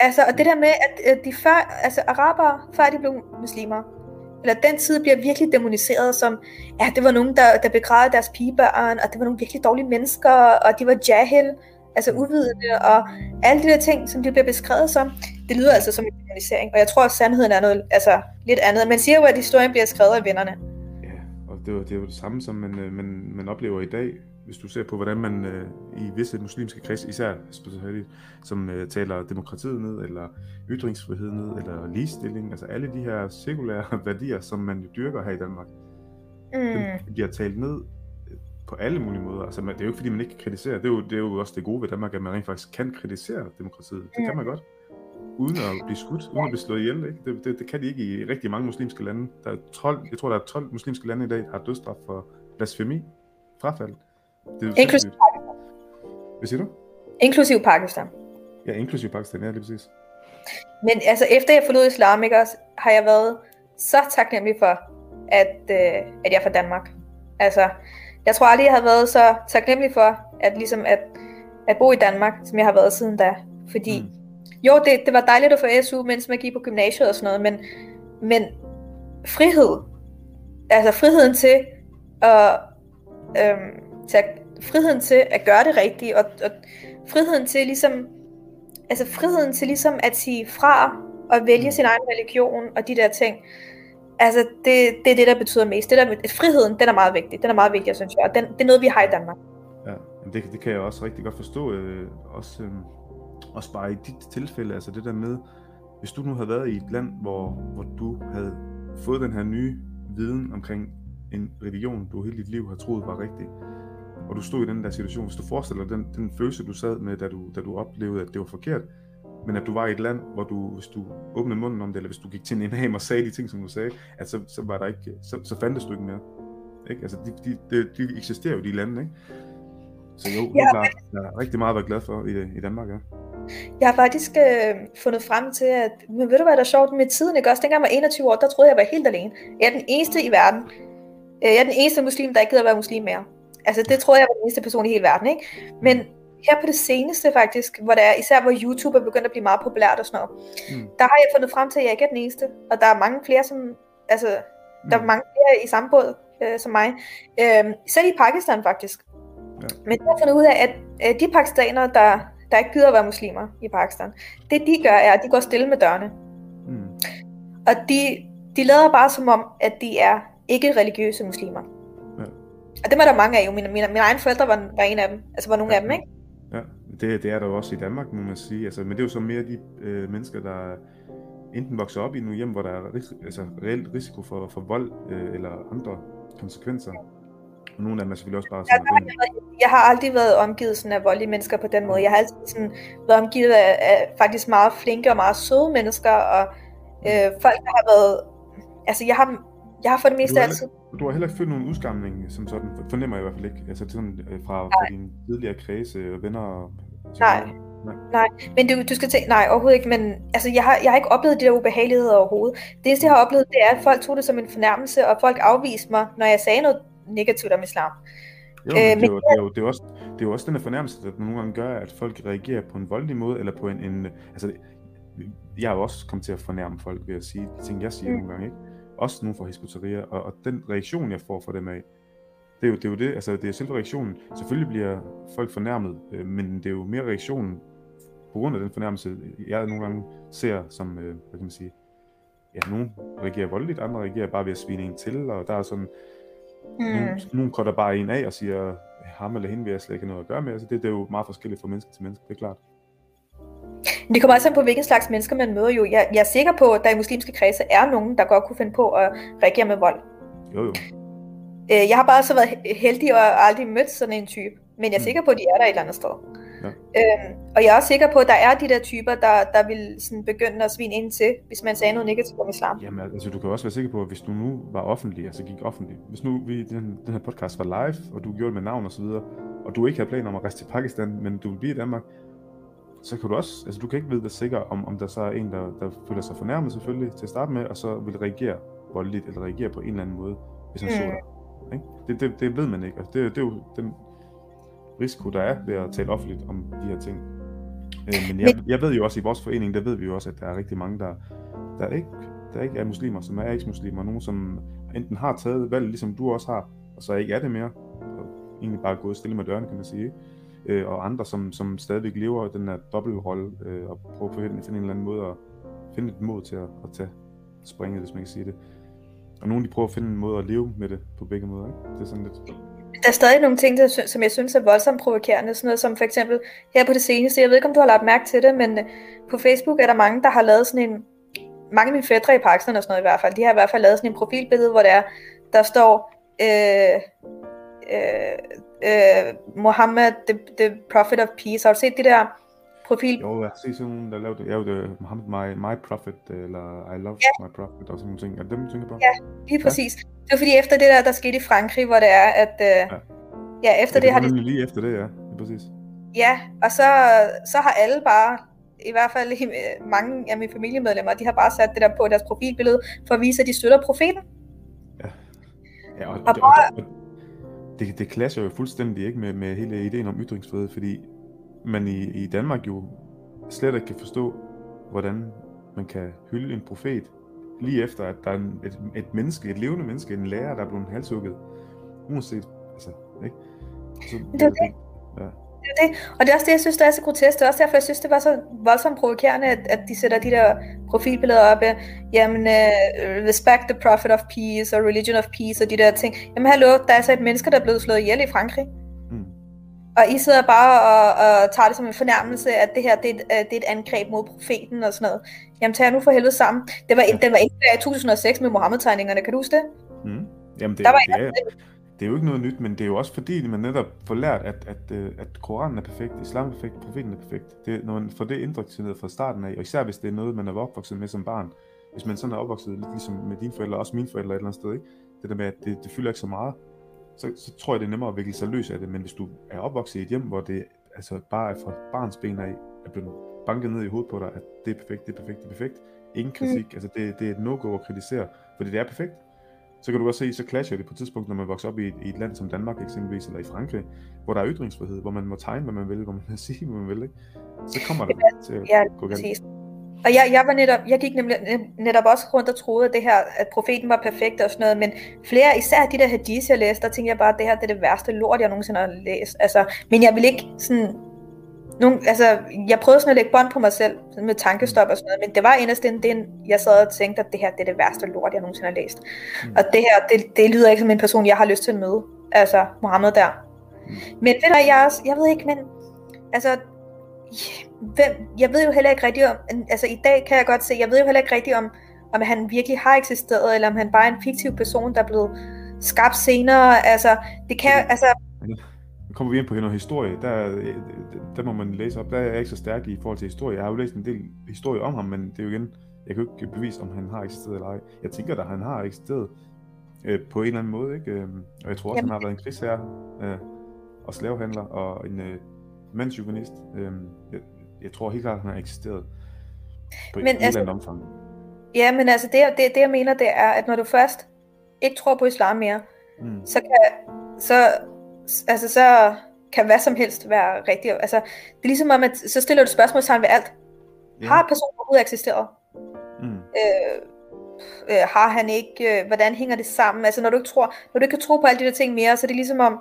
altså, og det der med, at de før, altså araber, før de blev muslimer, eller den tid bliver virkelig demoniseret som, ja, det var nogen, der, der begravede deres pigebørn, og det var nogle virkelig dårlige mennesker, og de var jahil, altså uvidende, og alle de der ting, som de bliver beskrevet som, det lyder altså som en demonisering, og jeg tror, at sandheden er noget altså, lidt andet. Man siger jo, at historien bliver skrevet af vennerne. Ja, og det, var, det er jo det samme, som man, øh, man, man oplever i dag, hvis du ser på, hvordan man øh, i visse muslimske kreds, især specielt, som øh, taler demokratiet ned, eller ytringsfrihed ned, eller ligestilling, altså alle de her sekulære værdier, som man jo dyrker her i Danmark, mm. dem bliver talt ned øh, på alle mulige måder. Altså, det er jo ikke, fordi man ikke kan kritisere. Det er, jo, det er jo også det gode ved Danmark, at man rent faktisk kan kritisere demokratiet. Det kan man godt. Uden at blive skudt, uden at blive slået ihjel. Ikke? Det, det, det kan de ikke i rigtig mange muslimske lande. Der er 12, jeg tror, der er 12 muslimske lande i dag, der har dødsstraf for blasfemi, frafald. Det er inklusiv Pakistan. Hvad siger du? Inklusiv Pakistan. Ja, inklusiv Pakistan, ja, lige præcis. Men altså, efter jeg forlod islam, ikke, også, har jeg været så taknemmelig for, at, øh, at jeg er fra Danmark. Altså, jeg tror aldrig, jeg har været så taknemmelig for, at, ligesom at, at bo i Danmark, som jeg har været siden da. Fordi, mm. jo, det, det var dejligt at få SU, mens man gik på gymnasiet og sådan noget, men, men frihed, altså friheden til at, øhm, at, friheden til at gøre det rigtigt, og, og friheden til ligesom, altså friheden til ligesom at sige fra, og vælge mm. sin egen religion, og de der ting, altså det, det er det, der betyder mest. Det der, friheden, den er meget vigtig, den er meget vigtig, synes jeg, og den, det er noget, vi har i Danmark. Ja, det, det kan jeg også rigtig godt forstå, øh, også, øh, også bare i dit tilfælde, altså det der med, hvis du nu havde været i et land, hvor, hvor du havde fået den her nye viden omkring en religion, du hele dit liv har troet var rigtig, og du stod i den der situation, hvis du forestiller dig den, den følelse, du sad med, da du, da du oplevede, at det var forkert, men at du var i et land, hvor du, hvis du åbnede munden om det, eller hvis du gik til en imam og sagde de ting, som du sagde, at så, så var der ikke, så, så fandtes du ikke mere. Ikke? Altså, de, de, de, de eksisterer jo, de lande, ikke? Så jo, ja, klart, jeg er rigtig meget at være glad for i, i Danmark, ja. Jeg har faktisk øh, fundet frem til, at, men ved du hvad der er sjovt med tiden, ikke også? Dengang jeg var 21 år, der troede jeg, jeg var helt alene. Jeg er den eneste i verden. Øh, jeg er den eneste muslim, der ikke gider at være muslim mere. Altså det troede jeg var den eneste person i hele verden, ikke? Men her på det seneste faktisk, hvor der er, især hvor YouTube er begyndt at blive meget populært og sådan noget, mm. der har jeg fundet frem til, at jeg ikke er den eneste. Og der er mange flere, som, altså, der er mm. mange flere i samme båd øh, som mig. Øh, selv i Pakistan faktisk. Ja. Men jeg har fundet ud af, at øh, de pakistanere, der, der ikke gider at være muslimer i Pakistan, det de gør, er, at de går stille med dørene. Mm. Og de, de lader bare som om, at de er ikke religiøse muslimer. Og dem er der mange af jo. Mine, mine, mine egne forældre var, var en af dem. Altså var nogle ja. af dem, ikke? Ja, det, det er der jo også i Danmark, må man sige. Altså, men det er jo så mere de øh, mennesker, der enten vokser op i nogle hjem, hvor der er ris- altså, reelt risiko for, for vold øh, eller andre konsekvenser. Og nogle af dem er selvfølgelig også bare sådan... Jeg, jeg, jeg har aldrig været omgivet sådan af voldelige mennesker på den måde. Jeg har altid sådan været omgivet af, af faktisk meget flinke og meget søde mennesker, og øh, folk, der har været... Altså, jeg har, jeg har for det meste altid du har heller ikke følt nogen udskamning, som sådan, fornemmer jeg i hvert fald ikke, altså sådan øh, fra, fra dine tidligere kredse og venner og Nej. Nej. Nej, men du, du skal tænke, nej, overhovedet ikke, men altså, jeg, har, jeg har ikke oplevet de der ubehageligheder overhovedet. Det eneste, jeg har oplevet, det er, at folk tog det som en fornærmelse, og folk afviste mig, når jeg sagde noget negativt om islam. Jo, men, øh, men det, er jo, det, er jo, det, er også, det er jo også den her fornærmelse, der nogle gange gør, at folk reagerer på en voldelig måde, eller på en, en altså, jeg har jo også kommet til at fornærme folk ved at sige de ting, jeg siger mm. nogle gange, ikke? Også nogen fra Hisbutaria, og, og den reaktion, jeg får fra dem af, det er jo det, er jo det altså det er selve reaktionen. Selvfølgelig bliver folk fornærmet, øh, men det er jo mere reaktionen på grund af den fornærmelse, jeg nogle gange ser som, øh, hvad kan man sige, ja, nogen reagerer voldeligt, andre reagerer bare ved at svine en til, og der er sådan, mm. nogen, nogen korter bare en af og siger, ham eller hende vil jeg slet ikke have noget at gøre med. Altså det, det er jo meget forskelligt fra menneske til menneske, det er klart. Det kommer også an på, hvilken slags mennesker man møder jo. Jeg, jeg er sikker på, at der i muslimske kredse er nogen, der godt kunne finde på at reagere med vold. Jo, jo. Øh, jeg har bare så været heldig og aldrig mødt sådan en type. Men jeg er mm. sikker på, at de er der et eller andet sted. Ja. Øhm, og jeg er også sikker på, at der er de der typer, der, der vil sådan begynde at svine ind til, hvis man sagde noget negativt om islam. Jamen altså, du kan også være sikker på, at hvis du nu var offentlig, altså gik offentlig, hvis nu vi, den, den her podcast var live, og du gjorde det med navn og så videre, og du ikke havde planer om at rejse til Pakistan, men du vil blive i Danmark, så kan du også, altså du kan ikke vide det sikkert, om, om der så er en, der, der føler sig fornærmet selvfølgelig til at starte med, og så vil reagere voldeligt, eller reagere på en eller anden måde, hvis han mm. så dig. Ikke? Det, det, det ved man ikke, altså det, det er jo den risiko, der er ved at tale offentligt om de her ting. Øh, men jeg, jeg ved jo også, i vores forening, der ved vi jo også, at der er rigtig mange, der, der ikke der ikke er muslimer, som er eks-muslimer, nogen som enten har taget valg, ligesom du også har, og så ikke er det mere, og egentlig bare gået stille med døren, kan man sige, øh, og andre, som, som stadigvæk lever den her dobbeltrolle, øh, og prøver på at finde en eller anden måde at finde et mod til at, at tage springet, hvis man kan sige det. Og nogle de prøver at finde en måde at leve med det på begge måder. Ikke? Det er sådan lidt... Der er stadig nogle ting, der, som jeg synes er voldsomt provokerende. Sådan noget som for eksempel her på det seneste. Jeg ved ikke, om du har lagt mærke til det, men øh, på Facebook er der mange, der har lavet sådan en... Mange af mine fædre i Pakistan og sådan noget i hvert fald, de har i hvert fald lavet sådan en profilbillede, hvor der, der står... Øh, øh, øh, Muhammad, the, the Prophet of Peace. Har du set det der profil? Jo, jeg har set sådan nogle, der lavede det. Ja, det Muhammad, my, my Prophet, eller I love ja. my Prophet, og sådan nogle ting. Er det dem, du tænker på? Ja, lige præcis. Ja. Det var fordi efter det der, der skete i Frankrig, hvor det er, at... Øh, ja. ja, efter ja, det, det har de... lige efter det, ja. Lige præcis. Ja, og så, så har alle bare i hvert fald mange af mine familiemedlemmer, de har bare sat det der på deres profilbillede, for at vise, at de støtter profeten. Ja, ja og, og, og, og det, det clasher jo fuldstændig ikke med, med hele ideen om ytringsfrihed, fordi man i, i Danmark jo slet ikke kan forstå, hvordan man kan hylde en profet, lige efter at der er en, et, et menneske, et levende menneske, en lærer, der er blevet halshugget. Uanset, altså, ikke? Så, det, det, det, ja det det. Og det er også det, jeg synes, der er så grotesk. Det er også derfor, jeg synes, det var så voldsomt provokerende, at, at de sætter de der profilbilleder op af, jamen, uh, respect the prophet of peace, og religion of peace, og de der ting. Jamen, hallo, der er altså et menneske, der er blevet slået ihjel i Frankrig. Mm. Og I sidder bare og, og tager det som en fornærmelse, at det her, det er, et, øh, det er et angreb mod profeten og sådan noget. Jamen, tag nu for helvede sammen. Det var, ja. Den var ikke i 2006 med Mohammed-tegningerne, kan du huske det? Mm. Jamen, det, der var det, er, det er jo ikke noget nyt, men det er jo også fordi, man netop får lært, at, at, øh, at Koranen er perfekt, islam er perfekt, profeten er perfekt. Det, når man får det indoktrineret fra starten af, og især hvis det er noget, man er opvokset med som barn, hvis man sådan er opvokset lidt ligesom med dine forældre, også mine forældre et eller andet sted, ikke? det der med, at det, det fylder ikke så meget, så, så tror jeg, det er nemmere at vikle sig løs af det, men hvis du er opvokset i et hjem, hvor det altså bare er fra barns ben af, er blevet banket ned i hovedet på dig, at det er perfekt, det er perfekt, det er perfekt, ingen kritik, mm. altså det, det er et no-go at kritisere, fordi det er perfekt, så kan du også se, så clasher det på et tidspunkt, når man vokser op i et, i et land som Danmark eksempelvis, eller i Frankrig, hvor der er ytringsfrihed, hvor man må tegne, hvad man vil, hvor man må sige, hvad man vil, ikke? så kommer det ja, til at ja, gå galt. Og jeg, jeg, var netop, jeg gik nemlig, netop også rundt og troede, at, det her, at profeten var perfekt og sådan noget, men flere, især de der hadiths, jeg læste, der tænkte jeg bare, at det her det er det værste lort, jeg nogensinde har læst. Altså, men jeg vil ikke sådan nogle, altså, jeg prøvede sådan at lægge bånd på mig selv med tankestop og sådan noget, men det var den, den, jeg sad og tænkte, at det her det er det værste lort, jeg nogensinde har læst. Mm. Og det her, det, det lyder ikke som en person, jeg har lyst til at møde. Altså, Mohammed der. Mm. Men ved du, jeg, også, jeg ved ikke, men altså, hvem, jeg ved jo heller ikke rigtigt om, altså i dag kan jeg godt se, jeg ved jo heller ikke rigtigt om, om han virkelig har eksisteret, eller om han bare er en fiktiv person, der er blevet skabt senere. Altså, det kan, altså, nu kommer vi ind på noget historie, der, der må man læse op. Der er jeg ikke så stærk i forhold til historie. Jeg har jo læst en del historie om ham, men det er jo igen, jeg kan jo ikke bevise, om han har eksisteret eller ej. Jeg tænker at han har eksisteret øh, på en eller anden måde, ikke? Øhm, og jeg tror også, Jamen. han har været en krigsherre øh, og slavehandler og en øh, mandsjuvenist. Øh, jeg, jeg tror helt klart, han har eksisteret på men, et altså, eller andet omfang. Ja, men altså det, det, det, jeg mener, det er, at når du først ikke tror på islam mere, mm. så kan så altså så kan hvad som helst være rigtigt. Altså, det er ligesom om, at så stiller du spørgsmålstegn ved alt. Ja. Har personen overhovedet eksisteret? Mm. Øh, øh, har han ikke, øh, hvordan hænger det sammen? Altså når du ikke tror, når du ikke kan tro på alle de der ting mere, så er det ligesom om,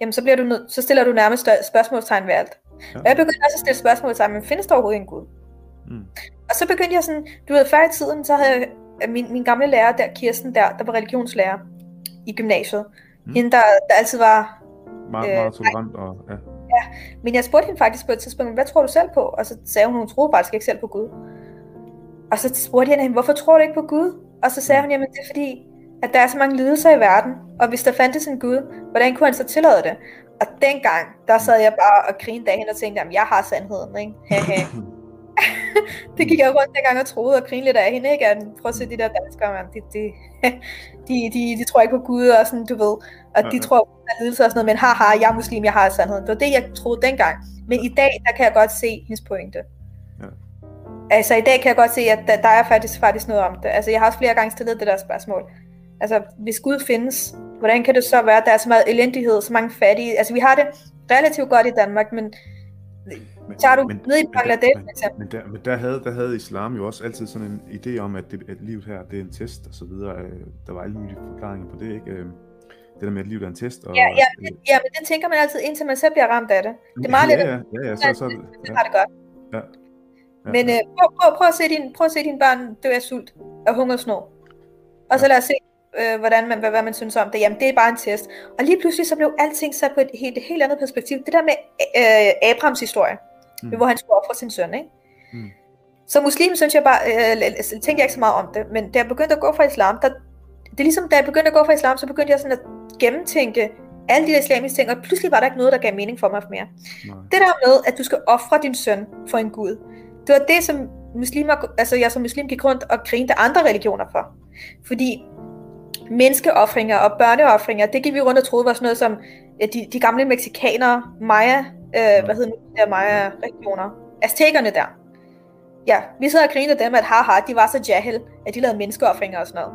jamen så, bliver du nød, så stiller du nærmest spørgsmålstegn ved alt. Ja. Og jeg begyndte også at stille spørgsmålstegn, men findes der overhovedet en Gud? Mm. Og så begyndte jeg sådan, du ved, før i tiden, så havde jeg, min, min gamle lærer der, Kirsten der, der var religionslærer i gymnasiet, mm. hende der, der altid var meget, meget tolerant. Og, ja. ja, men jeg spurgte hende faktisk på et tidspunkt, hvad tror du selv på? Og så sagde hun, hun troede faktisk ikke selv på Gud. Og så spurgte jeg hende, hvorfor tror du ikke på Gud? Og så sagde hun, jamen det er fordi, at der er så mange lidelser i verden, og hvis der fandtes en Gud, hvordan kunne han så tillade det? Og dengang, der sad jeg bare og grinede af hende og tænkte, jamen jeg har sandheden, ikke? det gik jeg rundt dengang og troede og grinede lidt af hende, ikke? At, prøv at se de der danskere, man. De, de, de, de, de, tror ikke på Gud og sådan, du ved. Og de tror på lidelse og sådan noget, men haha, jeg er muslim, jeg har sandheden. Det var det, jeg troede dengang. Men i dag, der kan jeg godt se hendes pointe. Ja. Altså i dag kan jeg godt se, at der, der er faktisk, faktisk noget om det. Altså jeg har også flere gange stillet det der spørgsmål. Altså hvis Gud findes, hvordan kan det så være, at der er så meget elendighed, så mange fattige? Altså vi har det relativt godt i Danmark, men Men, Tager du men, ned i Bangladesh men, men, men, der, men der, havde, der havde islam jo også altid sådan en idé om, at, det, at livet her, det er en test og så videre. Øh, der var alle mulige forklaringer på det, ikke? Øh, det der med, at livet er en test. Og, ja, ja, det, ja, men det tænker man altid, indtil man selv bliver ramt af det. Det er meget ja, lidt, ja, ja, ja, så, så, så ja. har det godt. Ja. ja men øh, prøv, prøv, prøv, at se din, prøv at se dine børn dø af sult og hungersnød. Og så lad os se, øh, hvordan man, hvad, hvad man synes om det. Jamen, det er bare en test. Og lige pludselig så blev alting sat på et helt, helt andet perspektiv. Det der med øh, Abrahams historie, mm. hvor han skulle ofre sin søn, ikke? Mm. Så muslim synes jeg bare, øh, tænker jeg ikke så meget om det, men da jeg begyndte at gå fra islam, der, det er ligesom, da jeg begyndte at gå fra islam, så begyndte jeg sådan at gennemtænke alle de der islamiske ting, og pludselig var der ikke noget, der gav mening for mig mere. Nej. Det der med, at du skal ofre din søn for en gud, det var det, som muslimer, altså jeg som muslim gik rundt og grinte andre religioner for. Fordi menneskeoffringer og børneoffringer, det gik vi rundt og troede var sådan noget som de, de gamle mexikanere, Maya, øh, hvad hedder det, der Maya-regioner, aztekerne der. Ja, vi sad og grinede dem, at haha, de var så jahil, at de lavede menneskeoffringer og sådan noget.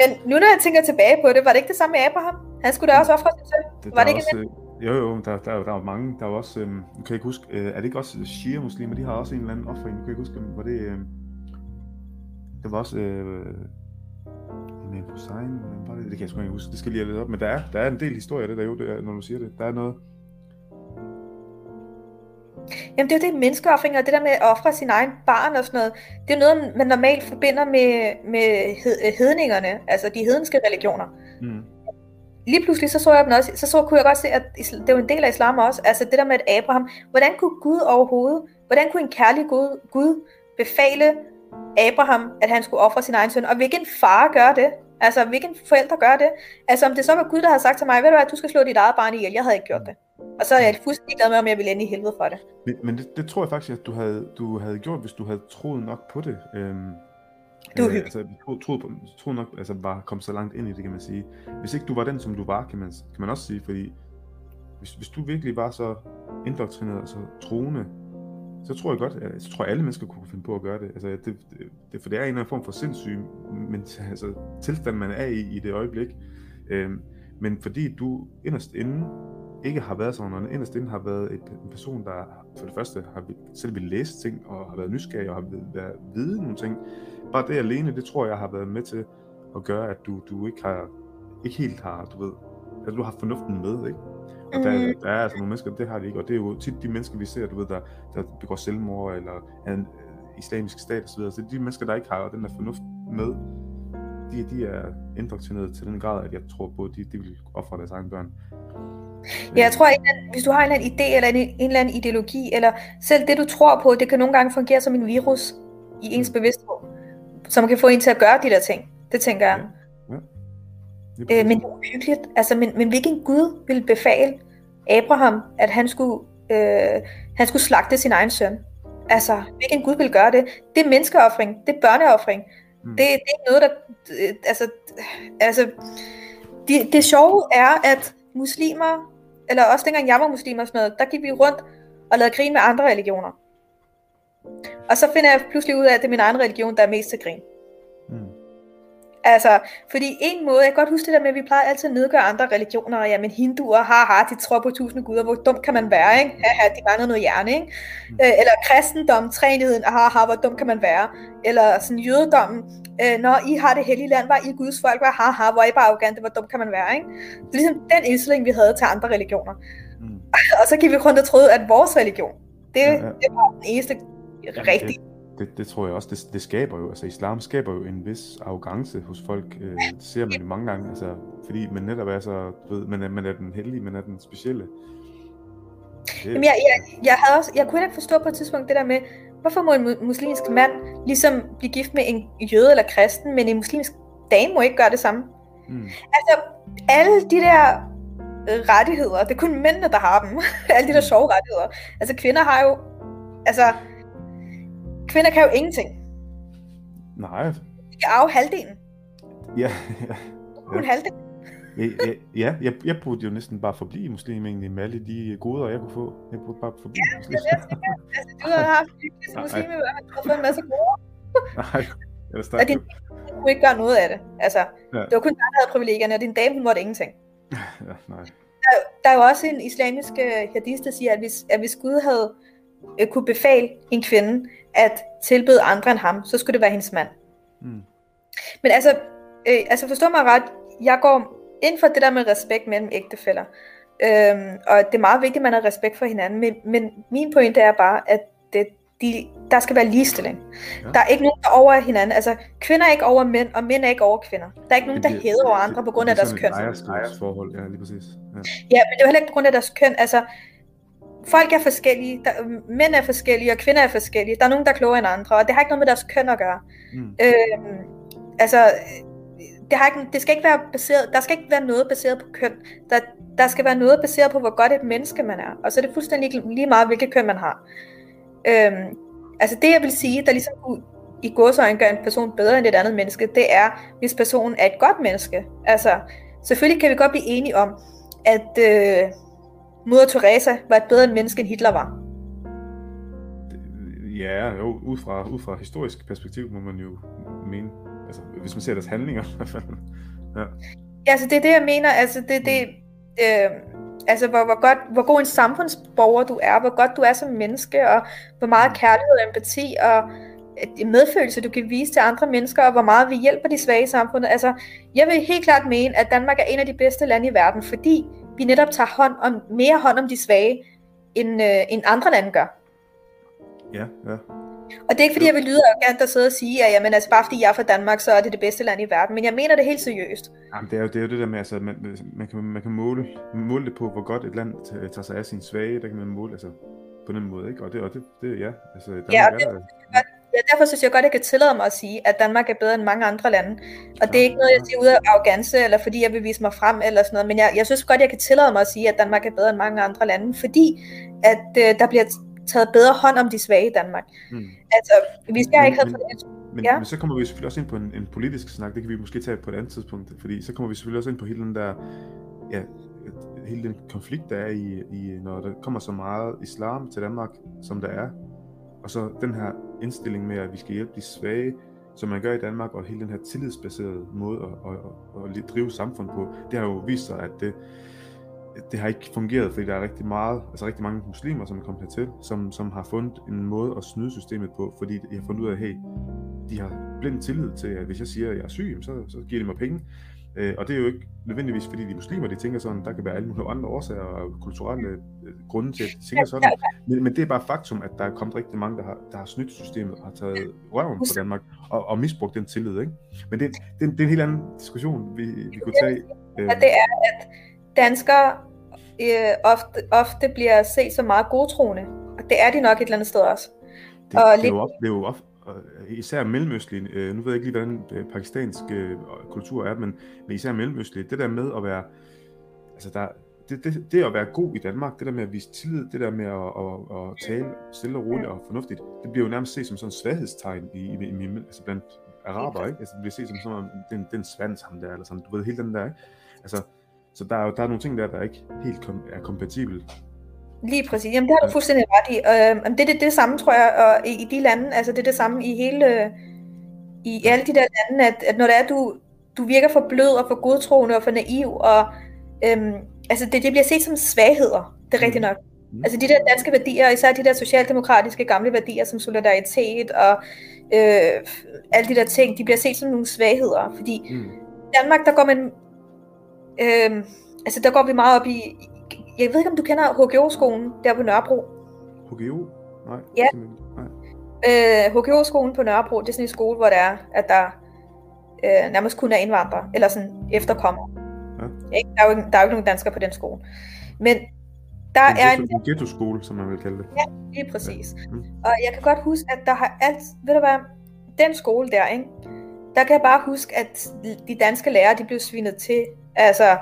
Men nu når jeg tænker tilbage på det, var det ikke det samme med Abraham? Han skulle da også ofre sig selv. Det, var det ikke også, øh, Jo, jo, der, der, der er mange. Der er også, øhm, kan jeg ikke huske, øh, er det ikke også Shia-muslimer? De har også en eller anden offring. Jeg kan ikke huske, var det... Øh, det var også... Øh, Imam Hussein, hvordan var det? Det kan jeg sgu ikke huske. Det skal lige have lidt op. Men der er, der er en del historie det der jo, det er, når du siger det. Der er noget... Jamen det er jo det menneskeoffring, og det der med at ofre sin egen barn og sådan noget, det er noget, man normalt forbinder med, med hedningerne, altså de hedenske religioner. Mm. Lige pludselig så så jeg dem også, så, så kunne jeg godt se, at det var en del af islam også, altså det der med at Abraham, hvordan kunne Gud overhovedet, hvordan kunne en kærlig Gud, Gud befale Abraham, at han skulle ofre sin egen søn, og hvilken far gør det? Altså, hvilken forældre gør det? Altså, om det så var Gud, der havde sagt til mig, ved du hvad, du skal slå dit eget barn ihjel, jeg havde ikke gjort det. Og så er jeg fuldstændig glad med, om jeg ville ende i helvede for det. Men, men det, det, tror jeg faktisk, at du havde, du havde gjort, hvis du havde troet nok på det. Øhm, det var øh, altså, troede, troede, på, troede nok, altså bare kom så langt ind i det, kan man sige. Hvis ikke du var den, som du var, kan man, kan man også sige, fordi hvis, hvis du virkelig var så indoktrineret og så troende, så tror jeg godt, altså, jeg så tror jeg alle mennesker kunne finde på at gøre det. Altså, det, det, det for det er en eller anden form for sindssyg men, altså, tilstand, man er i i det øjeblik. Øhm, men fordi du inderst inde ikke har været sådan, og inderst inde har været et, en person, der for det første har selv vil læse ting, og har været nysgerrig, og har været vide nogle ting. Bare det alene, det tror jeg har været med til at gøre, at du, du ikke har ikke helt har, du ved, at du har fornuften med, ikke? Og der, mm. der er altså nogle mennesker, det har de ikke, og det er jo tit de mennesker, vi ser, du ved, der, der begår selvmord, eller er en uh, islamisk stat osv., så de mennesker, der ikke har den der fornuft med, de, de er indoktrineret til den grad, at jeg tror på, at de, de vil ofre deres egne børn. Ja, jeg tror, at hvis du har en eller anden idé, eller en, en eller anden ideologi, eller selv det, du tror på, det kan nogle gange fungere som en virus i ens mm. bevidsthed, som kan få en til at gøre de der ting. Det tænker jeg. Ja. Øh, men det er uhyggeligt. Altså, men, men hvilken Gud ville befale Abraham, at han skulle, øh, han skulle slagte sin egen søn? Altså, hvilken Gud vil gøre det? Det er menneskeoffring. Det er børneoffring. Mm. Det, det er ikke noget, der... Øh, altså, altså det, det sjove er, at muslimer, eller også dengang jeg var muslim og sådan noget, der gik vi rundt og lavede grin med andre religioner. Og så finder jeg pludselig ud af, at det er min egen religion, der er mest til grin. Mm. Altså, fordi en måde, jeg kan godt huske det der med, at vi plejer altid at nedgøre andre religioner, og jamen hinduer, haha, de tror på tusind guder, hvor dumt kan man være, ikke? Haha, de mangler noget hjerne, ikke? Mm. Øh, eller kristendom, træenigheden, haha, hvor dumt kan man være? Eller sådan jødedommen, øh, når I har det hellige land, var I Guds folk, var haha, hvor er I bare arrogante, hvor dumt kan man være, ikke? Det er ligesom den indstilling, vi havde til andre religioner. Mm. og så gik vi rundt og troede, at vores religion, det, ja, ja. det var den eneste rigtige. Det, det tror jeg også, det, det skaber jo, altså islam skaber jo en vis arrogance hos folk, øh, det ser man jo mange gange, altså, fordi man netop er så, du ved, man er, man er den heldige, man er den specielle. Det, Jamen jeg, jeg, jeg, havde også, jeg kunne ikke forstå på et tidspunkt det der med, hvorfor må en muslimsk mand ligesom blive gift med en jøde eller kristen, men en muslimsk dame må ikke gøre det samme? Mm. Altså, alle de der rettigheder, det er kun mændene, der har dem. alle de der sjove rettigheder. Altså kvinder har jo, altså, Kvinder kan jo ingenting. Nej. De kan arve halvdelen. Ja, ja. Kun ja. halvdelen. ja, ja, jeg, jeg burde jo næsten bare forblive muslim egentlig med alle de goder, jeg kunne få. Jeg burde bare forblive ja, muslim. Ja, det er altså, du har haft hyggeligt muslim, og du har fået en masse goder. Nej, er det stærkt. din dame kunne ikke gøre noget af det. Altså, ja. det var kun dig, der havde privilegierne, og din dame, hun måtte ingenting. Ja, nej. Der, der er jo også en islamisk uh, hadith, der siger, at hvis, at hvis Gud havde øh, kunne befale en kvinde at tilbyde andre end ham, så skulle det være hendes mand. Mm. Men altså, øh, altså forstå mig ret, jeg går ind for det der med respekt mellem ægtefæller. Øhm, og det er meget vigtigt, at man har respekt for hinanden, men, men min pointe er bare, at det, de, der skal være ligestilling. Ja. Der er ikke nogen, der er over hinanden. Altså, kvinder er ikke over mænd, og mænd er ikke over kvinder. Der er ikke nogen, der hæder over andre på grund af deres køn. Det er forhold, ja, lige præcis. Ja. ja, men det er heller ikke på grund af deres køn. Altså, folk er forskellige, der, mænd er forskellige, og kvinder er forskellige. Der er nogen, der er klogere end andre, og det har ikke noget med deres køn at gøre. Mm. Øhm, altså, det, har ikke, det skal ikke være baseret, der skal ikke være noget baseret på køn. Der, der skal være noget baseret på, hvor godt et menneske man er. Og så er det fuldstændig lige meget, hvilket køn man har. Øhm, altså det, jeg vil sige, der ligesom i godsøjne gør en person bedre end et andet menneske, det er, hvis personen er et godt menneske. Altså, selvfølgelig kan vi godt blive enige om, at øh, Moder Teresa var et bedre menneske, end Hitler var. Ja, jo, ud fra, ud fra historisk perspektiv må man jo mene, altså hvis man ser deres handlinger ja. Altså det er det, jeg mener, altså det, det, øh, altså hvor, hvor, godt, hvor god en samfundsborger du er, hvor godt du er som menneske, og hvor meget kærlighed og empati og øh, medfølelse du kan vise til andre mennesker, og hvor meget vi hjælper de svage i samfundet. Altså, jeg vil helt klart mene, at Danmark er en af de bedste lande i verden, fordi vi netop tager hånd om, mere hånd om de svage, end, øh, end andre lande gør. Ja, ja. Og det er ikke fordi, jeg vil lyde arrogant at sidde og sige, at jamen, altså, bare fordi jeg er fra Danmark, så er det det bedste land i verden. Men jeg mener det helt seriøst. Jamen, det, er jo, det er jo det der med, altså, man, man, kan, man kan måle, måle det på, hvor godt et land tager sig af sin svage. Der kan man måle altså, på den måde. Ikke? Og det, og det, det ja. Altså, Danmark ja, og det, er der, ja, derfor synes jeg godt, jeg kan tillade mig at sige, at Danmark er bedre end mange andre lande. Og det er ikke noget, jeg siger ud af arrogance, eller fordi jeg vil vise mig frem, eller sådan noget. Men jeg, jeg synes godt, jeg kan tillade mig at sige, at Danmark er bedre end mange andre lande, fordi at øh, der bliver taget bedre hånd om de svage i Danmark. Mm. Altså, hvis jeg ikke havde men, men, ja. men så kommer vi selvfølgelig også ind på en, en politisk snak, det kan vi måske tage på et andet tidspunkt, fordi så kommer vi selvfølgelig også ind på hele den der, ja, hele den konflikt, der er i, i, når der kommer så meget islam til Danmark, som der er, og så den her indstilling med, at vi skal hjælpe de svage, som man gør i Danmark, og hele den her tillidsbaserede måde at, at, at, at drive samfund på, det har jo vist sig, at det, det har ikke fungeret, fordi der er rigtig meget, altså rigtig mange muslimer, som er kommet hertil, som, som har fundet en måde at snyde systemet på, fordi de har fundet ud af, hey, de har blind tillid til, at hvis jeg siger, at jeg er syg, så, så giver de mig penge. Øh, og det er jo ikke nødvendigvis, fordi de er muslimer, de tænker sådan, der kan være alle mulige andre årsager og kulturelle øh, grunde til, at de tænker sådan. Men, men det er bare faktum, at der er kommet rigtig mange, der har, der har snydt systemet og har taget røven på Danmark og, og misbrugt den tillid. Ikke? Men det, det, det er en helt anden diskussion, vi, vi kunne tage. Øh. At det er, at danskere øh, ofte, ofte bliver set som meget godtroende. Og det er de nok et eller andet sted også. Det, og det, er, jo ofte, det er jo ofte, især mellemøstlige, øh, nu ved jeg ikke lige, hvordan øh, pakistansk øh, kultur er, men, men især mellemøstlige, det der med at være, altså der, det, det, det at være god i Danmark, det der med at vise tillid, det der med at, at, at tale stille og roligt og fornuftigt, det bliver jo nærmest set som sådan en svaghedstegn i, i, i, altså blandt araber, ikke? Altså det bliver set som sådan, den, den svans ham der, eller sådan, du ved, hele den der, ikke? Altså, så der er jo der er nogle ting der, der ikke helt kom, er kompatible. Lige præcis. Jamen det har du fuldstændig ret i. Øh, det er det, det samme, tror jeg, og i, i de lande, altså det er det samme i hele, i alle de der lande, at, at når det er, du, du virker for blød og for godtroende og for naiv, og øhm, altså det, det bliver set som svagheder, det er rigtigt mm. nok. Mm. Altså de der danske værdier, især de der socialdemokratiske gamle værdier som solidaritet og øh, alle de der ting, de bliver set som nogle svagheder, fordi mm. i Danmark, der går man Øhm, altså der går vi meget op i, jeg ved ikke om du kender HGO-skolen der på Nørrebro? HGO? Nej. Ja. Nej. Øh, HGO-skolen på Nørrebro, det er sådan en skole, hvor der er, at der øh, nærmest kun er indvandrere, eller sådan efterkommer. Ja. Ikke? Der, er jo ikke, der er jo ikke nogen danskere på den skole. Men der en er en... En ghetto-skole, som man vil kalde det. Ja, lige præcis. Ja. Mm. Og jeg kan godt huske, at der har alt, ved du hvad, den skole der, ikke? der kan jeg bare huske, at de danske lærere, de blev svinet til Altså,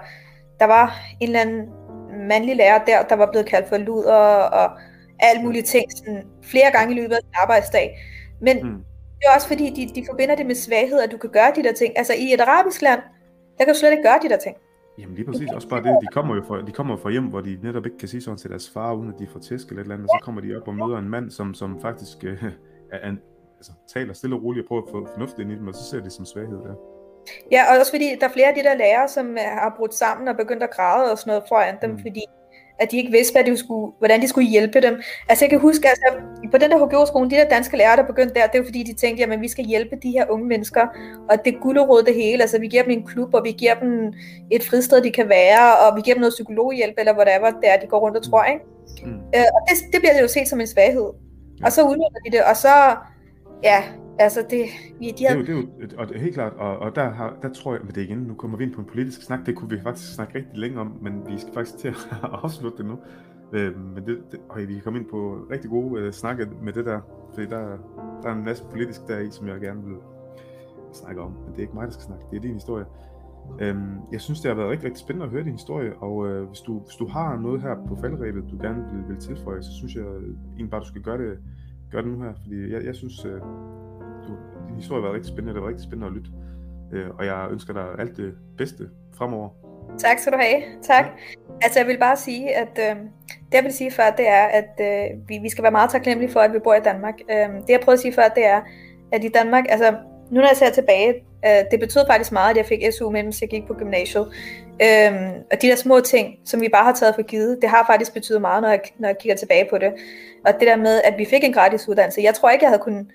der var en eller anden mandlig lærer der, der var blevet kaldt for luder og alt mulige ting sådan, flere gange i løbet af en arbejdsdag. Men mm. det er også fordi, de, de forbinder det med svaghed, at du kan gøre de der ting. Altså i et arabisk land, der kan du slet ikke gøre de der ting. Jamen lige præcis, også bare det, de kommer jo fra, de kommer fra hjem, hvor de netop ikke kan sige sådan til deres far, uden at de får tæsk eller et eller andet, og så kommer de op og møder en mand, som, som faktisk øh, er, en, altså, taler stille og roligt og prøver at få fornuft ind i dem, og så ser det som svaghed der. Ja, og også fordi der er flere af de der lærere, som øh, har brudt sammen og begyndt at græde og sådan noget foran dem, mm. fordi at de ikke vidste, hvad de skulle, hvordan de skulle hjælpe dem. Altså jeg kan huske, altså, på den der HGO-skolen, de der danske lærere, der begyndte der, det var fordi, de tænkte, at vi skal hjælpe de her unge mennesker, og det gulderåd det hele, altså vi giver dem en klub, og vi giver dem et fristed, de kan være, og vi giver dem noget psykologhjælp, eller whatever det er, de går rundt og tror, ikke? Mm. Øh, og det, det bliver det jo set som en svaghed. Og så udnytter de det, og så, ja, Altså det, vi, de havde... det, er jo, det er jo, og helt klart, og, og der, har, der tror jeg, at det igen, nu kommer vi ind på en politisk snak, det kunne vi faktisk snakke rigtig længe om, men vi skal faktisk til at afslutte det nu. Øh, men det, det, og vi kan komme ind på rigtig gode øh, snakke med det der, fordi der, der er en masse politisk der i, som jeg gerne vil snakke om, men det er ikke mig, der skal snakke, det er din historie. Øhm, jeg synes, det har været rigtig, rigtig spændende at høre din historie, og øh, hvis, du, hvis du har noget her på faldrebet, du gerne vil, vil tilføje, så synes jeg egentlig bare, du skal gøre det, gøre det nu her, fordi jeg, jeg synes, øh, du, din historie været rigtig spændende, det var rigtig spændende at lytte. Øh, og jeg ønsker dig alt det bedste fremover. Tak skal du have. Tak. Altså jeg vil bare sige, at øh, det jeg vil sige før, det er, at øh, vi, vi skal være meget taknemmelige for, at vi bor i Danmark. Øh, det jeg prøvede at sige før, det er, at i Danmark, altså nu når jeg ser tilbage, øh, det betød faktisk meget, at jeg fik SU, mens jeg gik på gymnasiet. Øh, og de der små ting, som vi bare har taget for givet, det har faktisk betydet meget, når jeg, når jeg kigger tilbage på det. Og det der med, at vi fik en gratis uddannelse, jeg tror ikke, jeg havde kunnet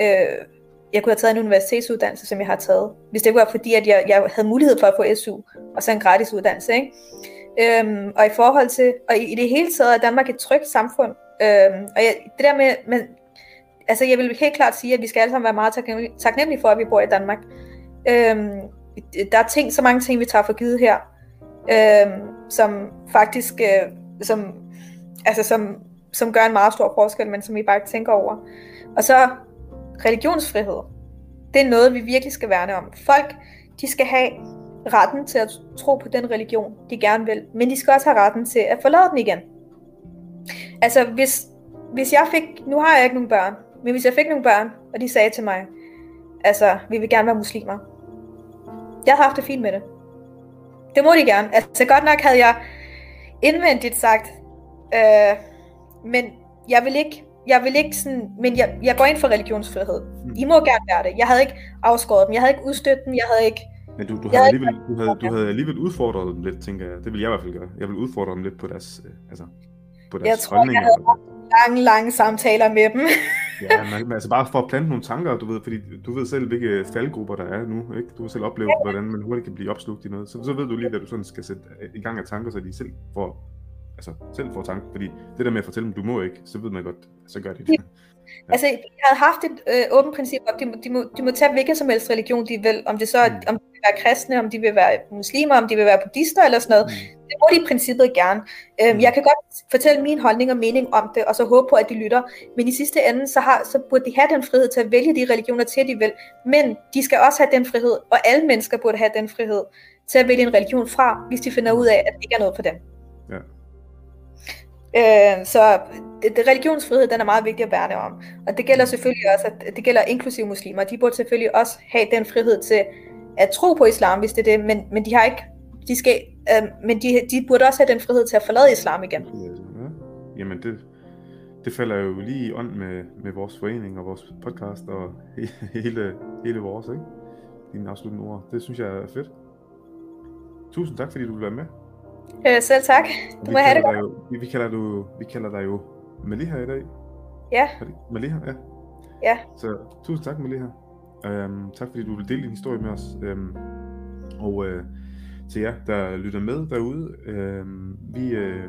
øh, jeg kunne have taget en universitetsuddannelse, som jeg har taget, hvis det var fordi, at jeg, jeg havde mulighed for at få SU, og så en gratis uddannelse. Ikke? Øhm, og i forhold til, og i, i det hele taget er Danmark et trygt samfund. Øhm, og jeg, det der med, men, altså jeg vil helt klart sige, at vi skal alle sammen være meget taknemmelige, taknemmelige for, at vi bor i Danmark. Øhm, der er ting, så mange ting, vi tager for givet her, øhm, som faktisk, øh, som, altså som, som gør en meget stor forskel, men som vi bare ikke tænker over. Og så religionsfrihed, det er noget, vi virkelig skal værne om. Folk, de skal have retten til at tro på den religion, de gerne vil, men de skal også have retten til at forlade den igen. Altså, hvis, hvis jeg fik, nu har jeg ikke nogen børn, men hvis jeg fik nogle børn, og de sagde til mig, altså, vi vil gerne være muslimer. Jeg har haft det fint med det. Det må de gerne. Altså, godt nok havde jeg indvendigt sagt, øh, men jeg vil ikke jeg vil ikke sådan, men jeg, jeg går ind for religionsfrihed. Mm. I må gerne være det. Jeg havde ikke afskåret dem, jeg havde ikke udstødt dem, jeg havde ikke... Men du, du, havde, alligevel, du, havde, du havde alligevel udfordret dem lidt, tænker jeg. Det vil jeg i hvert fald gøre. Jeg vil udfordre dem lidt på deres, øh, altså, på deres Jeg tror, jeg havde lange, lange samtaler med dem. ja, men, altså bare for at plante nogle tanker, du ved, fordi du ved selv, hvilke faldgrupper der er nu, ikke? Du har selv oplevet, ja. hvordan man hurtigt kan blive opslugt i noget. Så, så ved du lige, at du sådan skal sætte i gang af tanker, så de selv får altså selv får tanke, fordi det der med at fortælle dem, du må ikke, så ved man godt, så gør de det. Ja. Altså, jeg havde haft et øh, åbent princip om, de, de, må, de må tage hvilken som helst religion, de vil, om det så mm. om de vil være kristne, om de vil være muslimer, om de vil være buddhister eller sådan noget. Mm. Det må de i princippet gerne. Øhm, mm. Jeg kan godt fortælle min holdning og mening om det, og så håbe på, at de lytter. Men i sidste ende, så, har, så burde de have den frihed til at vælge de religioner til, de vil. Men de skal også have den frihed, og alle mennesker burde have den frihed til at vælge en religion fra, hvis de finder ud af, at det ikke er noget for dem. Ja. Øh, så det, det, religionsfrihed, den er meget vigtig at værne om. Og det gælder selvfølgelig også, at det gælder inklusive muslimer. De burde selvfølgelig også have den frihed til at tro på islam, hvis det er det, men, men de har ikke, de skal, øh, men de, de burde også have den frihed til at forlade islam igen. Ja, jamen det, det falder jo lige i ånd med, med vores forening og vores podcast og hele, hele vores, ikke? Dine afsluttende ord. Det synes jeg er fedt. Tusind tak, fordi du vil være med. Øh, selv tak. Du må have det godt. Jo, vi, vi, kalder du, vi kalder dig jo Maliha i dag. Ja. Maliha, ja. Ja. Så tusind tak, Maliha. Øhm, tak fordi du vil dele din historie med os. Øhm, og øh, til jer, der lytter med derude, øh, vi, øh,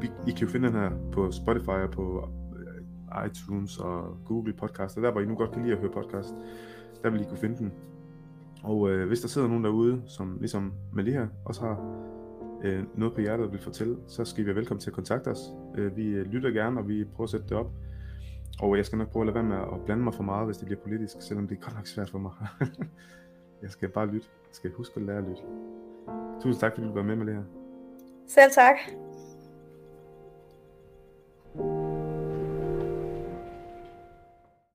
vi, I kan jo finde den her på Spotify og på øh, iTunes og Google Podcast, og der hvor I nu godt kan lide at høre podcast, der vil I kunne finde den. Og øh, hvis der sidder nogen derude, som ligesom Maliha også har øh, noget på hjertet vil fortælle, så skal I være velkommen til at kontakte os. Øh, vi øh, lytter gerne, og vi prøver at sætte det op. Og jeg skal nok prøve at lade være med at blande mig for meget, hvis det bliver politisk, selvom det er godt nok svært for mig. jeg skal bare lytte. Jeg skal huske at lære at lytte. Tusind tak, fordi du var med med det her. Selv tak.